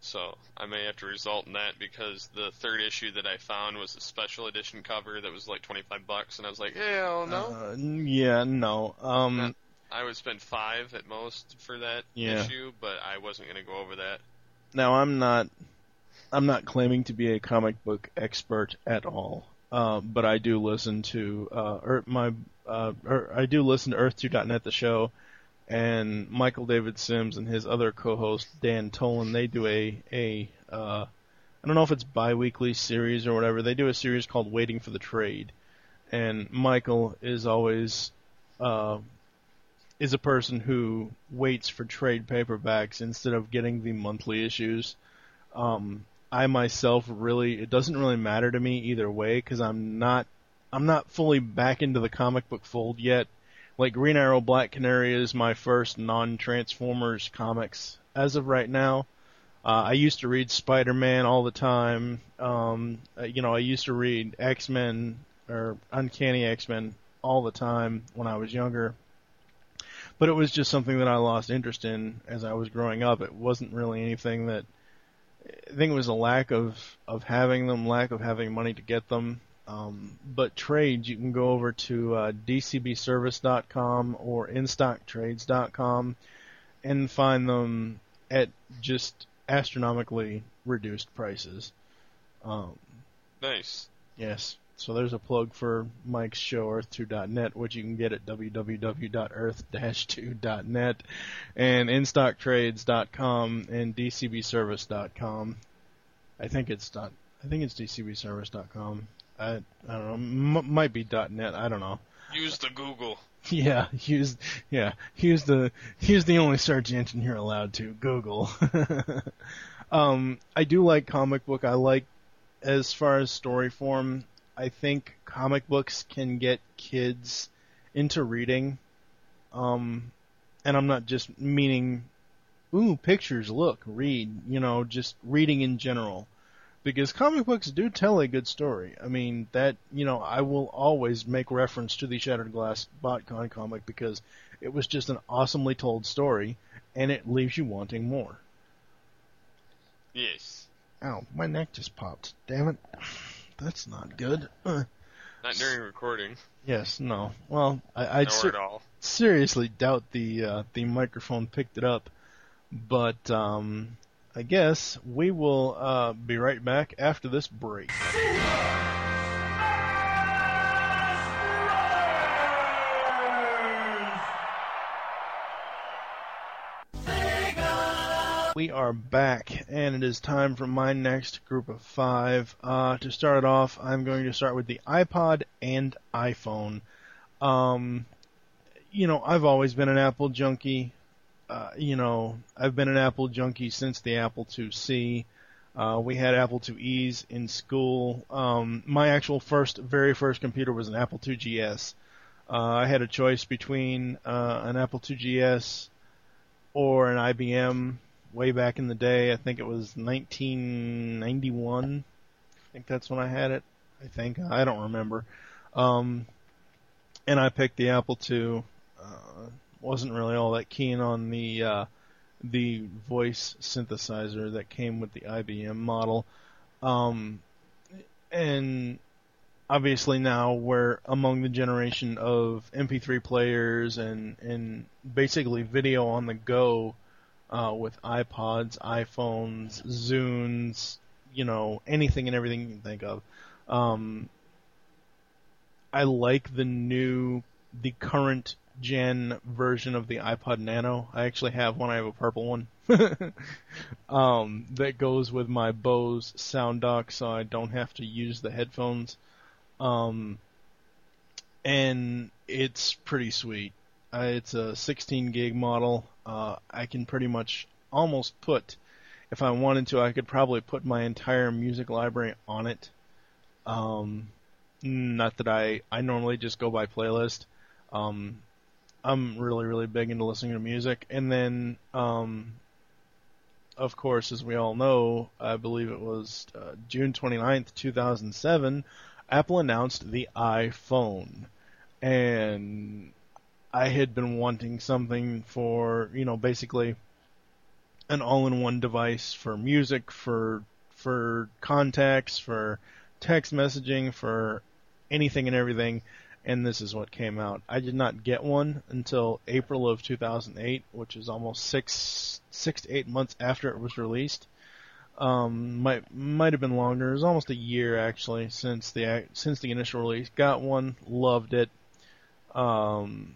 So I may have to result in that because the third issue that I found was a special edition cover that was like 25 bucks, and I was like, hell no. Uh, yeah, no. Um, I would spend five at most for that Yeah. issue, but I wasn't going to go over that. Now I'm not I'm not claiming to be a comic book expert at all. Uh, but I do listen to uh, er, my uh, er, I do listen to Earth2.net the show, and Michael David Sims and his other co-host Dan Tolan they do a a uh, I don't know if it's bi-weekly series or whatever. They do a series called Waiting for the Trade, and Michael is always uh, is a person who waits for trade paperbacks instead of getting the monthly issues. Um, I myself really, it doesn't really matter to me either way because I'm not, I'm not fully back into the comic book fold yet. Like Green Arrow, Black Canary is my first non-Transformers comics as of right now. Uh, I used to read Spider-Man all the time. Um, uh, you know, I used to read X-Men or Uncanny X-Men all the time when I was younger. But it was just something that I lost interest in as I was growing up. It wasn't really anything that I think it was a lack of of having them, lack of having money to get them. Um, but trades, you can go over to uh, dcbservice.com or instocktrades.com and find them at just astronomically reduced prices. Um, Nice. Yes. So there's a plug for Mike's show, Earth2.net, which you can get at www.earth-2.net, and InStockTrades.com and DCBService.com. I think it's dot. I think it's dcbservice.com. I I don't know. M- might be .net. I don't know. Use the Google. Yeah, use yeah, use the use the only search engine you're allowed to, Google. um, I do like comic book. I like as far as story form. I think comic books can get kids into reading. Um, and I'm not just meaning, ooh, pictures, look, read. You know, just reading in general because comic books do tell a good story. I mean, that, you know, I will always make reference to the Shattered Glass BotCon comic because it was just an awesomely told story and it leaves you wanting more. Yes. Ow, my neck just popped. Damn it. That's not good. Uh, Not during recording. yes, no. Well, I, I'd ser- seriously doubt the uh, the microphone picked it up. But um, I guess we will uh, be right back after this break. We are back, and it is time for my next group of five. Uh, to start it off, I'm going to start with the iPod and iPhone. Um, you know, I've always been an Apple junkie. Uh, you know, I've been an Apple junkie since the Apple IIc. Uh, we had Apple IIe's in school. Um, my actual first, very first computer was an Apple IIgs. Uh, I had a choice between uh, an Apple IIgs or an IBM way back in the day. I think it was 1991. I think that's when I had it. I think I don't remember. Um, and I picked the Apple II. Uh, wasn't really all that keen on the uh, the voice synthesizer that came with the IBM model. Um, and obviously now we're among the generation of MP3 players and and basically video on the go uh, with iPods, iPhones, Zunes, you know, anything and everything you can think of. Um, I like the new, the current gen version of the iPod Nano. I actually have one. I have a purple one. um, that goes with my Bose sound dock, so I don't have to use the headphones. Um, and it's pretty sweet. Uh, it's a 16 gig model. Uh, I can pretty much almost put, if I wanted to, I could probably put my entire music library on it. Um, not that I, I normally just go by playlist. Um, I'm really, really big into listening to music. And then, um, of course, as we all know, I believe it was uh, June 29th, 2007, Apple announced the iPhone. And I had been wanting something for, you know, basically an all-in-one device for music, for for contacts, for text messaging, for anything and everything. And this is what came out. I did not get one until April of 2008, which is almost six six to eight months after it was released. Um, might might have been longer. It was almost a year actually since the since the initial release. Got one, loved it. Um,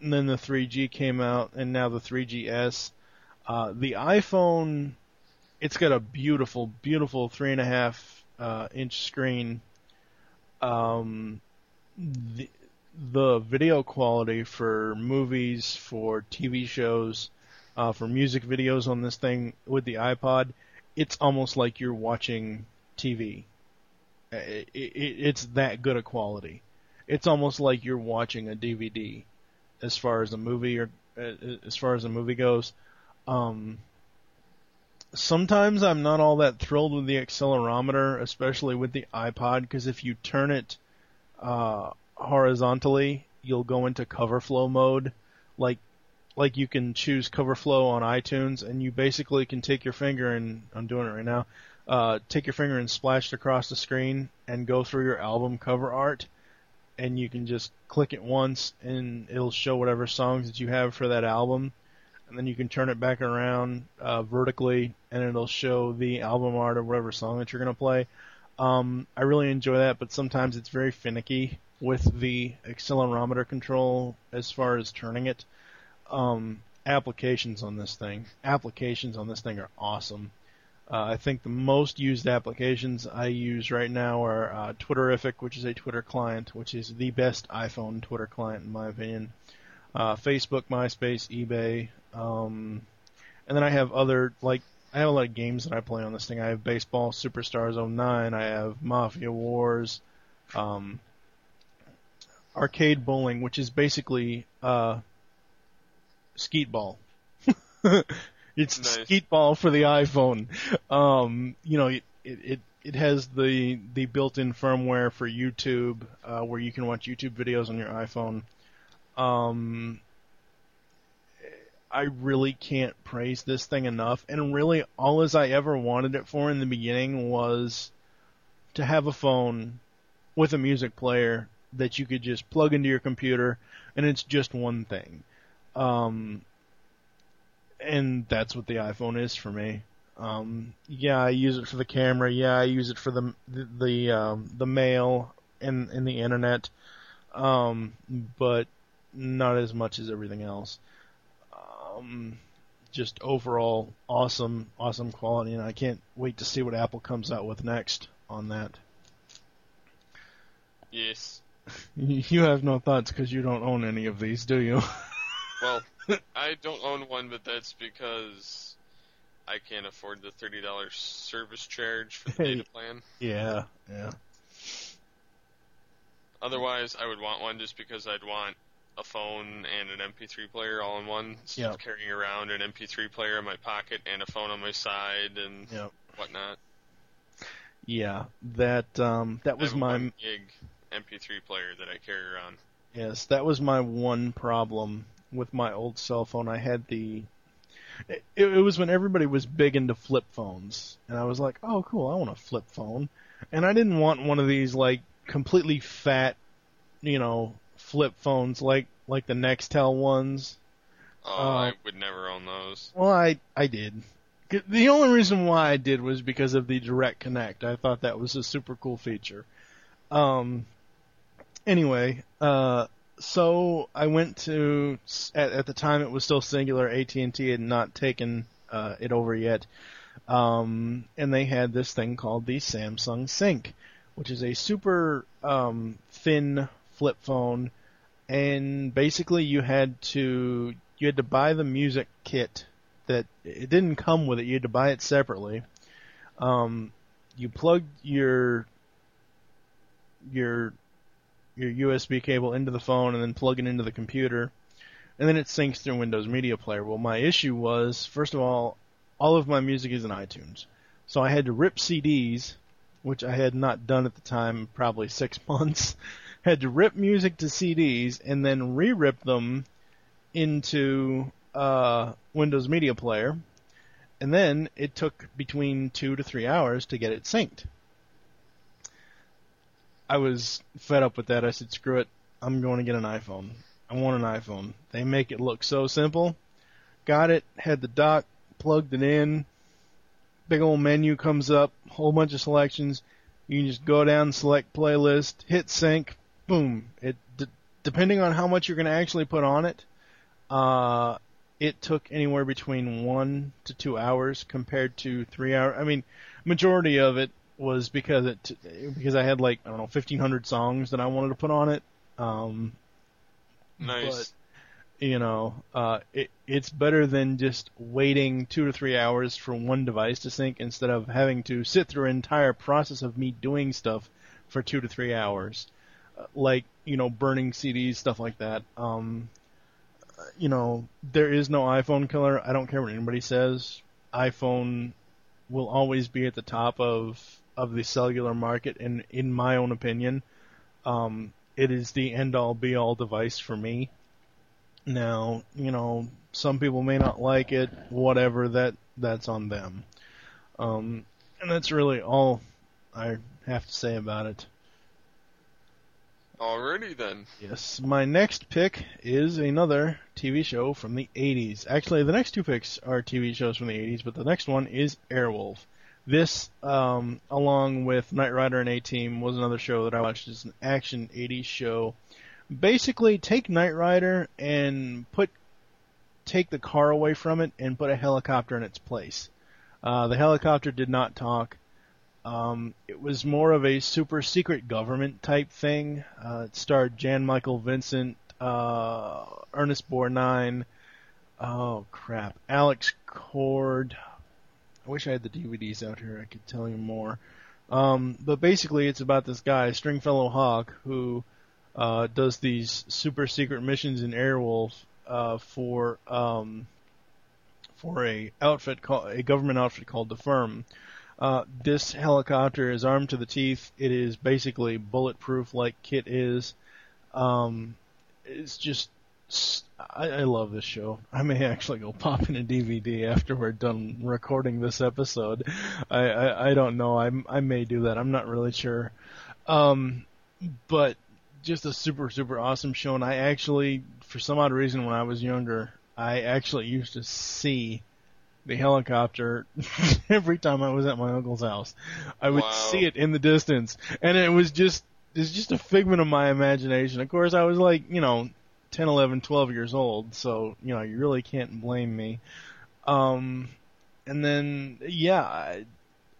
and then the 3G came out, and now the 3GS. Uh, the iPhone, it's got a beautiful, beautiful three and a half uh, inch screen. Um, the, the video quality for movies, for TV shows, uh, for music videos on this thing with the iPod, it's almost like you're watching TV. It, it, it's that good a quality. It's almost like you're watching a DVD, as far as a movie or uh, as far as a movie goes. Um, sometimes I'm not all that thrilled with the accelerometer, especially with the iPod, because if you turn it uh, horizontally, you'll go into cover flow mode. Like, like you can choose cover flow on iTunes, and you basically can take your finger and I'm doing it right now. Uh, take your finger and splash it across the screen and go through your album cover art, and you can just click it once, and it'll show whatever songs that you have for that album and then you can turn it back around uh, vertically, and it'll show the album art of whatever song that you're going to play. Um, I really enjoy that, but sometimes it's very finicky with the accelerometer control as far as turning it. Um, applications on this thing, applications on this thing are awesome. Uh, I think the most used applications I use right now are uh, Twitterrific, which is a Twitter client, which is the best iPhone Twitter client in my opinion. Uh, Facebook, MySpace, eBay, um, and then I have other like I have a lot of games that I play on this thing. I have Baseball Superstars 09, I have Mafia Wars, um, Arcade Bowling, which is basically uh, skeet ball. it's Nice. skeet ball for the iPhone. Um, you know, it, it it has the the built-in firmware for YouTube, uh, where you can watch YouTube videos on your iPhone. Um, I really can't praise this thing enough. And really, all as I ever wanted it for in the beginning was to have a phone with a music player that you could just plug into your computer, and it's just one thing. Um, and that's what the iPhone is for me. Um, yeah, I use it for the camera. Yeah, I use it for the the the, um, the mail and and the internet. Um, but not as much as everything else. Um, just overall awesome, awesome quality, and I can't wait to see what Apple comes out with next on that. Yes. You have no thoughts because you don't own any of these, do you? Well, I don't own one, but that's because I can't afford the thirty dollars service charge for the data plan. yeah, yeah. Otherwise, I would want one just because I'd want a phone and an MP3 player all in one instead Yep. of carrying around an MP3 player in my pocket and a phone on my side and Yep. whatnot. Yeah, that um, that was my gig MP3 player that I carry around. Yes, that was my one problem with my old cell phone. I had the. It, it was when everybody was big into flip phones, and I was like, "Oh, cool! I want a flip phone," and I didn't want one of these like completely fat, you know, flip phones like like the Nextel ones. Oh, Uh, I would never own those. Well, I I did. The only reason why I did was because of the direct connect. I thought that was a super cool feature. Um. Anyway, uh, so I went to at, at the time it was still Cingular. AT and T had not taken uh, it over yet, um, and they had this thing called the Samsung Sync, which is a super um, thin flip phone, and basically you had to you had to buy the music kit that it didn't come with it. You had to buy it separately. Um, you plugged your your your USB cable into the phone and then plug it into the computer, and then it syncs through Windows Media Player. Well, my issue was first of all, all of my music is in iTunes, so I had to rip CDs, which I had not done at the time, probably six months. had to rip music to CDs and then re-rip them into uh, Windows Media Player, and then it took between two to three hours to get it synced. I was fed up with that. I said, "Screw it! I'm going to get an iPhone. I want an iPhone. They make it look so simple." Got it. Had the dock, plugged it in. Big old menu comes up, whole bunch of selections. You can just go down, select playlist, hit sync, boom. It d- depending on how much you're going to actually put on it, uh, it took anywhere between one to two hours compared to three hours. I mean, majority of it was because it because I had like I don't know 1500 songs that I wanted to put on it. Um, Nice. But, you know, uh, it it's better than just waiting two to three hours for one device to sync instead of having to sit through an entire process of me doing stuff for two to three hours, uh, like you know burning CDs, stuff like that. Um, you know, there is no iPhone killer. I don't care what anybody says. iPhone will always be at the top of of the cellular market, and in my own opinion, um, it is the end all be all device for me. Now, you know, some people may not like it, whatever, that that's on them. Um, and that's really all I have to say about it. Alrighty then. Yes, my next pick is another TV show from the 80s. Actually, the next two picks are TV shows from the 80s, but the next one is Airwolf. This, um, along with Knight Rider and A Team, was another show that I watched. It's an action 80s show. Basically, take Knight Rider and put take the car away from it and put a helicopter in its place. Uh, the helicopter did not talk. Um, it was more of a super secret government type thing. Uh, it starred Jan Michael Vincent, uh, Ernest Borgnine, oh crap, Alex Cord. I wish I had the DVDs out here. I could tell you more. Um, but basically, it's about this guy, Stringfellow Hawk, who uh, does these super secret missions in Airwolf uh, for um, for a outfit called a government outfit called the Firm. Uh, this helicopter is armed to the teeth. It is basically bulletproof, like KITT is. Um, it's just I, I love this show. I may actually go pop in a DVD after we're done recording this episode. I, I, I don't know. I, I may do that. I'm not really sure. Um, but just a super, super awesome show. And I actually, for some odd reason, when I was younger, I actually used to see the helicopter every time I was at my uncle's house. I would Wow. see it in the distance, and it was just it's just a figment of my imagination. Of course, I was like, you know, 10, 11, 12 years old, so you know, you really can't blame me. Um, and then yeah, I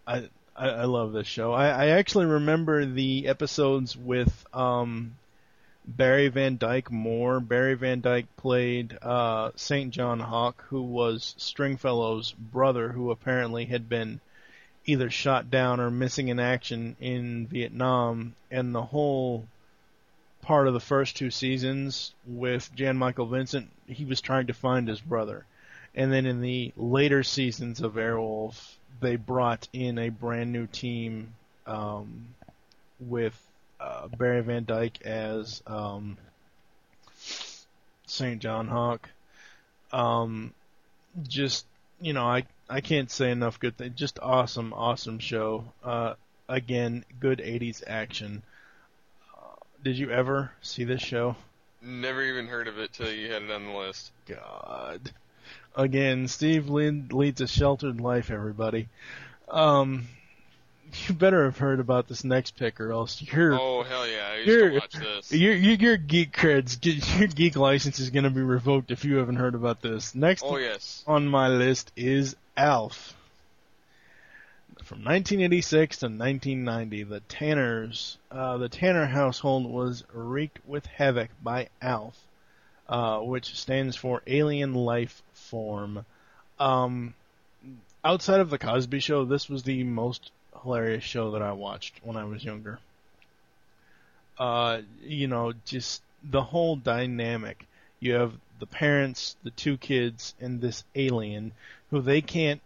I I love this show. I, I actually remember the episodes with um Barry Van Dyke Moore. Barry Van Dyke played uh, St. John Hawk, who was Stringfellow's brother, who apparently had been either shot down or missing in action in Vietnam. And the whole part of the first two seasons with Jan Michael Vincent, he was trying to find his brother. And then in the later seasons of Airwolf, they brought in a brand new team um, with uh, Barry Van Dyke as um, St. John Hawk. Um, just you know, I I can't say enough good things. Just awesome, awesome show. Uh, again, good '80s action. Did you ever see this show? Never even heard of it till you had it on the list. God. Again, Steve leads a sheltered life, everybody. Um, you better have heard about this next pick, or else you're Oh hell yeah! I used your, to watch this. Your, your, your geek creds, your geek license is going to be revoked if you haven't heard about this. Next Oh yes. on my list is Alf. From 1986 to 1990, the Tanners, uh, the Tanner household was wreaked with havoc by Alf, uh, which stands for Alien Life Form. Um, outside of the Cosby Show, this was the most hilarious show that I watched when I was younger. Uh, you know, just the whole dynamic. You have the parents, the two kids, and this alien who they can't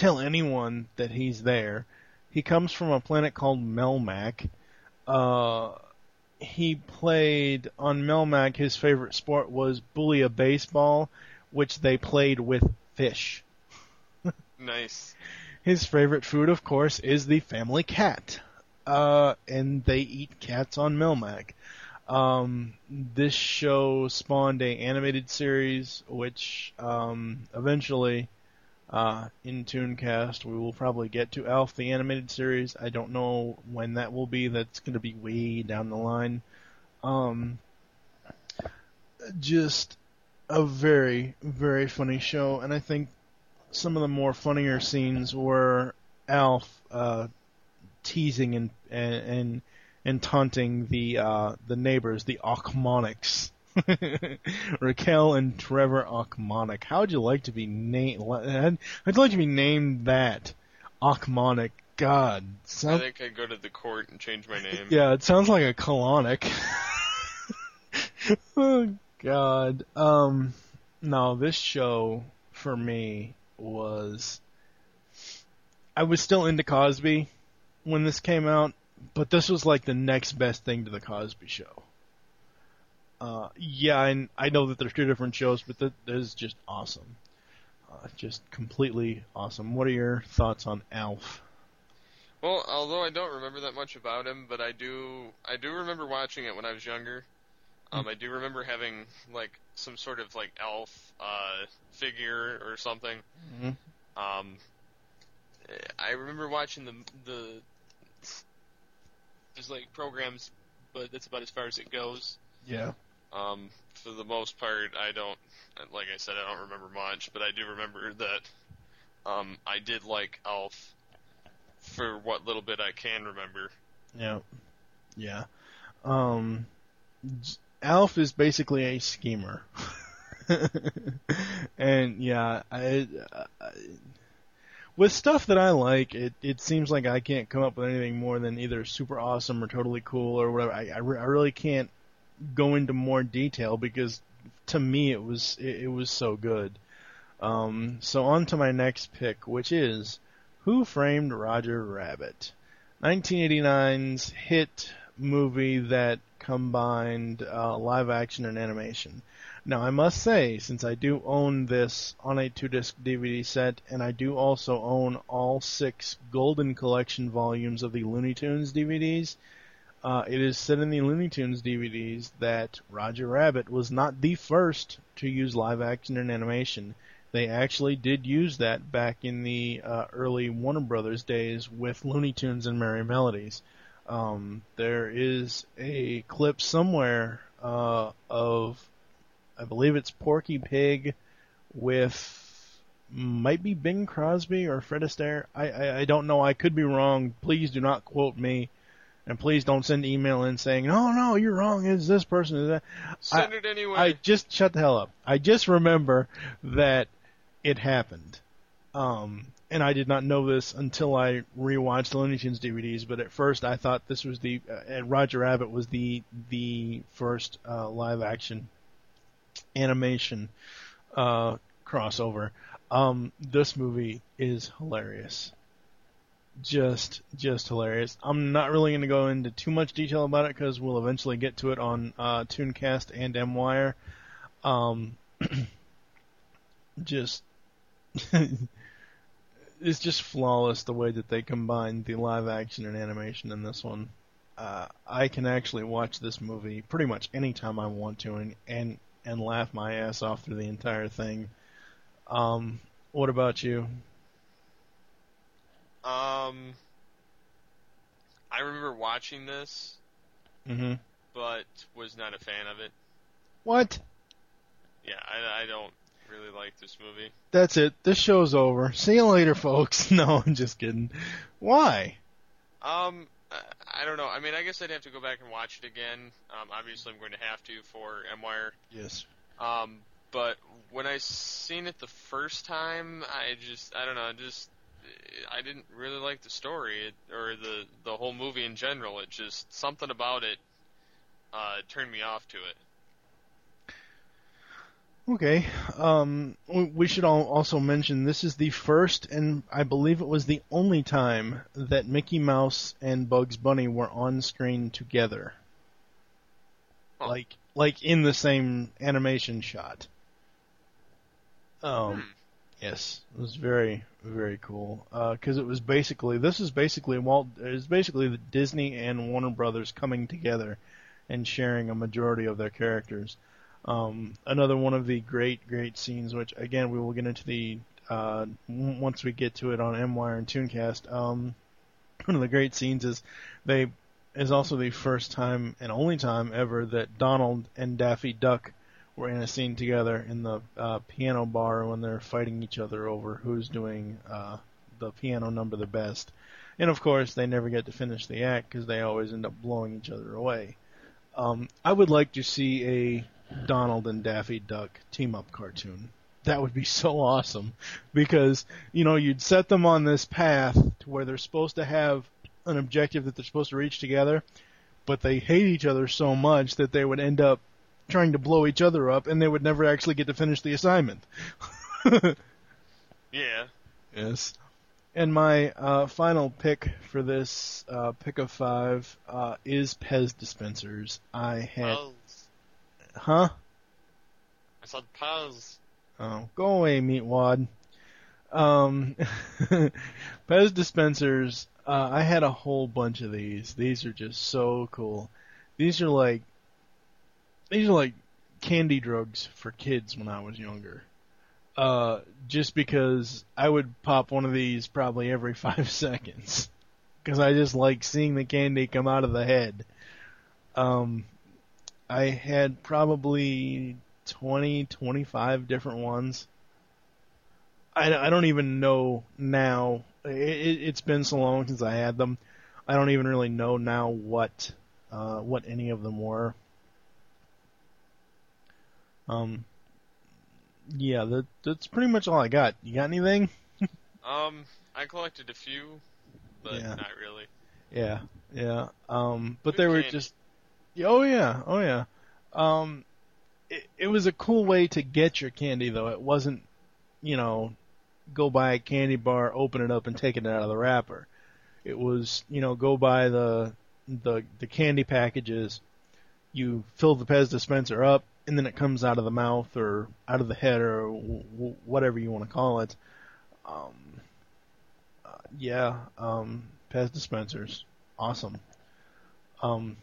tell anyone that he's there. He comes from a planet called Melmac. Uh, he played on Melmac. His favorite sport was bouillabaseball, which they played with fish. Nice. His favorite food, of course, is the family cat. Uh, and they eat cats on Melmac. Um, this show spawned a animated series, which um, eventually, uh, in Tooncast, we will probably get to Alf the animated series. I don't know when that will be. That's going to be way down the line. Um, just a very, very funny show, and I think some of the more funnier scenes were Alf uh, teasing and and and, taunting the uh, the neighbors, the Ochmoneks. Raquel and Trevor Ochmonek. How would you like to be named? I'd I'd like to be named that Ochmonek. God, I think I'd go to the court and change my name. yeah, it sounds like a colonic. oh God. Um, no, this show for me was. I was still into Cosby when this came out, but this was like the next best thing to the Cosby Show. Uh, yeah, I, I know that there's two different shows, but th- this is just awesome. Uh, just completely awesome. What are your thoughts on Alf? Well, although I don't remember that much about him, but I do I do remember watching it when I was younger. Um, I do remember having like some sort of like elf uh, figure or something. Mhm. Um, I remember watching the the there's like programs, but that's about as far as it goes. Yeah. Um, for the most part, I don't like I said I don't remember much, but I do remember that um, I did like Alf for what little bit I can remember. Yeah, yeah. Um, Alf is basically a schemer, and yeah, I, I with stuff that I like, it it seems like I can't come up with anything more than either super awesome or totally cool or whatever. I I, re- I really can't go into more detail because to me it was it, it was so good. Um, so on to my next pick, which is Who Framed Roger Rabbit, 1989's hit movie that combined uh, live action and animation. Now I must say, since I do own this on a two disc DVD set, and I do also own all six Golden Collection volumes of the Looney Tunes DVDs, uh, it is said in the Looney Tunes DVDs that Roger Rabbit was not the first to use live action and animation. They actually did use that back in the uh, early Warner Brothers days with Looney Tunes and Merrie Melodies. Um, there is a clip somewhere uh, of, I believe it's Porky Pig with might be Bing Crosby or Fred Astaire. I, I I don't know. I could be wrong. Please do not quote me. And please don't send email in saying, "No, no, you're wrong. It's this person." Is that?" Send I, it anyway. I just shut the hell up. I just remember that it happened, um, and I did not know this until I rewatched the Looney Tunes DVDs. But at first, I thought this was the uh, Roger Rabbit was the the first uh, live action animation uh, crossover. Um, this movie is hilarious just just hilarious. I'm not really going to go into too much detail about it because we'll eventually get to it on uh, Tooncast and MWire. Um, just it's just flawless the way that they combine the live action and animation in this one. Uh, I can actually watch this movie pretty much anytime I want to and and, and laugh my ass off through the entire thing. Um, what about you? Um, I remember watching this, Mm-hmm. but was not a fan of it. What? Yeah, I, I don't really like this movie. That's it. This show's over. See you later, folks. No, I'm just kidding. Why? Um, I- don't know. I mean, I guess I'd have to go back and watch it again. Um, obviously, I'm going to have to for MWire. Yes. Um, but when I seen it the first time, I just I don't know, just I didn't really like the story it, or the the whole movie in general. It just something about it uh, turned me off to it. Okay. Um, we should al- also mention this is the first and I believe it was the only time that Mickey Mouse and Bugs Bunny were on screen together. Like like in the same animation shot. Um, yes, it was very very cool. Because it was basically this is basically Walt. It's basically the Disney and Warner Brothers coming together and sharing a majority of their characters. Um, another one of the great great scenes, which again we will get into the uh, once we get to it on MWire and Tooncast. Um, one of the great scenes is they is also the first time and only time ever that Donald and Daffy Duck were in a scene together in the uh, piano bar when they're fighting each other over who's doing uh, the piano number the best. And of course, they never get to finish the act because they always end up blowing each other away. Um, I would like to see a Donald and Daffy Duck team up cartoon. That would be so awesome because, you know, you'd set them on this path to where they're supposed to have an objective that they're supposed to reach together, but they hate each other so much that they would end up trying to blow each other up and they would never actually get to finish the assignment. Yeah. Yes. And my uh, final pick for this uh, pick of five uh, is Pez dispensers. I had, Pez. huh? I said Pez. Oh, go away, meatwad. Um, Pez dispensers. Uh, I had a whole bunch of these. These are just so cool. These are like, these are like candy drugs for kids when I was younger. Uh, just because I would pop one of these probably every five seconds. Because I just like seeing the candy come out of the head. Um, I had probably 20, 25 different ones. I, I don't even know now. It, it, it's been so long since I had them. I don't even really know now what uh, what any of them were. Um, yeah, that that's pretty much all I got. You got anything? Um, I collected a few, but Yeah. not really. Yeah, yeah. Um, but they were just. yeah, Oh yeah, oh yeah. Um, it, it was a cool way to get your candy though. It wasn't, you know, go buy a candy bar, open it up, and take it out of the wrapper. It was, you know, go buy the the the candy packages. You fill the Pez dispenser up, and then it comes out of the mouth or out of the head or w- whatever you want to call it. Um, uh, yeah, um, Pez dispensers, awesome. Um,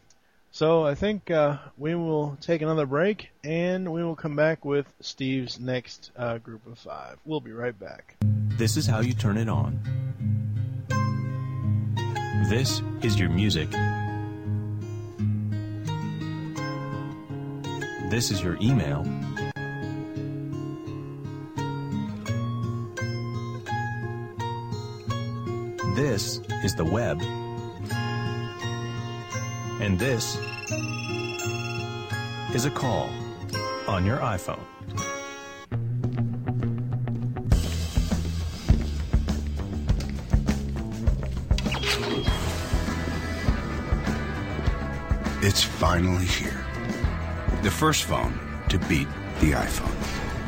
so I think uh, we will take another break, and we will come back with Steve's next uh, group of five. We'll be right back. This is how you turn it on. This is your music. This is your email. This is the web. And this is a call on your iPhone. It's finally here. The first phone to beat the iPhone.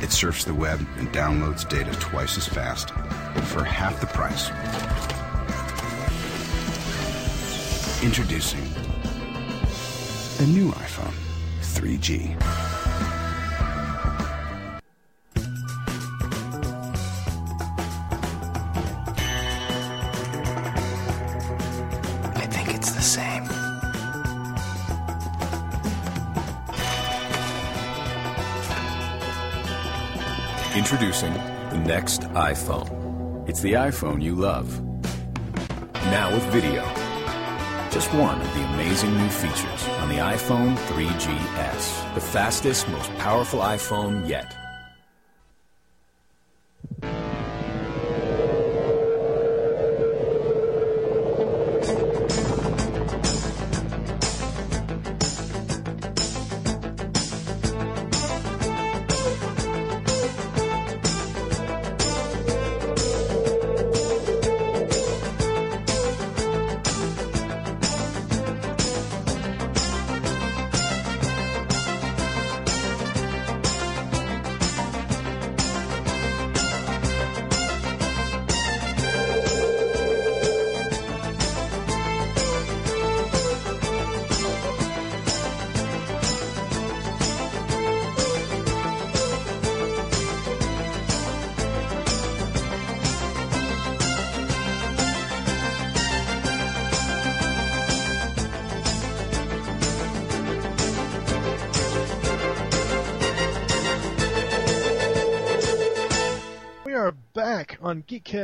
It surfs the web and downloads data twice as fast for half the price. Introducing the new iPhone 3G. Introducing the next iPhone. It's the iPhone you love. Now with video. Just one of the amazing new features on the iPhone 3GS, the fastest, most powerful iPhone yet.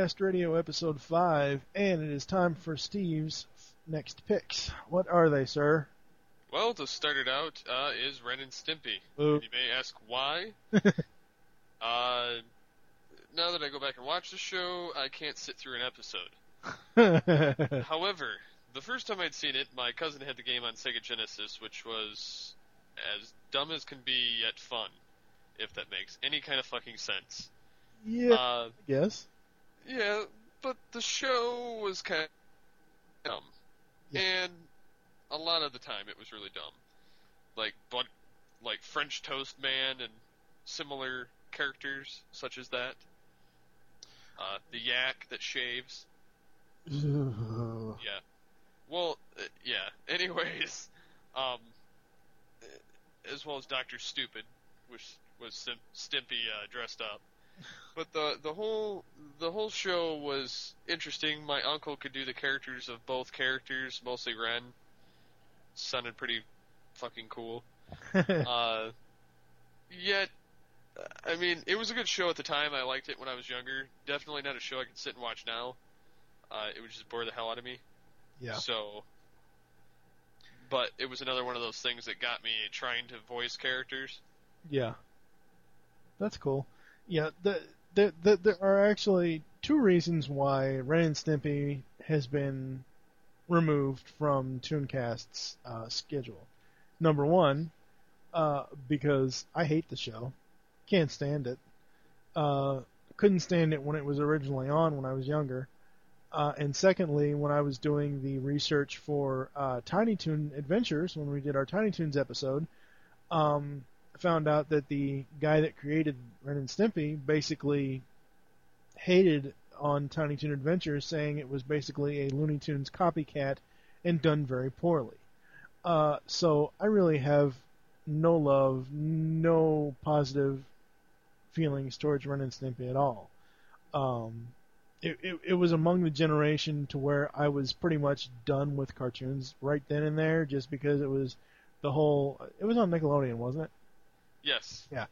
On Radio episode 5, and it is time for Steve's next picks. What are they, sir? Well, to start it out, uh, is Ren and Stimpy. You may ask why. uh, now that I go back and watch the show, I can't sit through an episode. However, the first time I'd seen it, my cousin had the game on Sega Genesis, which was as dumb as can be yet fun, if that makes any kind of fucking sense. yeah, Uh, yes. Yeah, but the show was kind of dumb, and a lot of the time it was really dumb. Like, but like French Toast Man and similar characters such as that. Uh, the yak that shaves. Yeah. Well, uh, yeah. Anyways, um, as well as Doctor Stupid, which was Stimpy uh, dressed up. But the the whole the whole show was interesting. My uncle could do the characters of both characters, mostly Ren. Sounded pretty fucking cool. uh, yet, I mean, it was a good show at the time. I liked it when I was younger. Definitely not a show I could sit and watch now. Uh, it would just bore the hell out of me. Yeah. So, but it was another one of those things that got me trying to voice characters. Yeah. That's cool. Yeah, the there, there, there are actually two reasons why Ren and Stimpy has been removed from Tooncast's uh, schedule. Number one, uh, because I hate the show, can't stand it. Uh, couldn't stand it when it was originally on when I was younger. Uh, and secondly, when I was doing the research for uh, Tiny Toon Adventures, when we did our Tiny Toons episode, um, found out that the guy that created Ren and Stimpy basically hated on Tiny Toon Adventures, saying it was basically a Looney Tunes copycat and done very poorly. Uh, so I really have no love, no positive feelings towards Ren and Stimpy at all. Um, it, it, it was among the generation to where I was pretty much done with cartoons right then and there, just because it was the whole. It was on Nickelodeon, wasn't it? Yes. Yeah.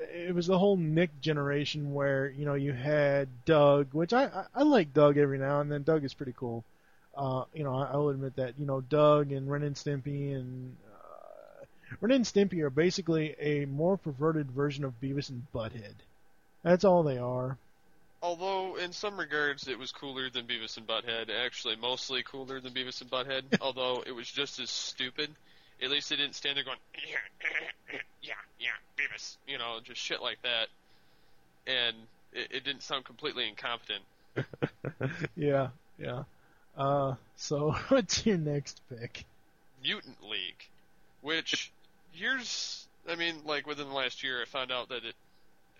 It was the whole Nick generation where you know you had Doug, which I I, I like Doug every now and then. Doug is pretty cool. Uh, you know, I, I will admit that. You know, Doug and Ren and Stimpy and uh, Ren and Stimpy are basically a more perverted version of Beavis and Butthead. That's all they are. Although in some regards it was cooler than Beavis and Butthead, actually mostly cooler than Beavis and Butthead. although it was just as stupid. At least they didn't stand there going, yeah, yeah, yeah, Beavis, you know, just shit like that. And it, it didn't sound completely incompetent. yeah, yeah. Uh, so what's your next pick? Mutant League, which here's, I mean, like within the last year, I found out that it,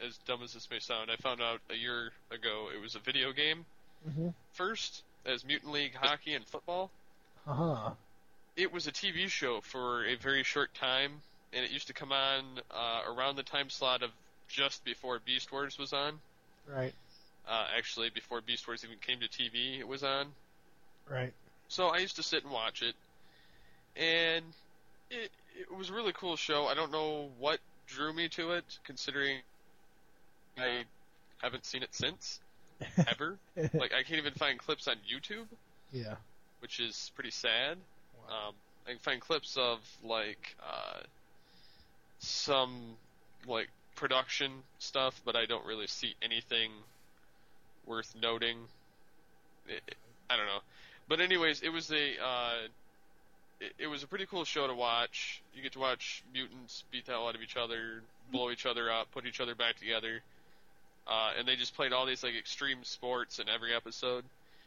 as dumb as this may sound, I found out a year ago it was a video game Mm-hmm. first as Mutant League hockey and football. Uh huh. It was a TV show for a very short time, and it used to come on uh, around the time slot of just before Beast Wars was on. Right. Uh, actually, before Beast Wars even came to TV, it was on. Right. So I used to sit and watch it, and it it was a really cool show. I don't know what drew me to it, considering I haven't seen it since ever. like I can't even find clips on YouTube, Yeah. which is pretty sad. Um, I can find clips of like uh, some like production stuff, but I don't really see anything worth noting. It, I don't know, but anyways, it was a uh, it, it was a pretty cool show to watch. You get to watch mutants beat the hell out of each other, blow each other up, put each other back together, uh, and they just played all these like extreme sports in every episode.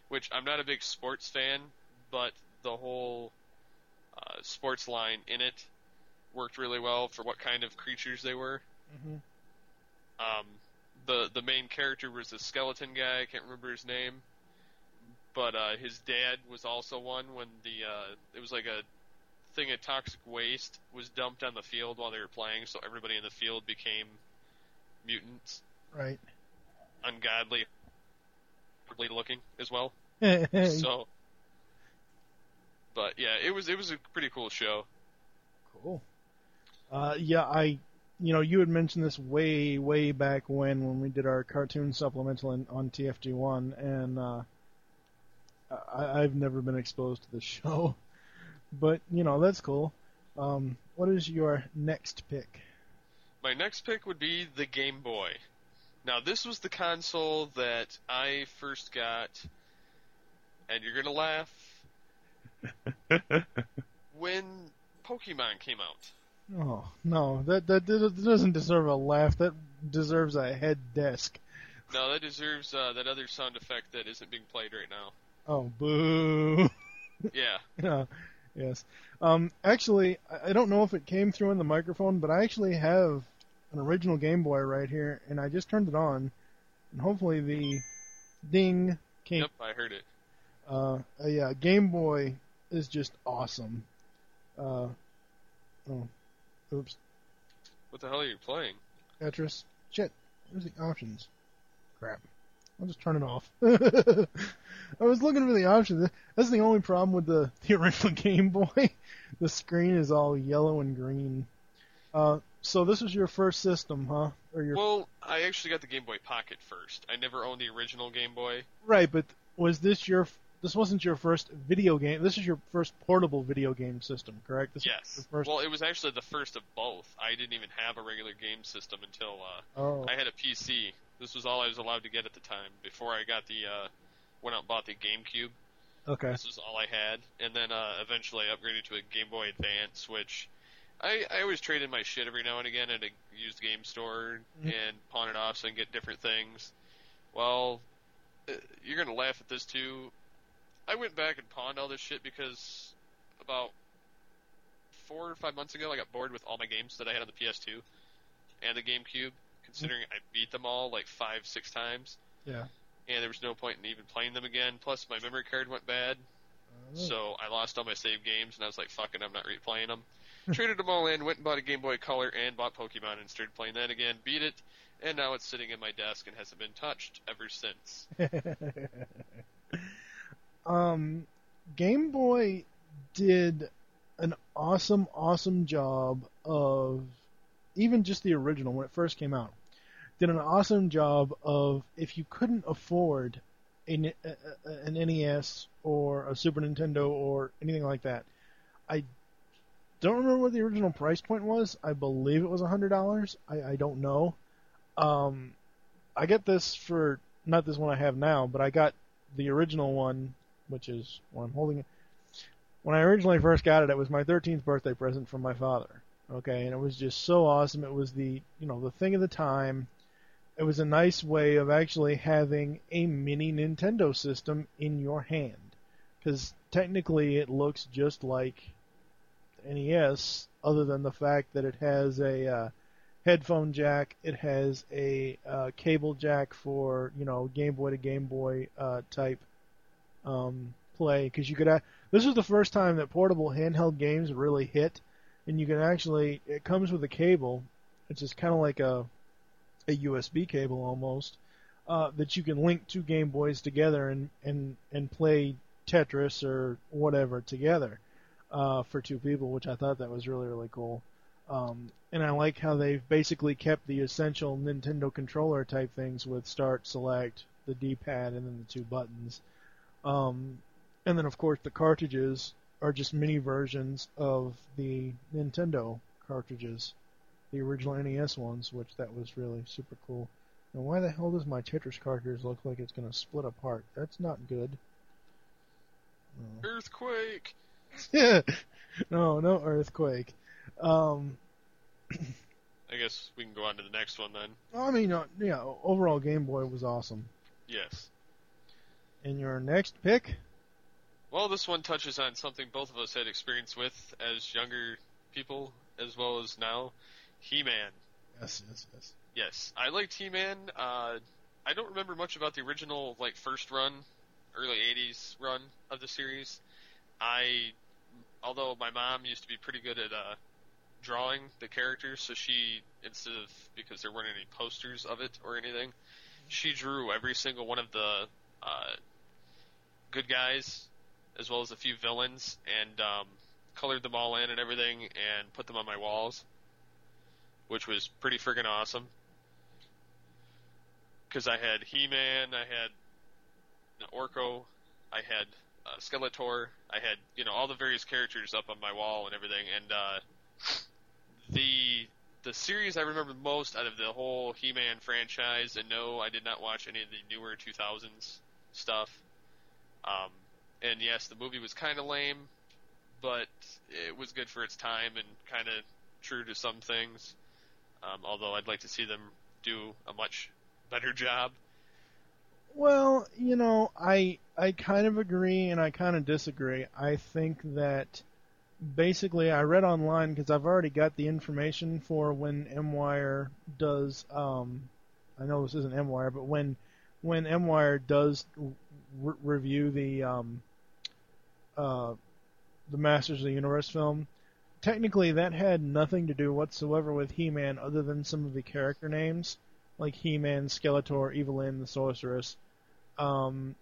Which I'm not a big sports fan, but the whole uh, sports line in it worked really well for what kind of creatures they were. Mm-hmm. Um, the the main character was a skeleton guy. I can't remember his name, but uh, his dad was also one. When the uh, it was like a thing of toxic waste was dumped on the field while they were playing, so everybody in the field became mutants, Right. ungodly, ugly looking as well. so. But yeah, it was it was a pretty cool show. Cool. Uh, yeah, I, you know, you had mentioned this way, way back when, when we did our cartoon supplemental in, on TFG1, and uh, I, I've never been exposed to the show, but you know that's cool. Um, what is your next pick? My next pick would be the Game Boy. Now, this was the console that I first got, and you're gonna laugh when Pokemon came out. Oh no, that that that doesn't deserve a laugh. That deserves a head desk. No, that deserves uh, that other sound effect that isn't being played right now. Oh boo. Yeah. yeah. Yes. Um, actually, I- don't know if it came through in the microphone, but I actually have an original Game Boy right here, and I just turned it on, and hopefully the ding came. Yep, I heard it. Uh, uh, yeah, Game Boy is just awesome. Uh, oh, oops, What the hell are you playing? Tetris. Shit, where's the options? Crap. I'll just turn it off. I was looking for the options. That's the only problem with the, the original Game Boy. the screen is all yellow and green. Uh, so this was your first system, huh? Or your Well, I actually got the Game Boy Pocket first. I never owned the original Game Boy. right? But was this your? This wasn't your first video game. This is your first portable video game system, correct? This Yes. first. Well, it was actually the first of both. I didn't even have a regular game system until uh, Oh. I had a PC This was all I was allowed to get at the time before I got the uh, went out and bought the GameCube. Okay. This is all I had, and then uh, eventually I upgraded to a Game Boy Advance, which I, I always traded in my shit every now and again at a used game store Mhm. and pawn it off so I can get different things. Well, uh, you're gonna laugh at this too. I went back and pawned all this shit because about four or five months ago I got bored with all my games that I had on the PS2 and the GameCube, considering I beat them all like five, six times Yeah. and there was no point in even playing them again. Plus, my memory card went bad, oh. so I lost all my save games, and I was like, "Fucking, I'm not replaying them." Traded them all in, went and bought a Game Boy Color, and bought Pokemon, and started playing that again. Beat it, and now it's sitting in my desk and hasn't been touched ever since. um, Game Boy did an awesome, awesome job of even just the original when it first came out. Did an awesome job of if you couldn't afford an, an NES or a Super Nintendo or anything like that. I don't remember what the original price point was. I believe it was hundred dollars. I, I don't know. Um, I get this for not this one I have now, but I got the original one, which is what I'm holding. When I originally first got it, it was my 13th birthday present from my father. Okay, and it was just so awesome. It was the you know the thing of the time. It was a nice way of actually having a mini Nintendo system in your hand, because technically it looks just like NES, other than the fact that it has a uh, headphone jack, it has a uh, cable jack for you know Game Boy to Game Boy uh, type um, play. Because you could, a this was the first time that portable handheld games really hit, and you can actually it comes with a cable, which is kind of like a a USB cable almost, uh, that you can link two Game Boys together and and and play Tetris or whatever together uh, for two people, which I thought that was really really cool. Um, and I like how they've basically kept the essential Nintendo controller type things with start, select, the D-pad, and then the two buttons. Um, and then of course the cartridges are just mini versions of the Nintendo cartridges, the original NES ones, which that was really super cool. Now why the hell does my Tetris cartridge look like it's gonna split apart? That's not good. Earthquake. Yeah. no, no earthquake. Um, I guess we can go on to the next one then. I mean, uh, yeah, overall Game Boy was awesome. Yes. And your next pick? Well, this one touches on something both of us had experience with as younger people, as well as now. He-Man. Yes, yes, yes. Yes, I liked He-Man. Uh, I don't remember much about the original, like first run, early '80s run of the series. I, although my mom used to be pretty good at uh, drawing the characters, so she instead of because there weren't any posters of it or anything, she drew every single one of the uh, good guys as well as a few villains and um, colored them all in and everything and put them on my walls, which was pretty friggin' awesome. Because I had He-Man, I had Orko, I had uh, Skeletor, I had you know all the various characters up on my wall and everything, and uh, the the series I remember most out of the whole He-Man franchise. And no, I did not watch any of the newer 2000s stuff. Um, and yes, the movie was kind of lame, but it was good for its time and kind of true to some things. Um, although I'd like to see them do a much better job. Well, you know, I I kind of agree and I kind of disagree. I think that basically I read online because I've already got the information for when MWire does. Um, I know this isn't MWire, but when when MWire does re- review the um, uh, the Masters of the Universe film, technically that had nothing to do whatsoever with He-Man other than some of the character names, like He-Man, Skeletor, Evil-Lyn, the Sorceress. Um,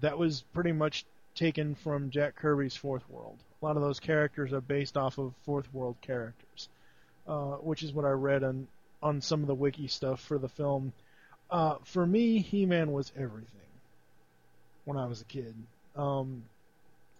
that was pretty much taken from Jack Kirby's Fourth World. A lot of those characters are based off of Fourth World characters, uh, which is what I read on on some of the wiki stuff for the film. Uh, for me, He-Man was everything when I was a kid. Um,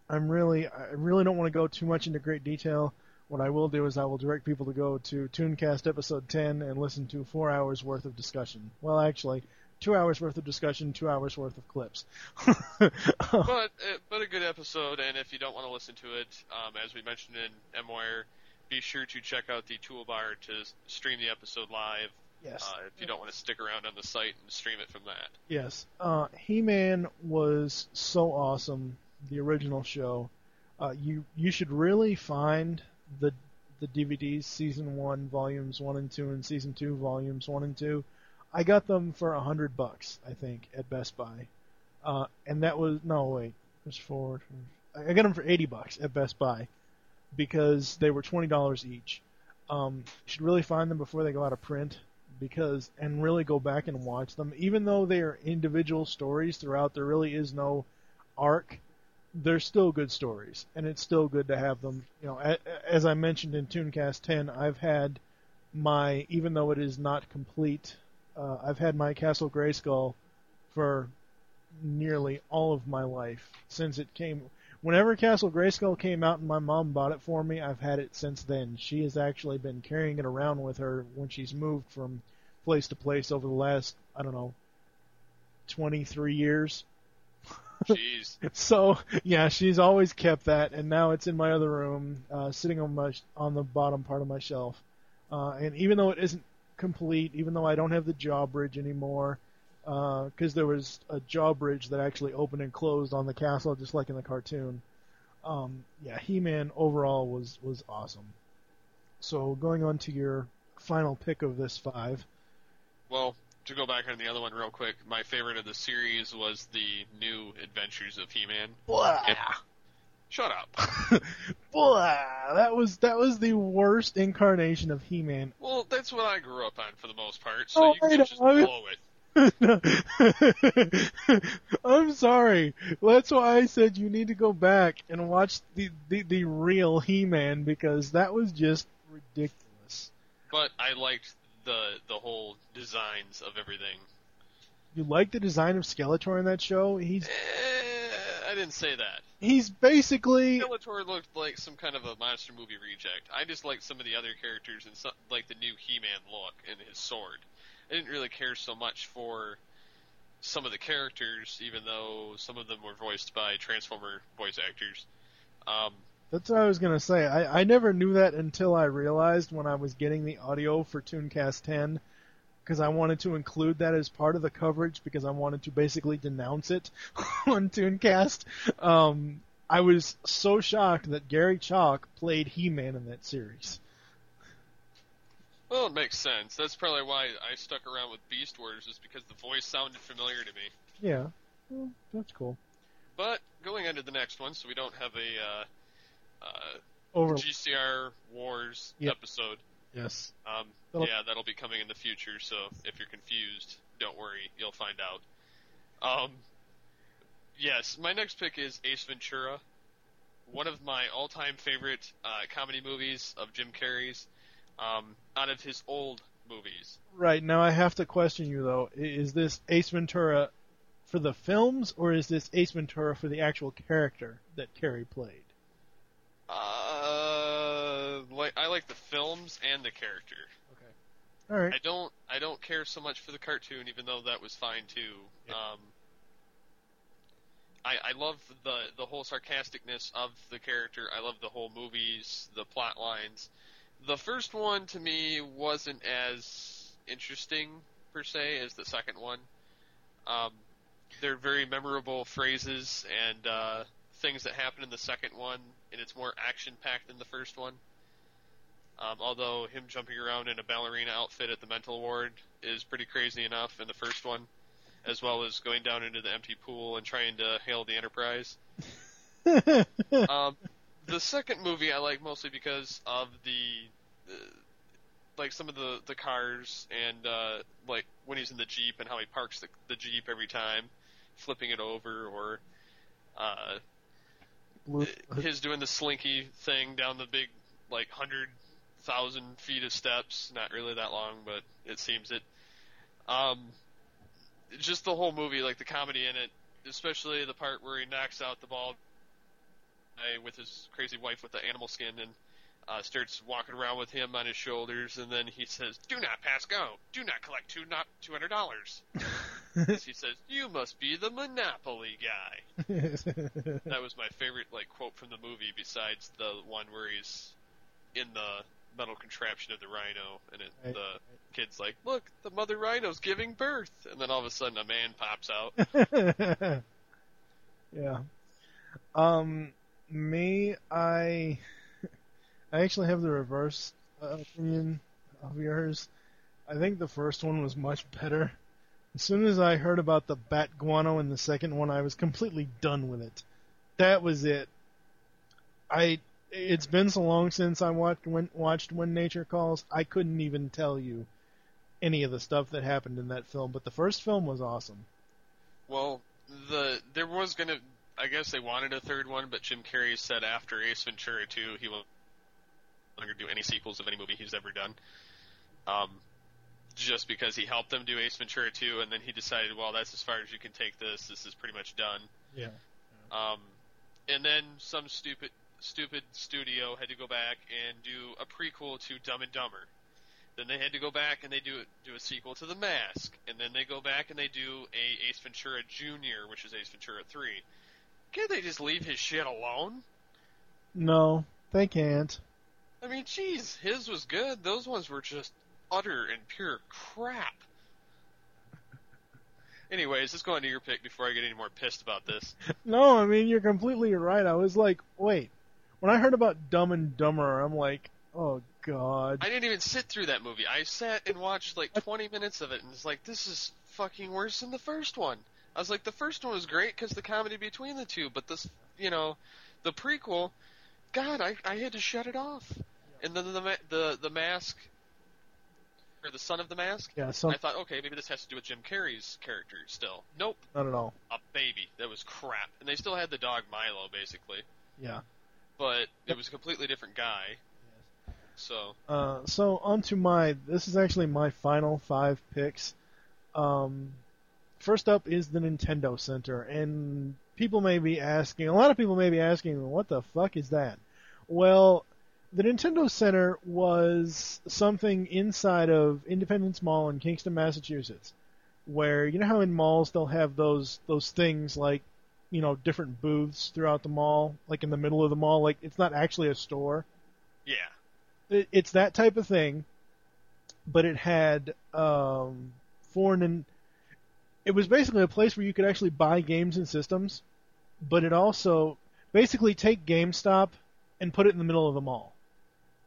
I'm really, I really don't want to go too much into great detail What I will do is I will direct people to go to Tooncast episode 10 and listen to four hours worth of discussion. Well, actually, two hours worth of discussion, two hours worth of clips. but uh, but a good episode, and if you don't want to listen to it, um, as we mentioned in MWire, be sure to check out the toolbar to stream the episode live. Yes. Uh, if you don't want to stick around on the site and stream it from that. Yes. Uh, He-Man was so awesome. The original show. Uh, you you should really find the the DVDs, season one, volumes one and two, and season two, volumes one and two. I got them for a hundred bucks, I think, at Best Buy. Uh, and that was no wait, it was four. I got them for eighty bucks at Best Buy because they were twenty dollars each. Um, you should really find them before they go out of print because and really go back and watch them. Even though they are individual stories throughout, there really is no arc. They're still good stories, and it's still good to have them. You know, as I mentioned in Tooncast 10, I've had my even though it is not complete, uh, I've had my Castle Grayskull for nearly all of my life since it came. Whenever Castle Grayskull came out and my mom bought it for me, I've had it since then. She has actually been carrying it around with her when she's moved from place to place over the last, I don't know, 23 years. Jeez. So yeah, she's always kept that, and now it's in my other room, uh, sitting on my on the bottom part of my shelf. Uh, and even though it isn't complete, even though I don't have the jaw bridge anymore, because there was a jaw bridge that actually opened and closed on the castle, just like in the cartoon. Um, yeah, He-Man overall was was awesome. So going on to your final pick of this five. Well, to go back on the other one real quick, my favorite of the series was the new Adventures of He-Man. Blah. And- Shut up. Blah, that was that was the worst incarnation of He-Man Well, that's what I grew up on for the most part, so Oh, you can just blow it. I'm sorry. That's why I said you need to go back and watch the, the, the real He-Man because that was just ridiculous. But I liked the the whole designs of everything. You like the design of Skeletor in that show? He's Eh, I didn't say that. he's basically Skeletor looked like some kind of a monster movie reject. I just liked some of the other characters and some, like the new He-Man look and his sword. I didn't really care so much for some of the characters, even though some of them were voiced by Transformer voice actors. Um, That's what I was gonna say. I, I never knew that until I realized when I was getting the audio for Tooncast 10, because I wanted to include that as part of the coverage because I wanted to basically denounce it on Tooncast. Um, I was so shocked that Gary Chalk played He-Man in that series. Well, it makes sense. That's probably why I stuck around with Beast Wars, is because the voice sounded familiar to me. Yeah, well, that's cool. But going into the next one, so we don't have a uh, uh, Over- GCR Wars Yep. episode. Yes. Um, That'll- yeah, that'll be coming in the future. So if you're confused, don't worry, you'll find out. Um, yes, my next pick is Ace Ventura, one of my all-time favorite uh, comedy movies of Jim Carrey's. Um, out of his old movies, Right now, I have to question you though. Is this Ace Ventura for the films, or is this Ace Ventura for the actual character that Carrey played? uh, like I like the films and the character. Okay. All right. I don't I don't care so much for the cartoon, even though that was fine too. Um, I I love the the whole sarcasticness of the character. I love the whole movies, the plot lines. The first one to me wasn't as interesting per se as the second one. Um, they're very memorable phrases and uh, things that happen in the second one, and it's more action packed than the first one. Um, although him jumping around in a ballerina outfit at the mental ward is pretty crazy enough in the first one, as well as going down into the empty pool and trying to hail the Enterprise. um, the second movie I like mostly because of the, uh, like some of the the cars and uh, like when he's in the jeep and how he parks the, the jeep every time, flipping it over or. Uh, his doing the slinky thing down the big like hundred thousand feet of steps. Not really that long, but it seems it. Um, just the whole movie, like the comedy in it, especially the part where he knocks out the bald guy with his crazy wife with the animal skin, and uh, starts walking around with him on his shoulders, and then he says, "Do not pass go. Do not collect two not two hundred dollars." he says, "You must be the Monopoly guy." that was my favorite like quote from the movie, besides the one where he's in the metal contraption of the rhino, and it, Right, the kid's like, "Look, the mother rhino's giving birth," and then all of a sudden a man pops out. yeah. Um, me, I, I actually have the reverse uh, opinion of yours. I think the first one was much better. As soon as I heard about the bat guano in the second one, I was completely done with it. That was it. I. It's been so long since I watched when watched When Nature Calls. I couldn't even tell you any of the stuff that happened in that film. But the first film was awesome. Well, the there was gonna. I guess they wanted a third one, but Jim Carrey said after Ace Ventura 2, he will no longer do any sequels of any movie he's ever done. Um, just because he helped them do Ace Ventura 2, and then he decided, well, that's as far as you can take this. This is pretty much done. Yeah. Um, and then some stupid stupid studio had to go back and do a prequel to Dumb and Dumber. Then they had to go back and they do do a sequel to The Mask, and then they go back and they do a Ace Ventura Junior, which is Ace Ventura Three. Can't they just leave his shit alone? No, they can't. I mean, jeez, his was good. Those ones were just utter and pure crap. Anyways, let's go on to your pick before I get any more pissed about this. No, I mean you're completely right. I was like, wait. When I heard about Dumb and Dumber, I'm like, oh god. I didn't even sit through that movie. I sat and watched like 20 minutes of it, and it's like, this is fucking worse than the first one. I was like, the first one was great because the comedy between the two, but this, you know, the prequel, God, I I had to shut it off. And then the the the mask, or the son of the mask. Yeah, son- I thought, okay, maybe this has to do with Jim Carrey's character still. Nope, Not at all. a baby. That was crap. And they still had the dog Milo, basically, Yeah. but it was a completely different guy. So. Uh, so on to my. This is actually my final five picks. Um, first up is the Nintendo Center, and people may be asking. A lot of people may be asking, what the fuck is that? Well, the Nintendo Center was something inside of Independence Mall in Kingston, Massachusetts, where you know how in malls they'll have those those things like you know different booths throughout the mall, like in the middle of the mall, like it's not actually a store Yeah. it, it's that type of thing, but it had um, foreign and it was basically a place where you could actually buy games and systems, but it also basically take GameStop and put it in the middle of the mall.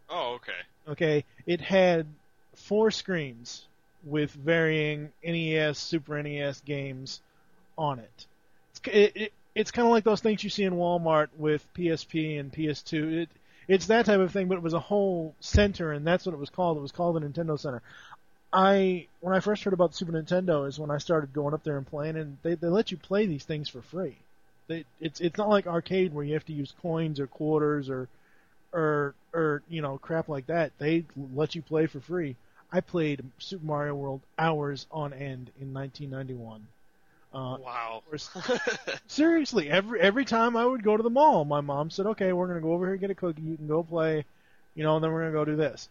Oh, okay. Okay, it had four screens with varying NES, Super NES games on it. It's it, it, it's kind of like those things you see in Walmart with PSP and PS2. It it's that type of thing, but it was a whole center, and that's what it was called. It was called the Nintendo Center. I when I first heard about the Super Nintendo is when I started going up there and playing, and they they let you play these things for free. They it's it's not like arcade where you have to use coins or quarters or or or you know crap like that. They let you play for free. I played Super Mario World hours on end in 1991. Uh, Wow. seriously, every every time I would go to the mall, my mom said, "Okay, we're gonna go over here and get a cookie. You can go play, you know, and then we're gonna go do this."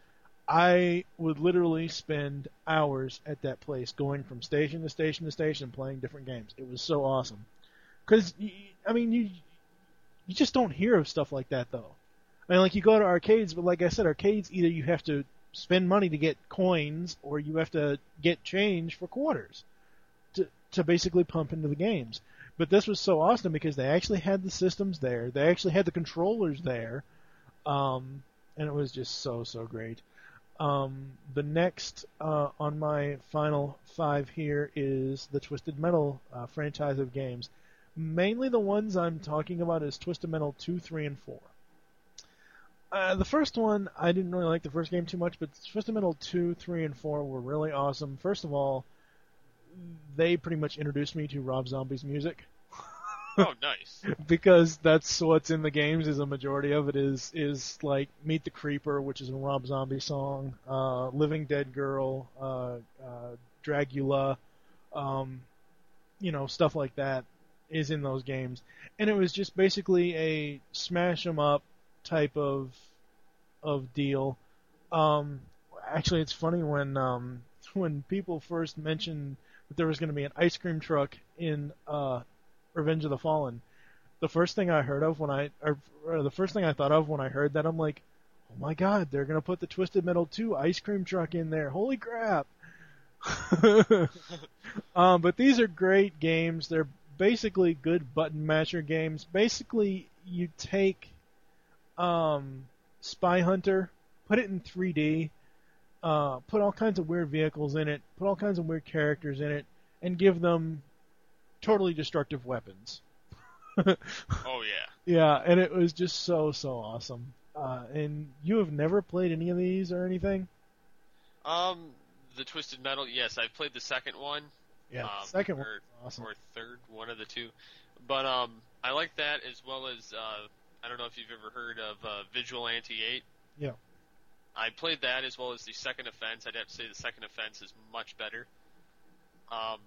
I would literally spend hours at that place, going from station to station to station, playing different games. It was so awesome. Because I mean, you you just don't hear of stuff like that though. I mean, like you go to arcades, but like I said, arcades either you have to spend money to get coins, or you have to get change for quarters to to basically pump into the games. But this was so awesome because they actually had the systems there, they actually had the controllers there, um, and it was just so so great. Um, the next uh, on my final five here is the Twisted Metal uh, franchise of games. Mainly the ones I'm talking about is Twisted Metal 2, 3, and 4. Uh, the first one, I didn't really like the first game too much, but Twisted Metal 2, 3, and 4 were really awesome. First of all, they pretty much introduced me to Rob Zombie's music. Oh, nice. because that's what's in the games is a majority of it is is like Meet the Creeper, which is a Rob Zombie song, uh, Living Dead Girl, uh, uh, Dragula, um, you know stuff like that is in those games, and it was just basically a smash 'em up type of of deal. Um, actually, it's funny when um, when people first mentioned that there was going to be an ice cream truck in uh, Revenge of the Fallen. The first thing I heard of when I, or, or the first thing I thought of when I heard that, I'm like, oh my god, they're to put the Twisted Metal 2 ice cream truck in there. Holy crap! um, but these are great games. They're basically good button masher games. Basically, you take um, Spy Hunter, put it in 3D, uh, put all kinds of weird vehicles in it, put all kinds of weird characters in it, and give them totally destructive weapons. oh yeah. Yeah, and it was just so so awesome. Uh, and you have never played any of these or anything? Um, the Twisted Metal. Yes, I've played the second one. Yeah, um, second one or, awesome. or third, one of the two. But um, I like that as well as uh, I don't know if you've ever heard of uh, Vigilante Eight. Yeah. I played that as well as the second offense. I'd have to say the second offense is much better. Um,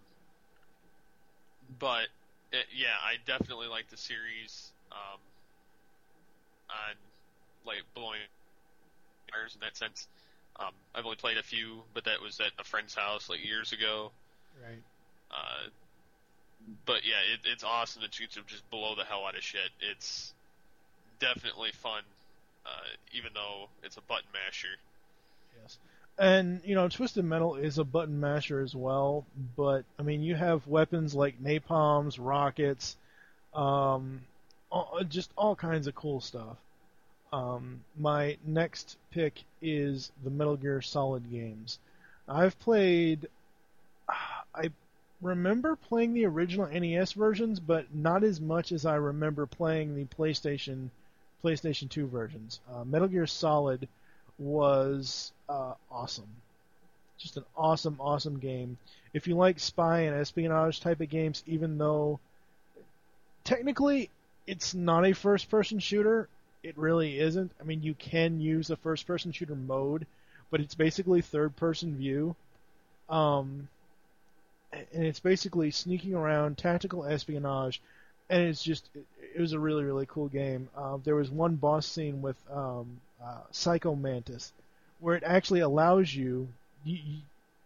but it, yeah, I definitely like the series. Um, on like blowing fires in that sense. Um, I've only played a few, but that was at a friend's house like years ago. Right. Uh, but yeah, it, it's awesome that you can just blow the hell out of shit. It's definitely fun, uh, even though it's a button masher. And you know, Twisted Metal is a button masher as well, but I mean, you have weapons like napalms, rockets, um, all, just all kinds of cool stuff. Um, my next pick is the Metal Gear Solid games. I've played. I remember playing the original NES versions, but not as much as I remember playing the PlayStation PlayStation 2 versions. Uh, Metal Gear Solid was uh, awesome. Just an awesome, awesome game. If you like spy and espionage type of games, even though technically it's not a first person shooter, it really isn't. I mean, you can use a first person shooter mode, but it's basically third person view. Um, and it's basically sneaking around, tactical espionage, and it's just it, it was a really really cool game. Uh, there was one boss scene with um, uh, Psycho Mantis where it actually allows you, you, you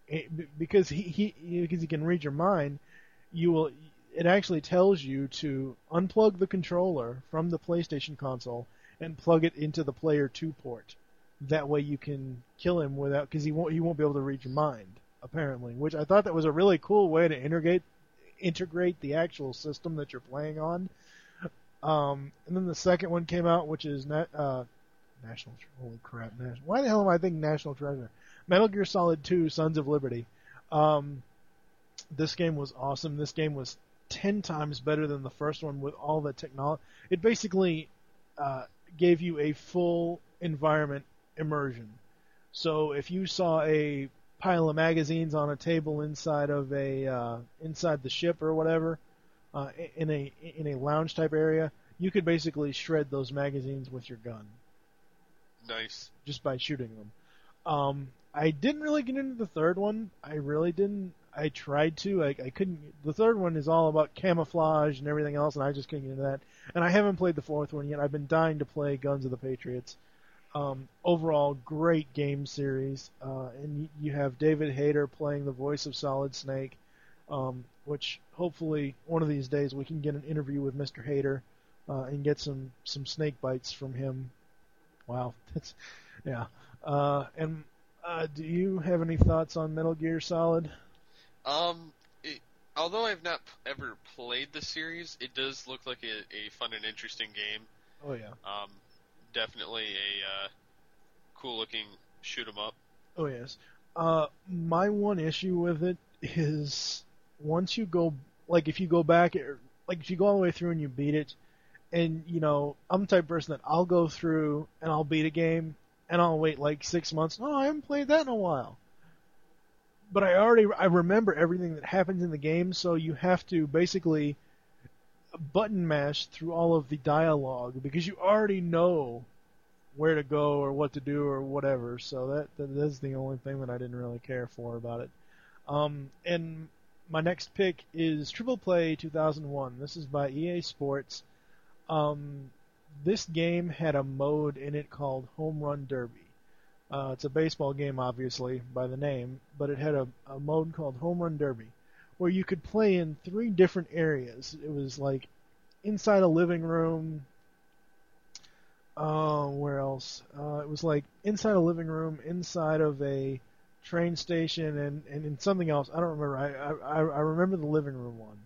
it, because he, he because he can read your mind, you will it actually tells you to unplug the controller from the PlayStation console and plug it into the player 2 port. That way you can kill him without because he won't he won't be able to read your mind apparently, which I thought that was a really cool way to integrate integrate the actual system that you're playing on. Um, and then the second one came out, which is na- uh, National. Holy crap! National, why the hell am I thinking National Treasure? Metal Gear Solid 2: Sons of Liberty. Um, this game was awesome. This game was ten times better than the first one with all the technology. It basically uh, gave you a full environment immersion. So if you saw a pile of magazines on a table inside of a uh, inside the ship or whatever uh, in a in a lounge type area, you could basically shred those magazines with your gun Nice. just by shooting them. Um, I didn't really get into the third one. I really didn't. I tried to. I, I couldn't. The third one is all about camouflage and everything else, and I just couldn't get into that. And I haven't played the fourth one yet. I've been dying to play Guns of the Patriots. Um, overall, great game series. Uh, and you, have David Hayter playing the voice of Solid Snake, um, which hopefully one of these days we can get an interview with Mr. Hayter uh, and get some some snake bites from him. Wow, that's yeah. Uh, and uh, do you have any thoughts on Metal Gear Solid? Um, it, although I've not p- ever played the series, it does look like a, a fun and interesting game. Oh yeah. Um, definitely a uh, cool looking shoot 'em up. Oh yes. Uh, my one issue with it is once you go, like if you go back, or, like if you go all the way through and you beat it, and you know I'm the type of person that I'll go through and I'll beat a game and I'll wait like six months. Oh, I haven't played that in a while. But I already I remember everything that happens in the game, so you have to basically button mash through all of the dialogue because you already know where to go or what to do or whatever. So that that is the only thing that I didn't really care for about it. Um, and my next pick is Triple Play 2001. This is by EA Sports. Um, this game had a mode in it called Home Run Derby. Uh, it's a baseball game, obviously, by the name, but it had a, a mode called Home Run Derby, where you could play in three different areas. It was like inside a living room. Uh, where else? Uh, it was like inside a living room, inside of a train station, and and in something else. I don't remember. I I, I remember the living room one,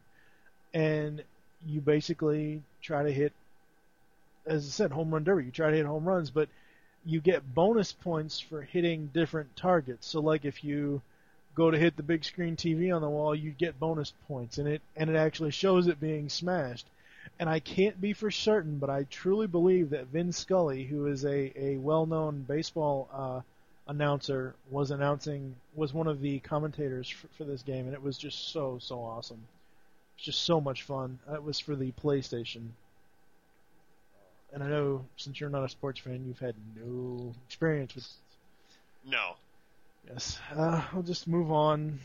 and you basically try to hit, as I said, home run derby. You try to hit home runs, but you get bonus points for hitting different targets. So like if you go to hit the big screen TV on the wall, you get bonus points, and it and it actually shows it being smashed. And I can't be for certain, but I truly believe that Vin Scully, who is a, a well-known baseball uh, announcer, was announcing was one of the commentators for, for this game, and it was just so so awesome. Just so much fun. That was for the PlayStation. And I know since you're not a sports fan, you've had no experience with. No. Yes. Uh, I'll just move on.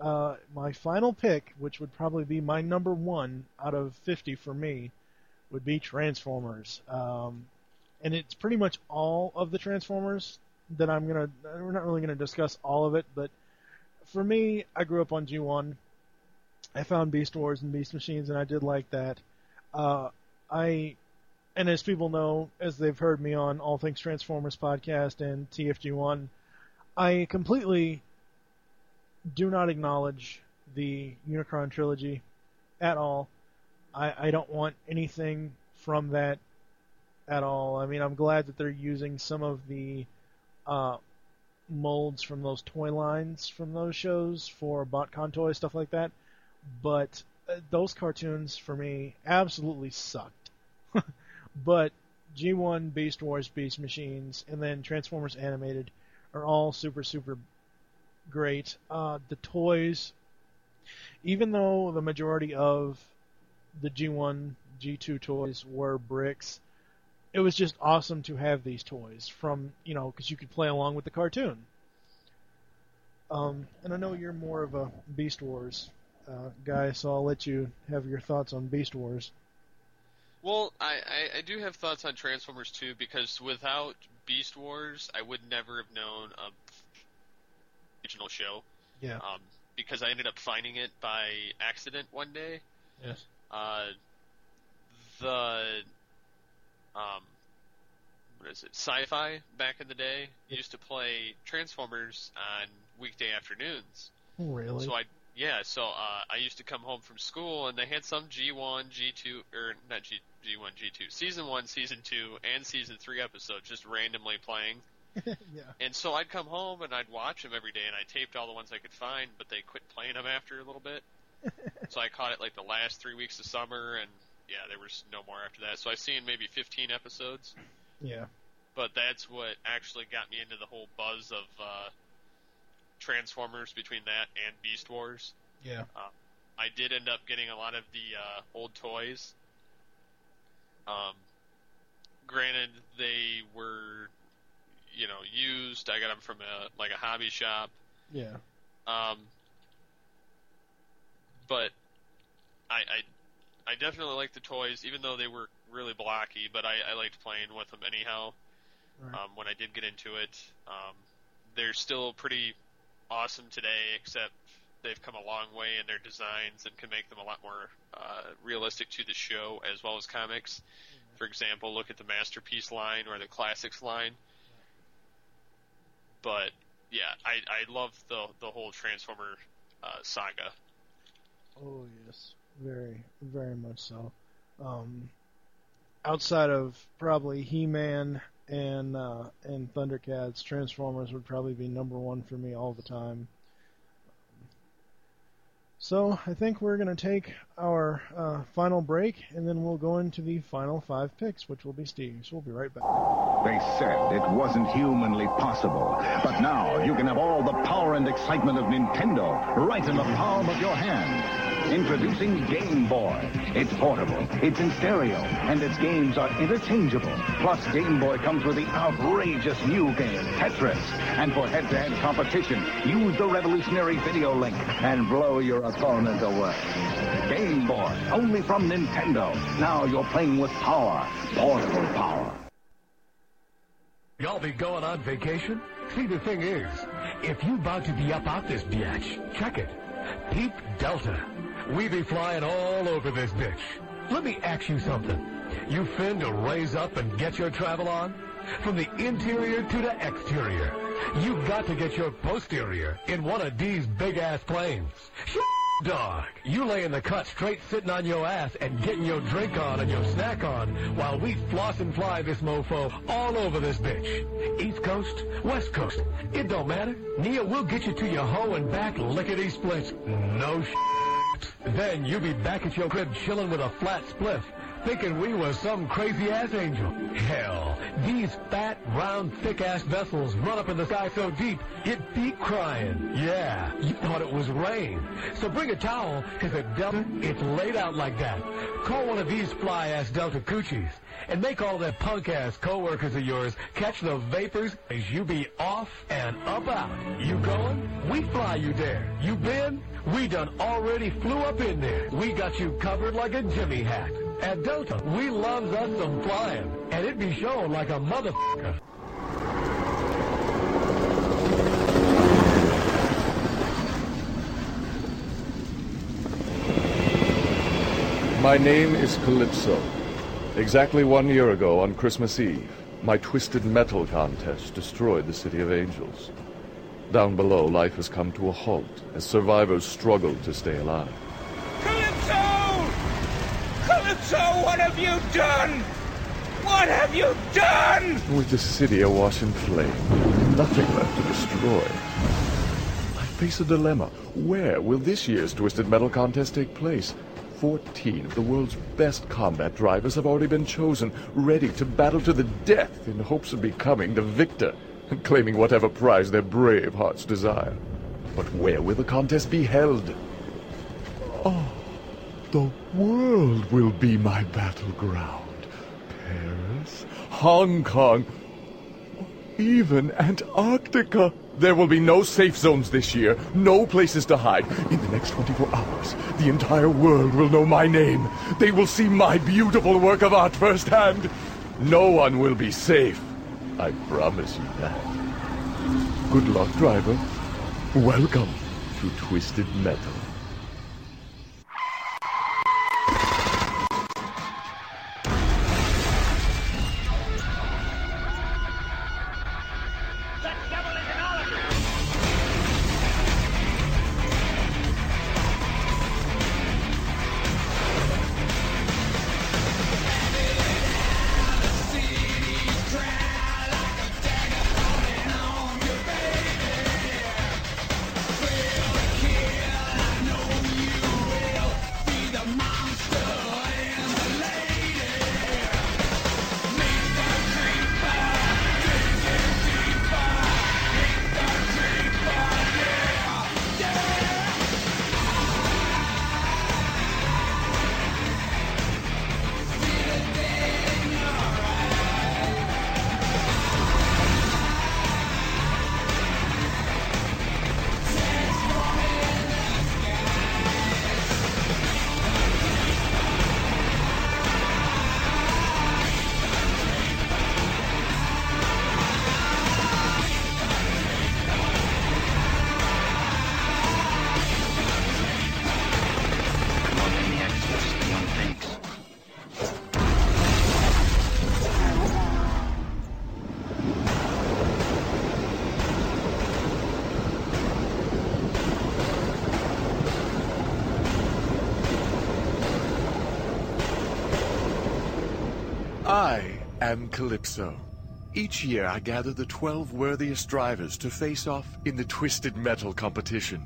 Uh, my final pick, which would probably be my number one out of 50 for me, would be Transformers. Um, and it's pretty much all of the Transformers that I'm gonna. We're not really gonna discuss all of it, but for me, I grew up on G1. I found Beast Wars and Beast Machines, and I did like that. Uh, I, and as people know, as they've heard me on All Things Transformers podcast and TFG1, I completely do not acknowledge the Unicron trilogy at all. I, I don't want anything from that at all. I mean, I'm glad that they're using some of the uh, molds from those toy lines from those shows for BotCon toys, stuff like that. But uh, those cartoons for me absolutely sucked. but G1, Beast Wars, Beast Machines, and then Transformers Animated are all super, super great. Uh, the toys, even though the majority of the G1, G2 toys were bricks, it was just awesome to have these toys from, you know, because you could play along with the cartoon. Um, and I know you're more of a Beast Wars uh, guy, so I'll let you have your thoughts on Beast Wars. Well, I, I, I do have thoughts on Transformers too because without Beast Wars, I would never have known a original show. Yeah. Um, because I ended up finding it by accident one day. Yes. Uh, the um, what is it? Sci-fi back in the day used to play Transformers on weekday afternoons. Really? So I yeah, so uh, I used to come home from school and they had some G1, G2 or not G G1, G2, season 1, season 2 and season 3 episodes just randomly playing. yeah. And so I'd come home and I'd watch them every day and I taped all the ones I could find, but they quit playing them after a little bit. so I caught it like the last 3 weeks of summer and yeah, there was no more after that. So I've seen maybe 15 episodes. Yeah. But that's what actually got me into the whole buzz of uh, Transformers between that and Beast Wars. Yeah. Uh, I did end up getting a lot of the uh, old toys. Um, granted, they were, you know, used. I got them from a like a hobby shop. Yeah. Um, but I, I, I definitely liked the toys, even though they were really blocky. But I, I liked playing with them anyhow. Right. Um, when I did get into it, um, they're still pretty awesome today, except they've come a long way in their designs and can make them a lot more uh, realistic to the show as well as comics. For example, look at the Masterpiece line or the Classics line. But yeah, I I love the the whole Transformer uh, saga. Oh yes, very, very much so. Um, outside of probably He-Man and uh, and Thundercats, Transformers would probably be number one for me all the time. So I think we're going to take our uh, final break, and then we'll go into the final five picks, which will be Steve's. We'll be right back. They said it wasn't humanly possible, but now you can have all the power and excitement of Nintendo right in the palm of your hand. Introducing Game Boy. It's portable, it's in stereo, and its games are interchangeable. Plus, Game Boy comes with the outrageous new game, Tetris. And for head-to-head competition, use the revolutionary video link and blow your opponent away. Game Boy, only from Nintendo. Now you're playing with power, portable power. Y'all be going on vacation? See, the thing is, if you about to be up out this bitch, check it. Peep Delta. We be flying all over this bitch. Let me ask you something. You fin to raise up and get your travel on? From the interior to the exterior. You got to get your posterior in one of these big-ass planes. Shit, dog, you lay in the cut straight sitting on your ass and getting your drink on and your snack on while we floss and fly this mofo all over this bitch. East Coast, West Coast, it don't matter. Nia we'll get you to your hoe and back lickety splits. No sh. Then you be back at your crib chilling with a flat spliff thinking we was some crazy ass angel. Hell, these fat, round, thick ass vessels run up in the sky so deep, it be crying. Yeah, you thought it was rain. So bring a towel, cause at Delta, it's laid out like that. Call one of these fly ass Delta coochies. And make all that punk ass coworkers of yours catch the vapors as you be off and up out. You going? We fly you there. You been? We done already flew up in there. We got you covered like a Jimmy hat. At Delta, we loves us some flying, and it be shown like a motherfucker. My name is Calypso. Exactly one year ago on Christmas Eve, my Twisted Metal contest destroyed the City of Angels. Down below, life has come to a halt as survivors struggle to stay alive. Calypso! Calypso, what have you done? What have you done? With the city awash in flame, nothing left to destroy. I face a dilemma. Where will this year's Twisted Metal contest take place? Fourteen of the world's best combat drivers have already been chosen, ready to battle to the death in hopes of becoming the victor and claiming whatever prize their brave hearts desire. But where will the contest be held? Oh, the world will be my battleground. Paris, Hong Kong, even Antarctica. There will be no safe zones this year, no places to hide. In the next 24 hours, the entire world will know my name. They will see my beautiful work of art firsthand. No one will be safe. I promise you that. Good luck, driver. Welcome to Twisted Metal. Calypso. Each year I gather the 12 worthiest drivers to face off in the Twisted Metal competition.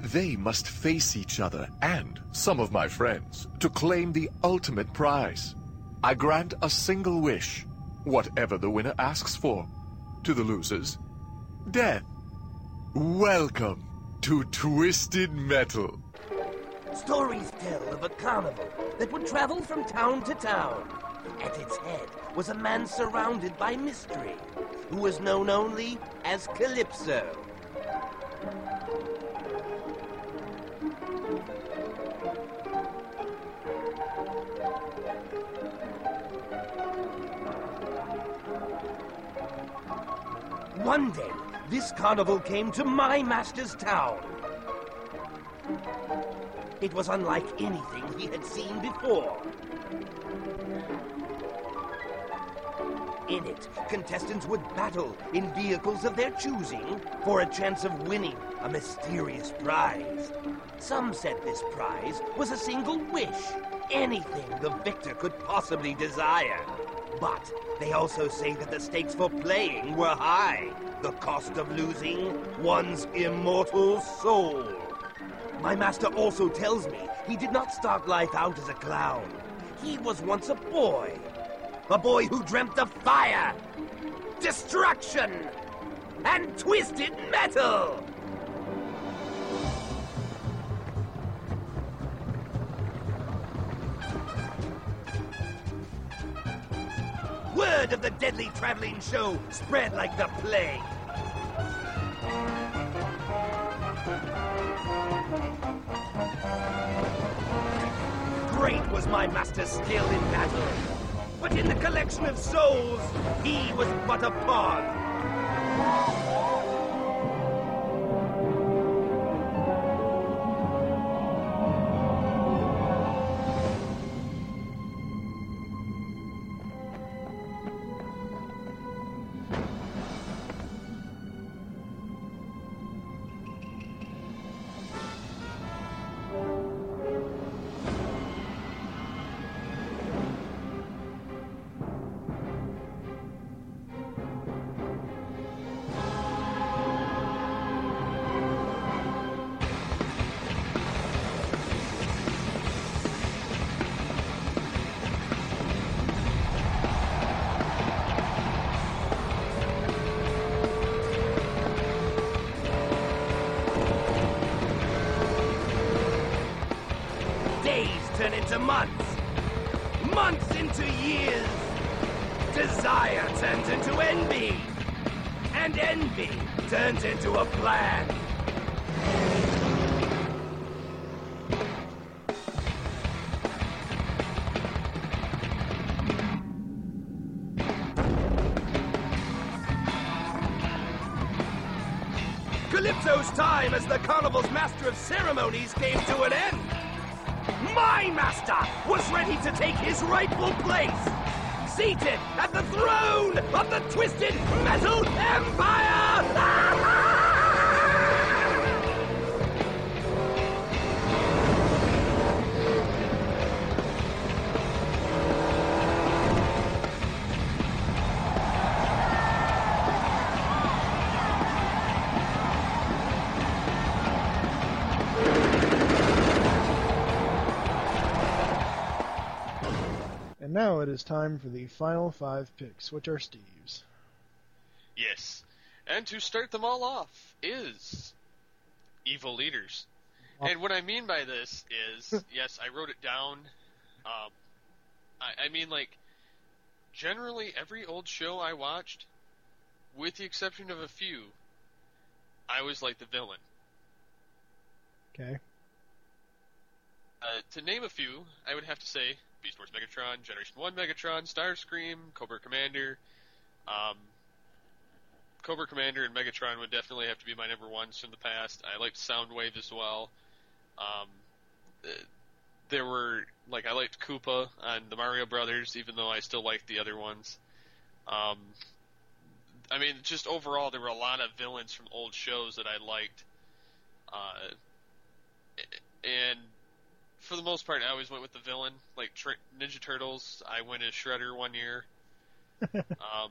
They must face each other and some of my friends to claim the ultimate prize. I grant a single wish, whatever the winner asks for. To the losers, death. Welcome to Twisted Metal. Stories tell of a carnival that would travel from town to town. At its head was a man surrounded by mystery, who was known only as Calypso. One day, this carnival came to my master's town. It was unlike anything he had seen before. In it, contestants would battle in vehicles of their choosing for a chance of winning a mysterious prize. Some said this prize was a single wish, anything the victor could possibly desire. But they also say that the stakes for playing were high. The cost of losing one's immortal soul. My master also tells me he did not start life out as a clown. He was once a boy. A boy who dreamt of fire, destruction, and twisted metal. Word of the deadly traveling show spread like the plague. Great was my master's skill in battle, in the collection of souls, he was but a pawn. Ceremonies came to an end. My master was ready to take his rightful place, seated at the throne of the Twisted Metal Empire! Is time for the final five picks, which are Steve's. Yes. And to start them all off is evil leaders. And what I mean by this is, yes, I wrote it down. Um, I, I mean, like, generally every old show I watched, with the exception of a few, I was like the villain. Okay. Uh, to name a few, I would have to say Beast Wars Megatron, Generation 1 Megatron, Starscream, Cobra Commander. Um, Cobra Commander and Megatron would definitely have to be my number ones from the past. I liked Soundwave as well. Um, there were, like, I liked Koopa on the Mario Brothers, even though I still liked the other ones. Um, I mean, just overall, there were a lot of villains from old shows that I liked. Uh, and for the most part, I always went with the villain. Like Tr- Ninja Turtles, I went as Shredder one year. um,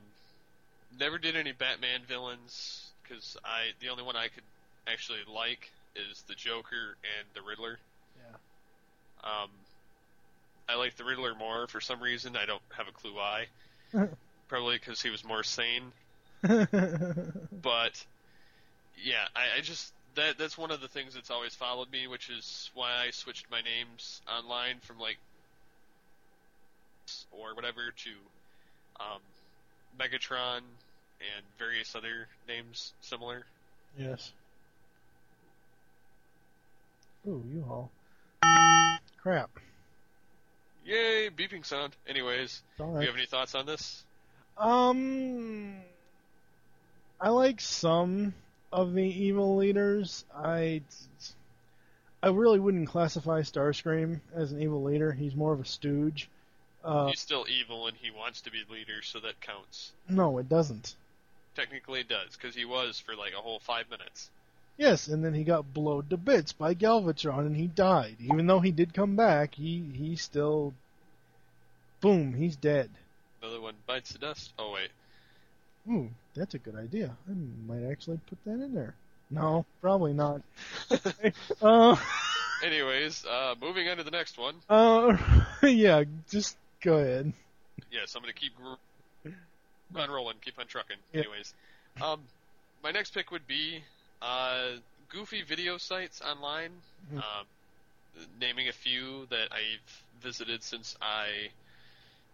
never did any Batman villains because I the only one I could actually like is the Joker and the Riddler. Yeah. Um, I like the Riddler more for some reason. I don't have a clue why. Probably because he was more sane. but yeah, I, I just that that's one of the things that's always followed me, which is why I switched my names online from like or whatever to um, Megatron and various other names similar. Yes. Ooh, U-Haul. Crap. Yay, beeping sound. Anyways, all do you have any thoughts on this? Um, I like some of the evil leaders. I, I really wouldn't classify Starscream as an evil leader. He's more of a stooge. Uh, He's still evil and he wants to be leader, so that counts. no, it doesn't. Technically, it does because he was for like a whole five minutes. Yes, and then he got blowed to bits by Galvatron and he died. Even though he did come back, he he still, boom, he's dead. Another one bites the dust. Oh wait, Ooh, that's a good idea. I might actually put that in there. No, probably not. uh, Anyways, uh, moving on to the next one. uh, yeah, just go ahead. Yes, I'm gonna keep gr- on rolling, keep on trucking. Yeah. Anyways, um, my next pick would be uh, goofy video sites online. Mhm. Um, naming a few that I've visited since I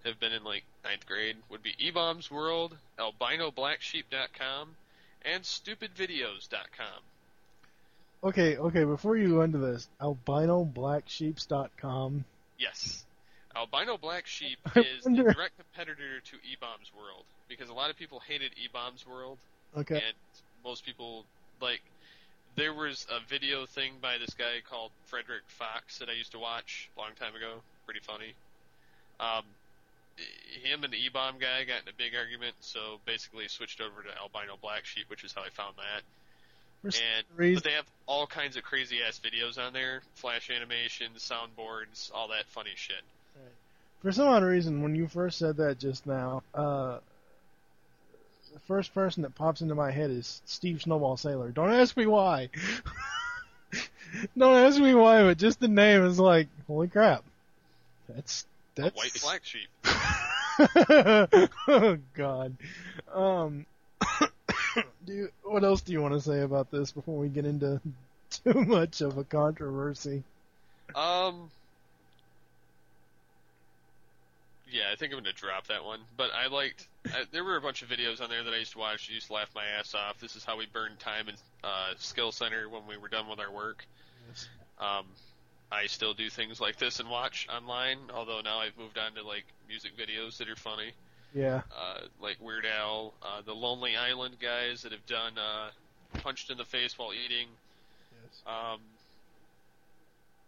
have been in like ninth grade would be eBaum's World, AlbinoBlackSheep.com, and StupidVideos.com. Okay, okay, before you go into this, albinoblacksheeps.com. Yes. Albino Black Sheep is the direct competitor to eBaum's World because a lot of people hated eBaum's World. Okay. And most people like there was a video thing by this guy called Frederick Fox that I used to watch a long time ago. Pretty funny. Um, him and the eBaum guy got in a big argument, so basically switched over to Albino Black Sheep, which is how I found that. For And but they have all kinds of crazy ass videos on there, flash animations, soundboards, all that funny shit. For some odd reason, when you first said that just now, uh, the first person that pops into my head is Steve Snowball Sailor. Don't ask me why. Don't ask me why, but just the name is like, holy crap. That's that's White Black Sheep. oh God. Um, do you, what else do you want to say about this before we get into too much of a controversy? Um. Yeah, I think I'm gonna drop that one. But I liked. I, there were a bunch of videos on there that I used to watch. I used to laugh my ass off. This is how we burned time in uh, Skill Center when we were done with our work. Um, I still do things like this and watch online. Although now I've moved on to like music videos that are funny. Yeah. Uh, like Weird Al, uh, the Lonely Island guys that have done uh, Punched in the Face While Eating. Um,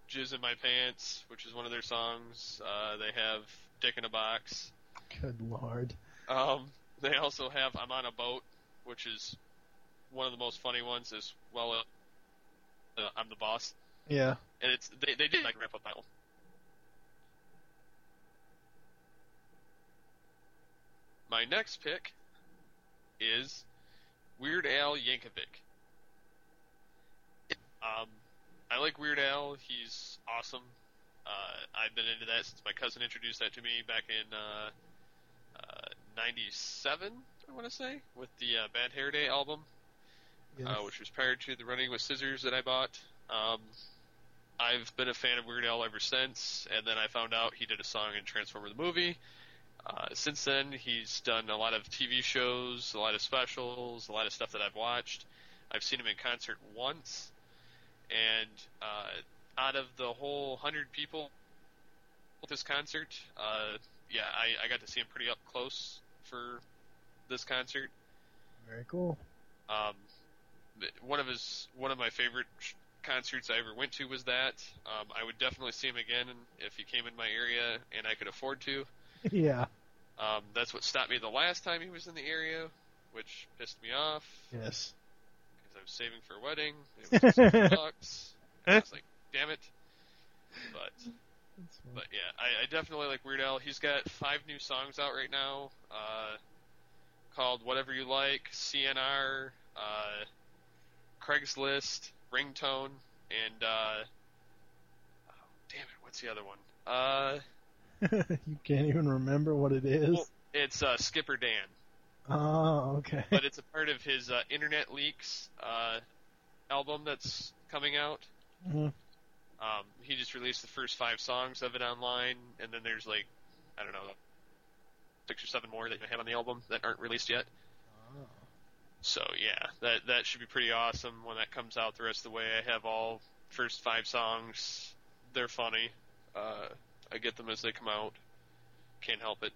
Jizz in My Pants, which is one of their songs. Uh, they have Dick in a Box. Good lord. Um, they also have I'm on a Boat, which is one of the most funny ones as well. Uh, uh, I'm the Boss. Yeah. And it's they, they did like wrap up that one. My next pick is Weird Al Yankovic. Um, I like Weird Al. He's awesome. Uh, I've been into that since my cousin introduced that to me back in uh, uh, '97. I want to say with the uh, Bad Hair Day album, Yes. uh, which was prior to the Running with Scissors that I bought. Um, I've been a fan of Weird Al ever since, and then I found out he did a song in Transformer the movie. Uh, since then, he's done a lot of TV shows, a lot of specials, a lot of stuff that I've watched. I've seen him in concert once, and uh, out of the whole hundred people at this concert, uh, yeah, I, I got to see him pretty up close for this concert. Very cool. Um, one of his one of my favorite concerts I ever went to was that. Um, I would definitely see him again if he came in my area and I could afford to. yeah. Um, that's what stopped me the last time he was in the area, which pissed me off Yes. because I was saving for a wedding. It was just bucks. I was like, damn it. But but yeah, I, I definitely like Weird Al. He's got five new songs out right now, uh, called Whatever You Like, CNR, uh, Craigslist, Ringtone, and uh, oh, damn it, what's the other one? Uh, you can't even remember what it is. well, it's uh, Skipper Dan. Oh, okay. but it's a part of his uh, Internet Leaks uh, album that's coming out. Mhm. Um, he just released the first five songs of it online, and then there's like, I don't know, six or seven more that you have on the album that aren't released yet. So yeah, that that should be pretty awesome when that comes out the rest of the way. I have all first five songs. They're funny. Uh, I get them as they come out. Can't help it.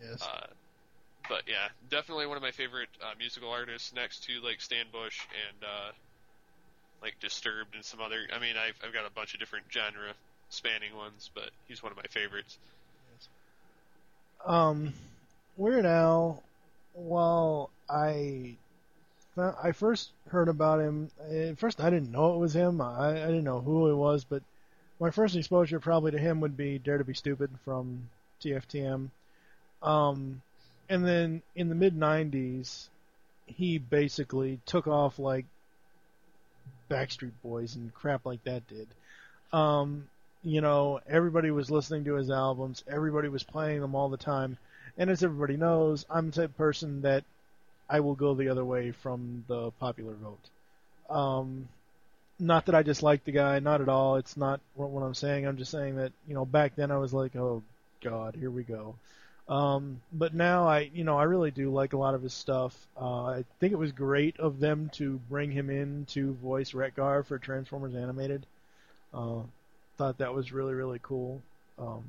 Yes. Uh, but yeah, definitely one of my favorite uh, musical artists, next to like Stan Bush and uh, like Disturbed and some other. I mean, I've I've got a bunch of different genre spanning ones, but he's one of my favorites. Um, Weird Al, while I I first heard about him, at first I didn't know it was him. I, I didn't know who it was, but my first exposure probably to him would be Dare to Be Stupid from TFTM. Um, and then in the mid 90s, he basically took off like Backstreet Boys and crap like that did. Um, you know, everybody was listening to his albums, everybody was playing them all the time. And as everybody knows, I'm the type of person that I will go the other way from the popular vote. Um, not that I dislike the guy, not at all. It's not what, I'm saying. I'm just saying that, you know, back then I was like, oh god, here we go. Um, but now I, you know, I really do like a lot of his stuff. Uh, I think it was great of them to bring him in to voice Wreck-Gar for Transformers Animated. Uh, thought that was really, really cool. Um,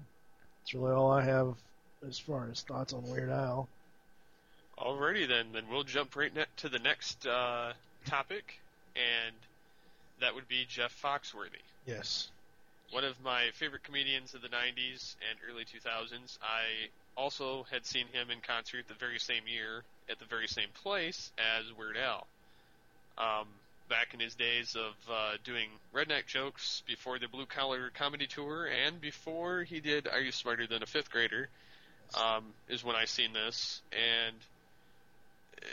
that's really all I have as far as thoughts on Weird Al. Alrighty then, then we'll jump right ne- to the next uh, topic, and that would be Jeff Foxworthy. Yes. One of my favorite comedians of the 90s and early 2000s. I also had seen him in concert the very same year at the very same place as Weird Al. Um, back in his days of uh, doing redneck jokes before the Blue Collar Comedy Tour and before he did Are You Smarter Than a Fifth Grader, um, is when I seen this. And uh,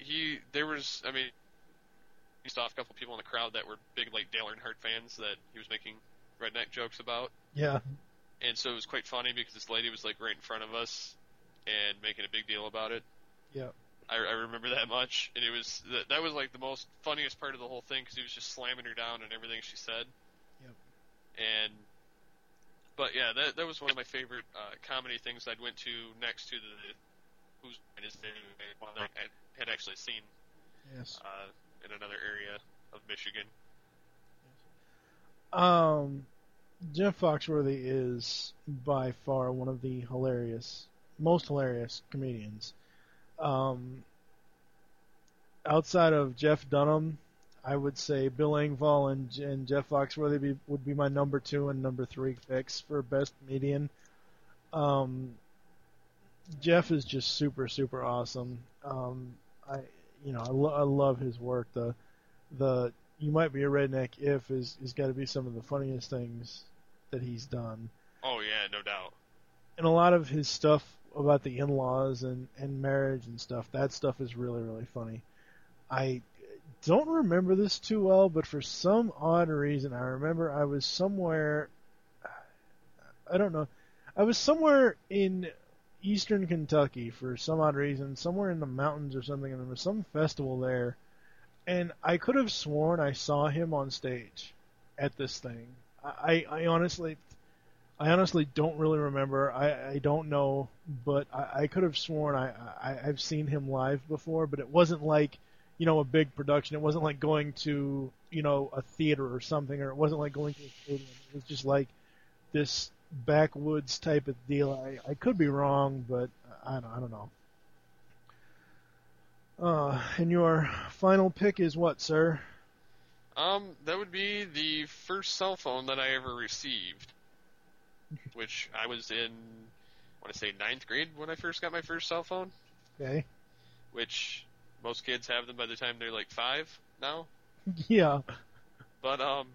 he, there was, I mean, he saw a couple people in the crowd that were big, like Dale Earnhardt fans that he was making redneck jokes about. Yeah. And so it was quite funny because this lady was like right in front of us and making a big deal about it. Yeah. I, I remember that much, and it was that, that was like the most funniest part of the whole thing because he was just slamming her down and everything she said. Yep. And but yeah, that that was one of my favorite uh, comedy things I'd went to next to the who's in his name one that I had actually seen Yes. uh, in another area of Michigan. Um, Jeff Foxworthy is by far one of the hilarious, most hilarious comedians. Um, outside of Jeff Dunham, I would say Bill Engvall and, and Jeff Foxworthy be, would be my number two and number three picks for best comedian. Um, Jeff is just super, super awesome. Um, I, you know, I, lo- I love his work. The, the you might be a redneck if is is got to be some of the funniest things that he's done. Oh yeah, no doubt. And a lot of his stuff about the in-laws and and marriage and stuff. That stuff is really really funny. I don't remember this too well, but for some odd reason, I remember I was somewhere. I don't know. I was somewhere in eastern Kentucky for some odd reason, somewhere in the mountains or something, and there was some festival there. And I could have sworn I saw him on stage at this thing. I, I honestly, I honestly don't really remember. I, I don't know, but I, I could have sworn I, I I've seen him live before, but it wasn't like, you know, a big production. It wasn't like going to, you know, a theater or something, or it wasn't like going to a stadium. It was just like this backwoods type of deal. I, I could be wrong, but I don't, I don't know. Uh, and your final pick is what, sir? Um, that would be the first cell phone that I ever received, which I was in, I want to say ninth grade when I first got my first cell phone. Okay. Which most kids have them by the time they're like five now. Yeah. But um,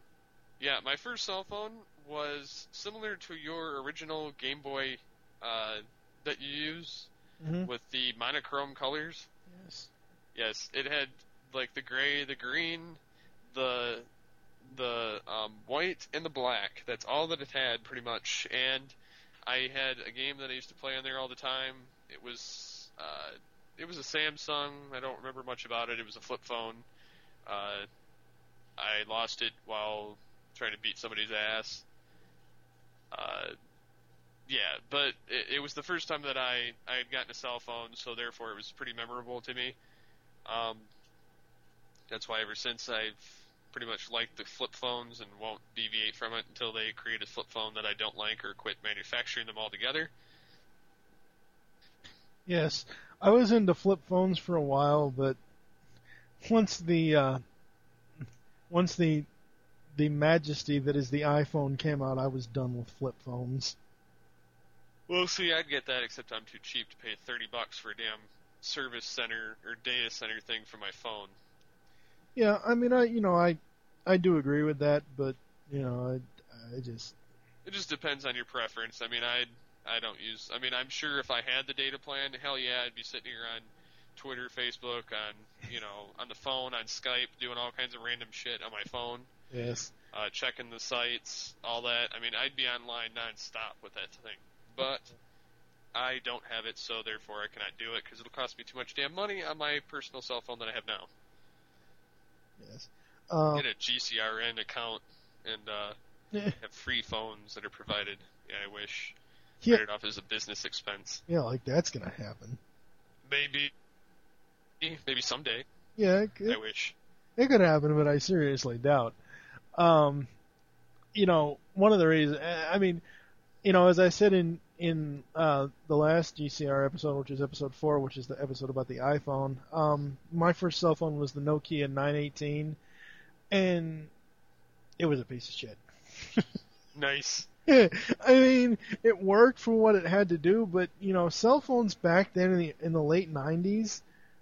yeah, my first cell phone was similar to your original Game Boy uh, that you use Mhm. with the monochrome colors. Yes. Yes, it had like the gray, the green, the the um, white, and the black. That's all that it had, pretty much. And I had a game that I used to play on there all the time. It was uh, it was a Samsung. I don't remember much about it. It was a flip phone. Uh, I lost it while trying to beat somebody's ass. Uh, yeah, but it, it was the first time that I I had gotten a cell phone, so therefore it was pretty memorable to me. Um, that's why ever since I've pretty much liked the flip phones and won't deviate from it until they create a flip phone that I don't like or quit manufacturing them altogether. Yes, I was into flip phones for a while, but once the uh, once the the majesty that is the iPhone came out, I was done with flip phones. Well, see, I'd get that, except I'm too cheap to pay thirty bucks for a damn service center or data center thing for my phone. Yeah, I mean, I you know I I do agree with that, but you know I I just It just depends on your preference. I mean, I I don't use. I mean, I'm sure if I had the data plan, hell yeah, I'd be sitting here on Twitter, Facebook, on you know, on the phone, on Skype, doing all kinds of random shit on my phone. yes. uh, checking the sites, all that. I mean, I'd be online nonstop with that thing. But I don't have it, so therefore I cannot do it because it'll cost me too much damn money on my personal cell phone that I have now. Yes. Um, Get a GCRN account and uh, Yeah. have free phones that are provided. Yeah, I wish. Yeah. Write it off as a business expense. yeah, like that's gonna happen. Maybe. Maybe someday. Yeah, it, I wish. It could happen, but I seriously doubt. Um, you know, one of the reasons, I mean, you know, as I said in in uh, the last GCR episode, which is episode four, which is the episode about the iPhone, um, my first cell phone was the Nokia 918, and it was a piece of shit. Nice. I mean, it worked for what it had to do, but you know, cell phones back then in the in the late '90s,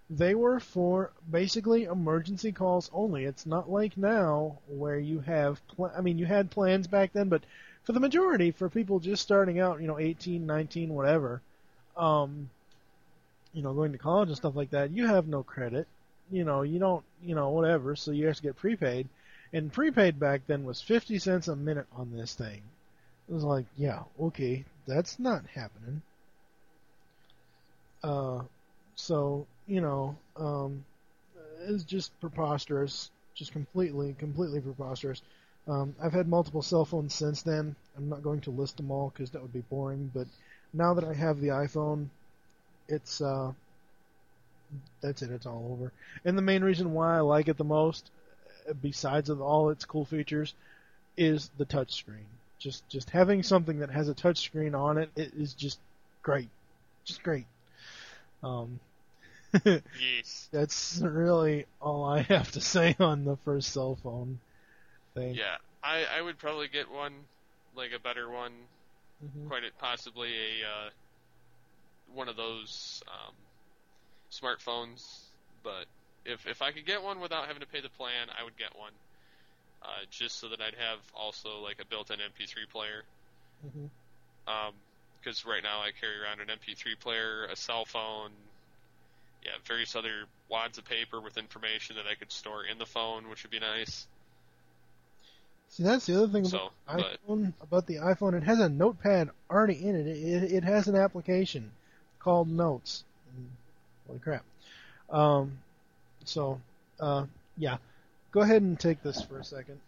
they were for basically emergency calls only. It's not like now where you have, pl- I mean, you had plans back then, but for the majority, for people just starting out, you know, 18, 19, whatever, um, you know, going to college and stuff like that, you have no credit. You know, you don't, you know, whatever, so you have to get prepaid. And prepaid back then was 50 cents a minute on this thing. It was like, yeah, okay, that's not happening. Uh, so, you know, um, it's just preposterous. Just completely, completely preposterous. Um, I've had multiple cell phones since then. I'm not going to list them all because that would be boring, but now that I have the iPhone, it's, uh, that's it, it's all over. And the main reason why I like it the most, besides of all its cool features, is the touch screen. Just just having something that has a touch screen on it, it is just great. Just great. Um Yes. that's really all I have to say on the first cell phone thing. Yeah, I I would probably get one, like a better one, Mhm. quite possibly a uh, one of those um, smartphones. But if if I could get one without having to pay the plan, I would get one, uh, just so that I'd have also like a built-in MP3 player. Because right now I carry around an MP3 player, a cell phone, yeah, various other wads of paper with information that I could store in the phone, which would be nice. See, that's the other thing So, about but- the iPhone. About the iPhone, it has a notepad already in it. It, it, it has an application called Notes. And Holy crap! Um, so, uh, yeah, go ahead and take this for a second.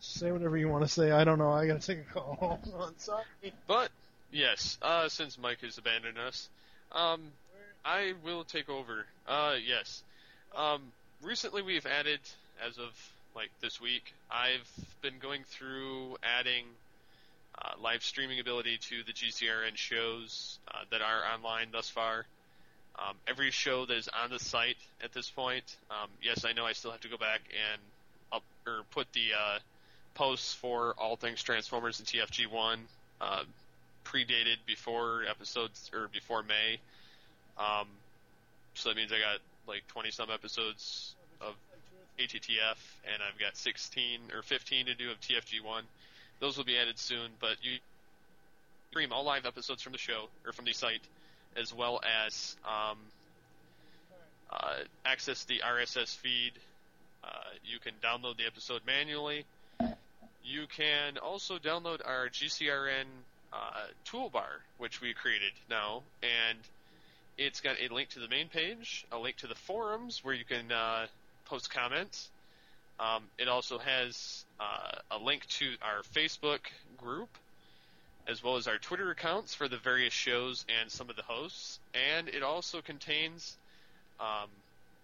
Say whatever you want to say. I don't know. I gotta take a call. On, sorry. But yes, uh, since Mike has abandoned us, um, I will take over. Uh, yes. Um, recently we've added, as of like this week, I've been going through adding uh, live streaming ability to the GCRN shows uh, that are online thus far. Um, every show that is on the site at this point, um, yes, I know I still have to go back and up or put the uh, posts for all things Transformers and TFG1 uh, predated before episodes or before May. Um, so that means I got like 20 some episodes of ATTF, and I've got 16 or 15 to do of TFG1. Those will be added soon, but you stream all live episodes from the show or from the site, as well as um, uh, access the RSS feed. Uh, you can download the episode manually. You can also download our GCRN uh, toolbar, which we created now, and it's got a link to the main page, a link to the forums where you can uh, post comments, Um, it also has uh, a link to our Facebook group, as well as our Twitter accounts for the various shows and some of the hosts. And it also contains um,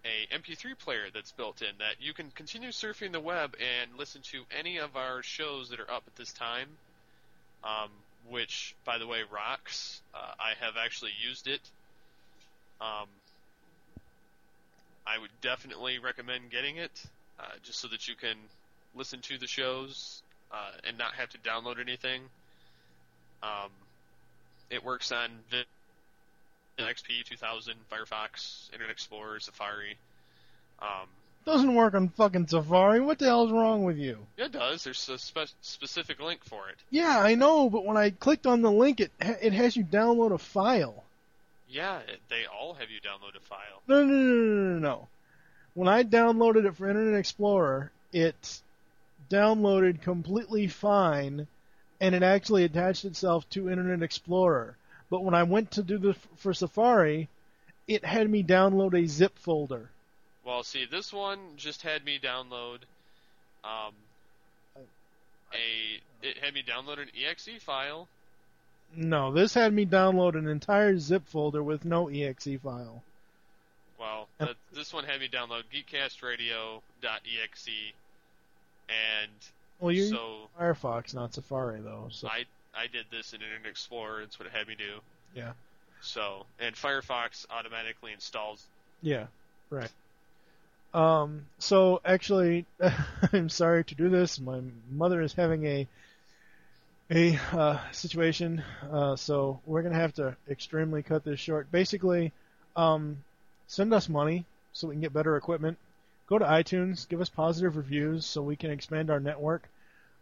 a MP3 player that's built in that you can continue surfing the web and listen to any of our shows that are up at this time. Um, which, by the way, rocks. Uh, I have actually used it. Um, I would definitely recommend getting it, uh, just so that you can listen to the shows uh, and not have to download anything. Um, it works on XP 2000, Firefox, Internet Explorer, Safari. Um, Doesn't work on fucking Safari. What the hell's wrong with you? it does. There's a spe- specific link for it. Yeah, I know, but when I clicked on the link, it ha- it has you download a file. Yeah, it, they all have you download a file. No, no, no, no, no, no. When I downloaded it for Internet Explorer, it downloaded completely fine, and it actually attached itself to Internet Explorer. But when I went to do this for Safari, it had me download a zip folder. Well, see, this one just had me download um, a. It had me download an exe file. No, this had me download an entire zip folder with no exe file. Well, that, this one had me download geekcastradio.exe, and Well, you're so Firefox, not Safari, though. So I I did this in Internet Explorer. It's what it had me do. yeah, So, and Firefox automatically installs. yeah, right. Um, so actually, I'm sorry to do this. My mother is having a a uh, situation, uh, so we're gonna have to extremely cut this short. Basically, um, send us money so we can get better equipment. Go to iTunes, give us positive reviews so we can expand our network,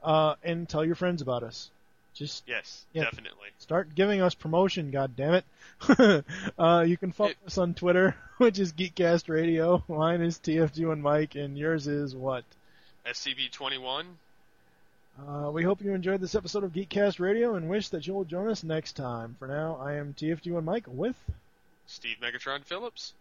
uh, and tell your friends about us. Just Yes, Yeah. definitely. Start giving us promotion, God damn it! uh, you can follow us on Twitter, which is Geekcast Radio. Mine is TFG and Mike, and yours is what? SCB21. Uh, we hope you enjoyed this episode of Geekcast Radio and wish that you'll join us next time. For now, I am TFG and Mike with. Steve Megatron Phillips.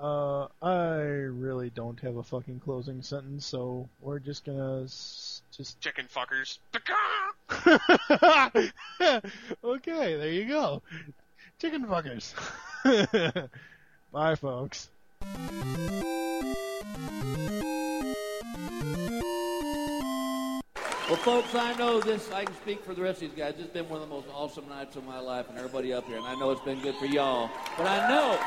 Uh, I really don't have a fucking closing sentence, so we're just gonna s- just. Chicken fuckers. okay, there you go. Chicken fuckers. Bye, folks. Well, folks, I know this. I can speak for the rest of these guys. It's been one of the most awesome nights of my life, and everybody up here. And I know it's been good for y'all. But I know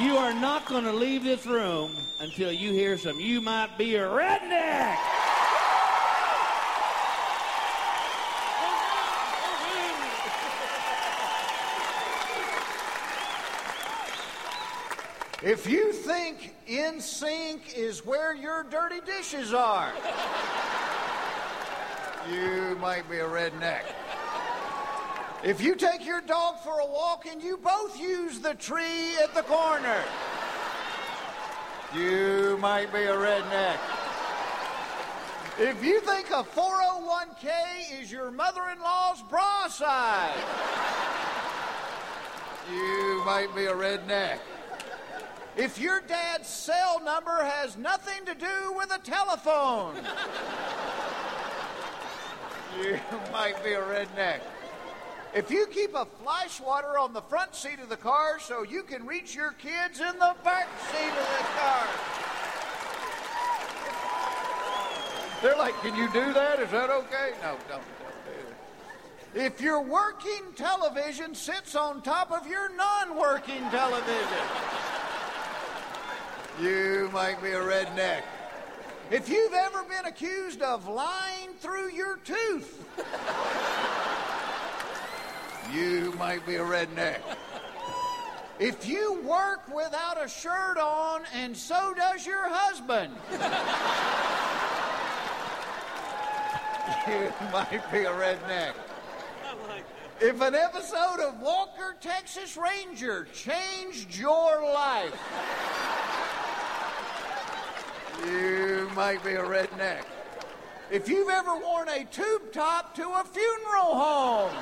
you are not going to leave this room until you hear some. You might be a redneck. If you think In Sync is where your dirty dishes are, you might be a redneck. If you take your dog for a walk and you both use the tree at the corner, you might be a redneck. If you think a 401k is your mother in law's bra size, you might be a redneck. If your dad's cell number has nothing to do with a telephone, you might be a redneck. If you keep a fly swatter on the front seat of the car so you can reach your kids in the back seat of the car. They're like, can you do that? Is that okay? No, don't, don't do. If your working television sits on top of your non working television, you might be a redneck. If you've ever been accused of lying through your tooth, you might be a redneck. If you work without a shirt on and so does your husband, you might be a redneck. If an episode of Walker, Texas Ranger changed your life, you might be a redneck. If you've ever worn a tube top to a funeral home,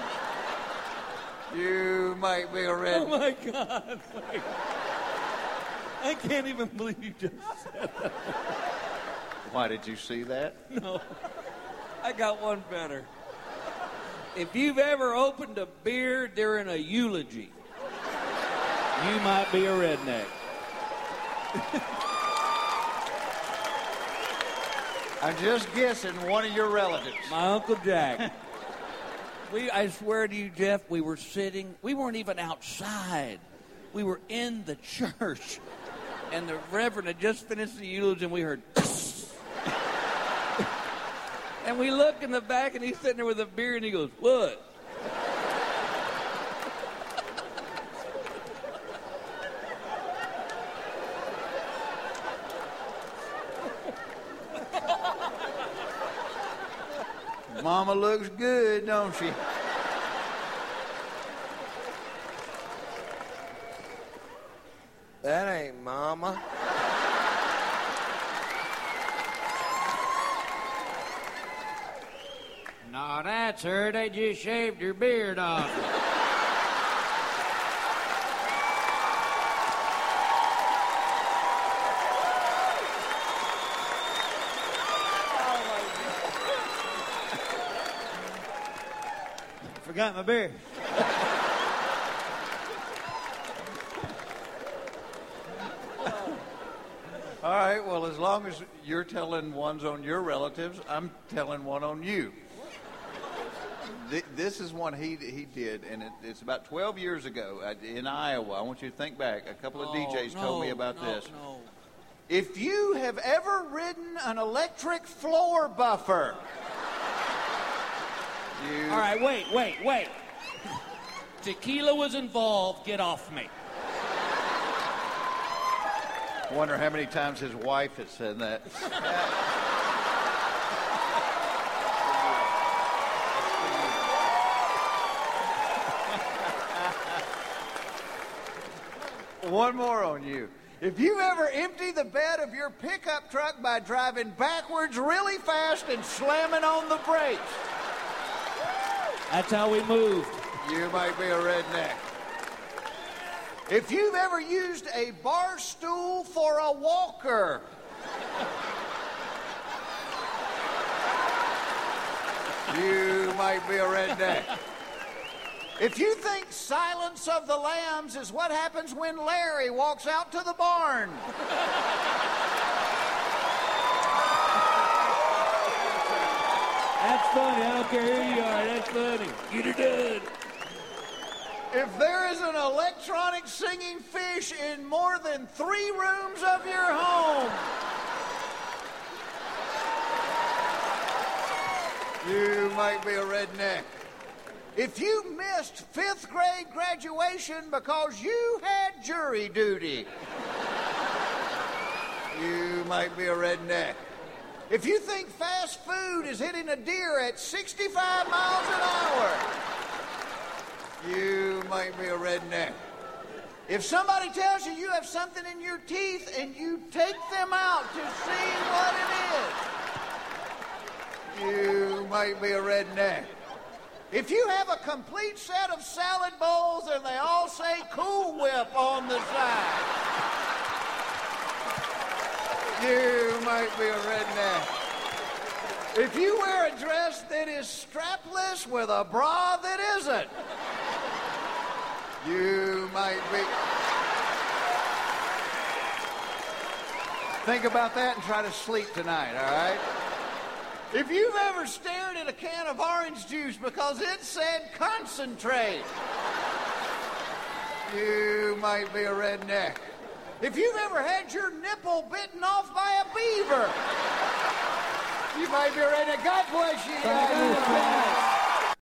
you might be a redneck. Oh my God! I can't even believe you just said that. Why did you see that? No. I got one better. If you've ever opened a beer during a eulogy, you might be a redneck. I'm just guessing one of your relatives. My Uncle Jack. We, I swear to you, Jeff, we were sitting, we weren't even outside. We were in the church. And the Reverend had just finished the eulogy, and we heard. and we look in the back, and he's sitting there with a beer, and he goes, What? Mama looks good, don't she? That ain't Mama. No, that's her. They just shaved her beard off. Forgot my beer. All right, well, as long as you're telling ones on your relatives, I'm telling one on you. Th- This is one he he did, and it, it's about 12 years ago in Iowa. I want you to think back. A couple of Oh, DJs told me about no, this. no. If you have ever ridden an electric floor buffer, you All right, wait, wait, wait. Tequila was involved. Get off me. wonder how many times his wife has said that. One more on you. If you ever empty the bed of your pickup truck by driving backwards really fast and slamming on the brakes, That's how we moved. you might be a redneck. If you've ever used a bar stool for a walker, you might be a redneck. If you think Silence of the Lambs is what happens when Larry walks out to the barn, That's funny. I don't care who you are. That's funny. Get it done. if there is an electronic singing fish in more than three rooms of your home, you might be a redneck. If you missed fifth grade graduation because you had jury duty, you might be a redneck. If you think fast food is hitting a deer at 65 miles an hour, you might be a redneck. If somebody tells you you have something in your teeth and you take them out to see what it is, you might be a redneck. If you have a complete set of salad bowls and they all say Cool Whip on the side, you might be a redneck. If you wear a dress that is strapless with a bra that isn't, you might be. Think about that and try to sleep tonight, all right? If you've ever stared at a can of orange juice because it said concentrate, you might be a redneck. If you've ever had your nipple bitten off by a beaver, you might be a redneck. God bless you.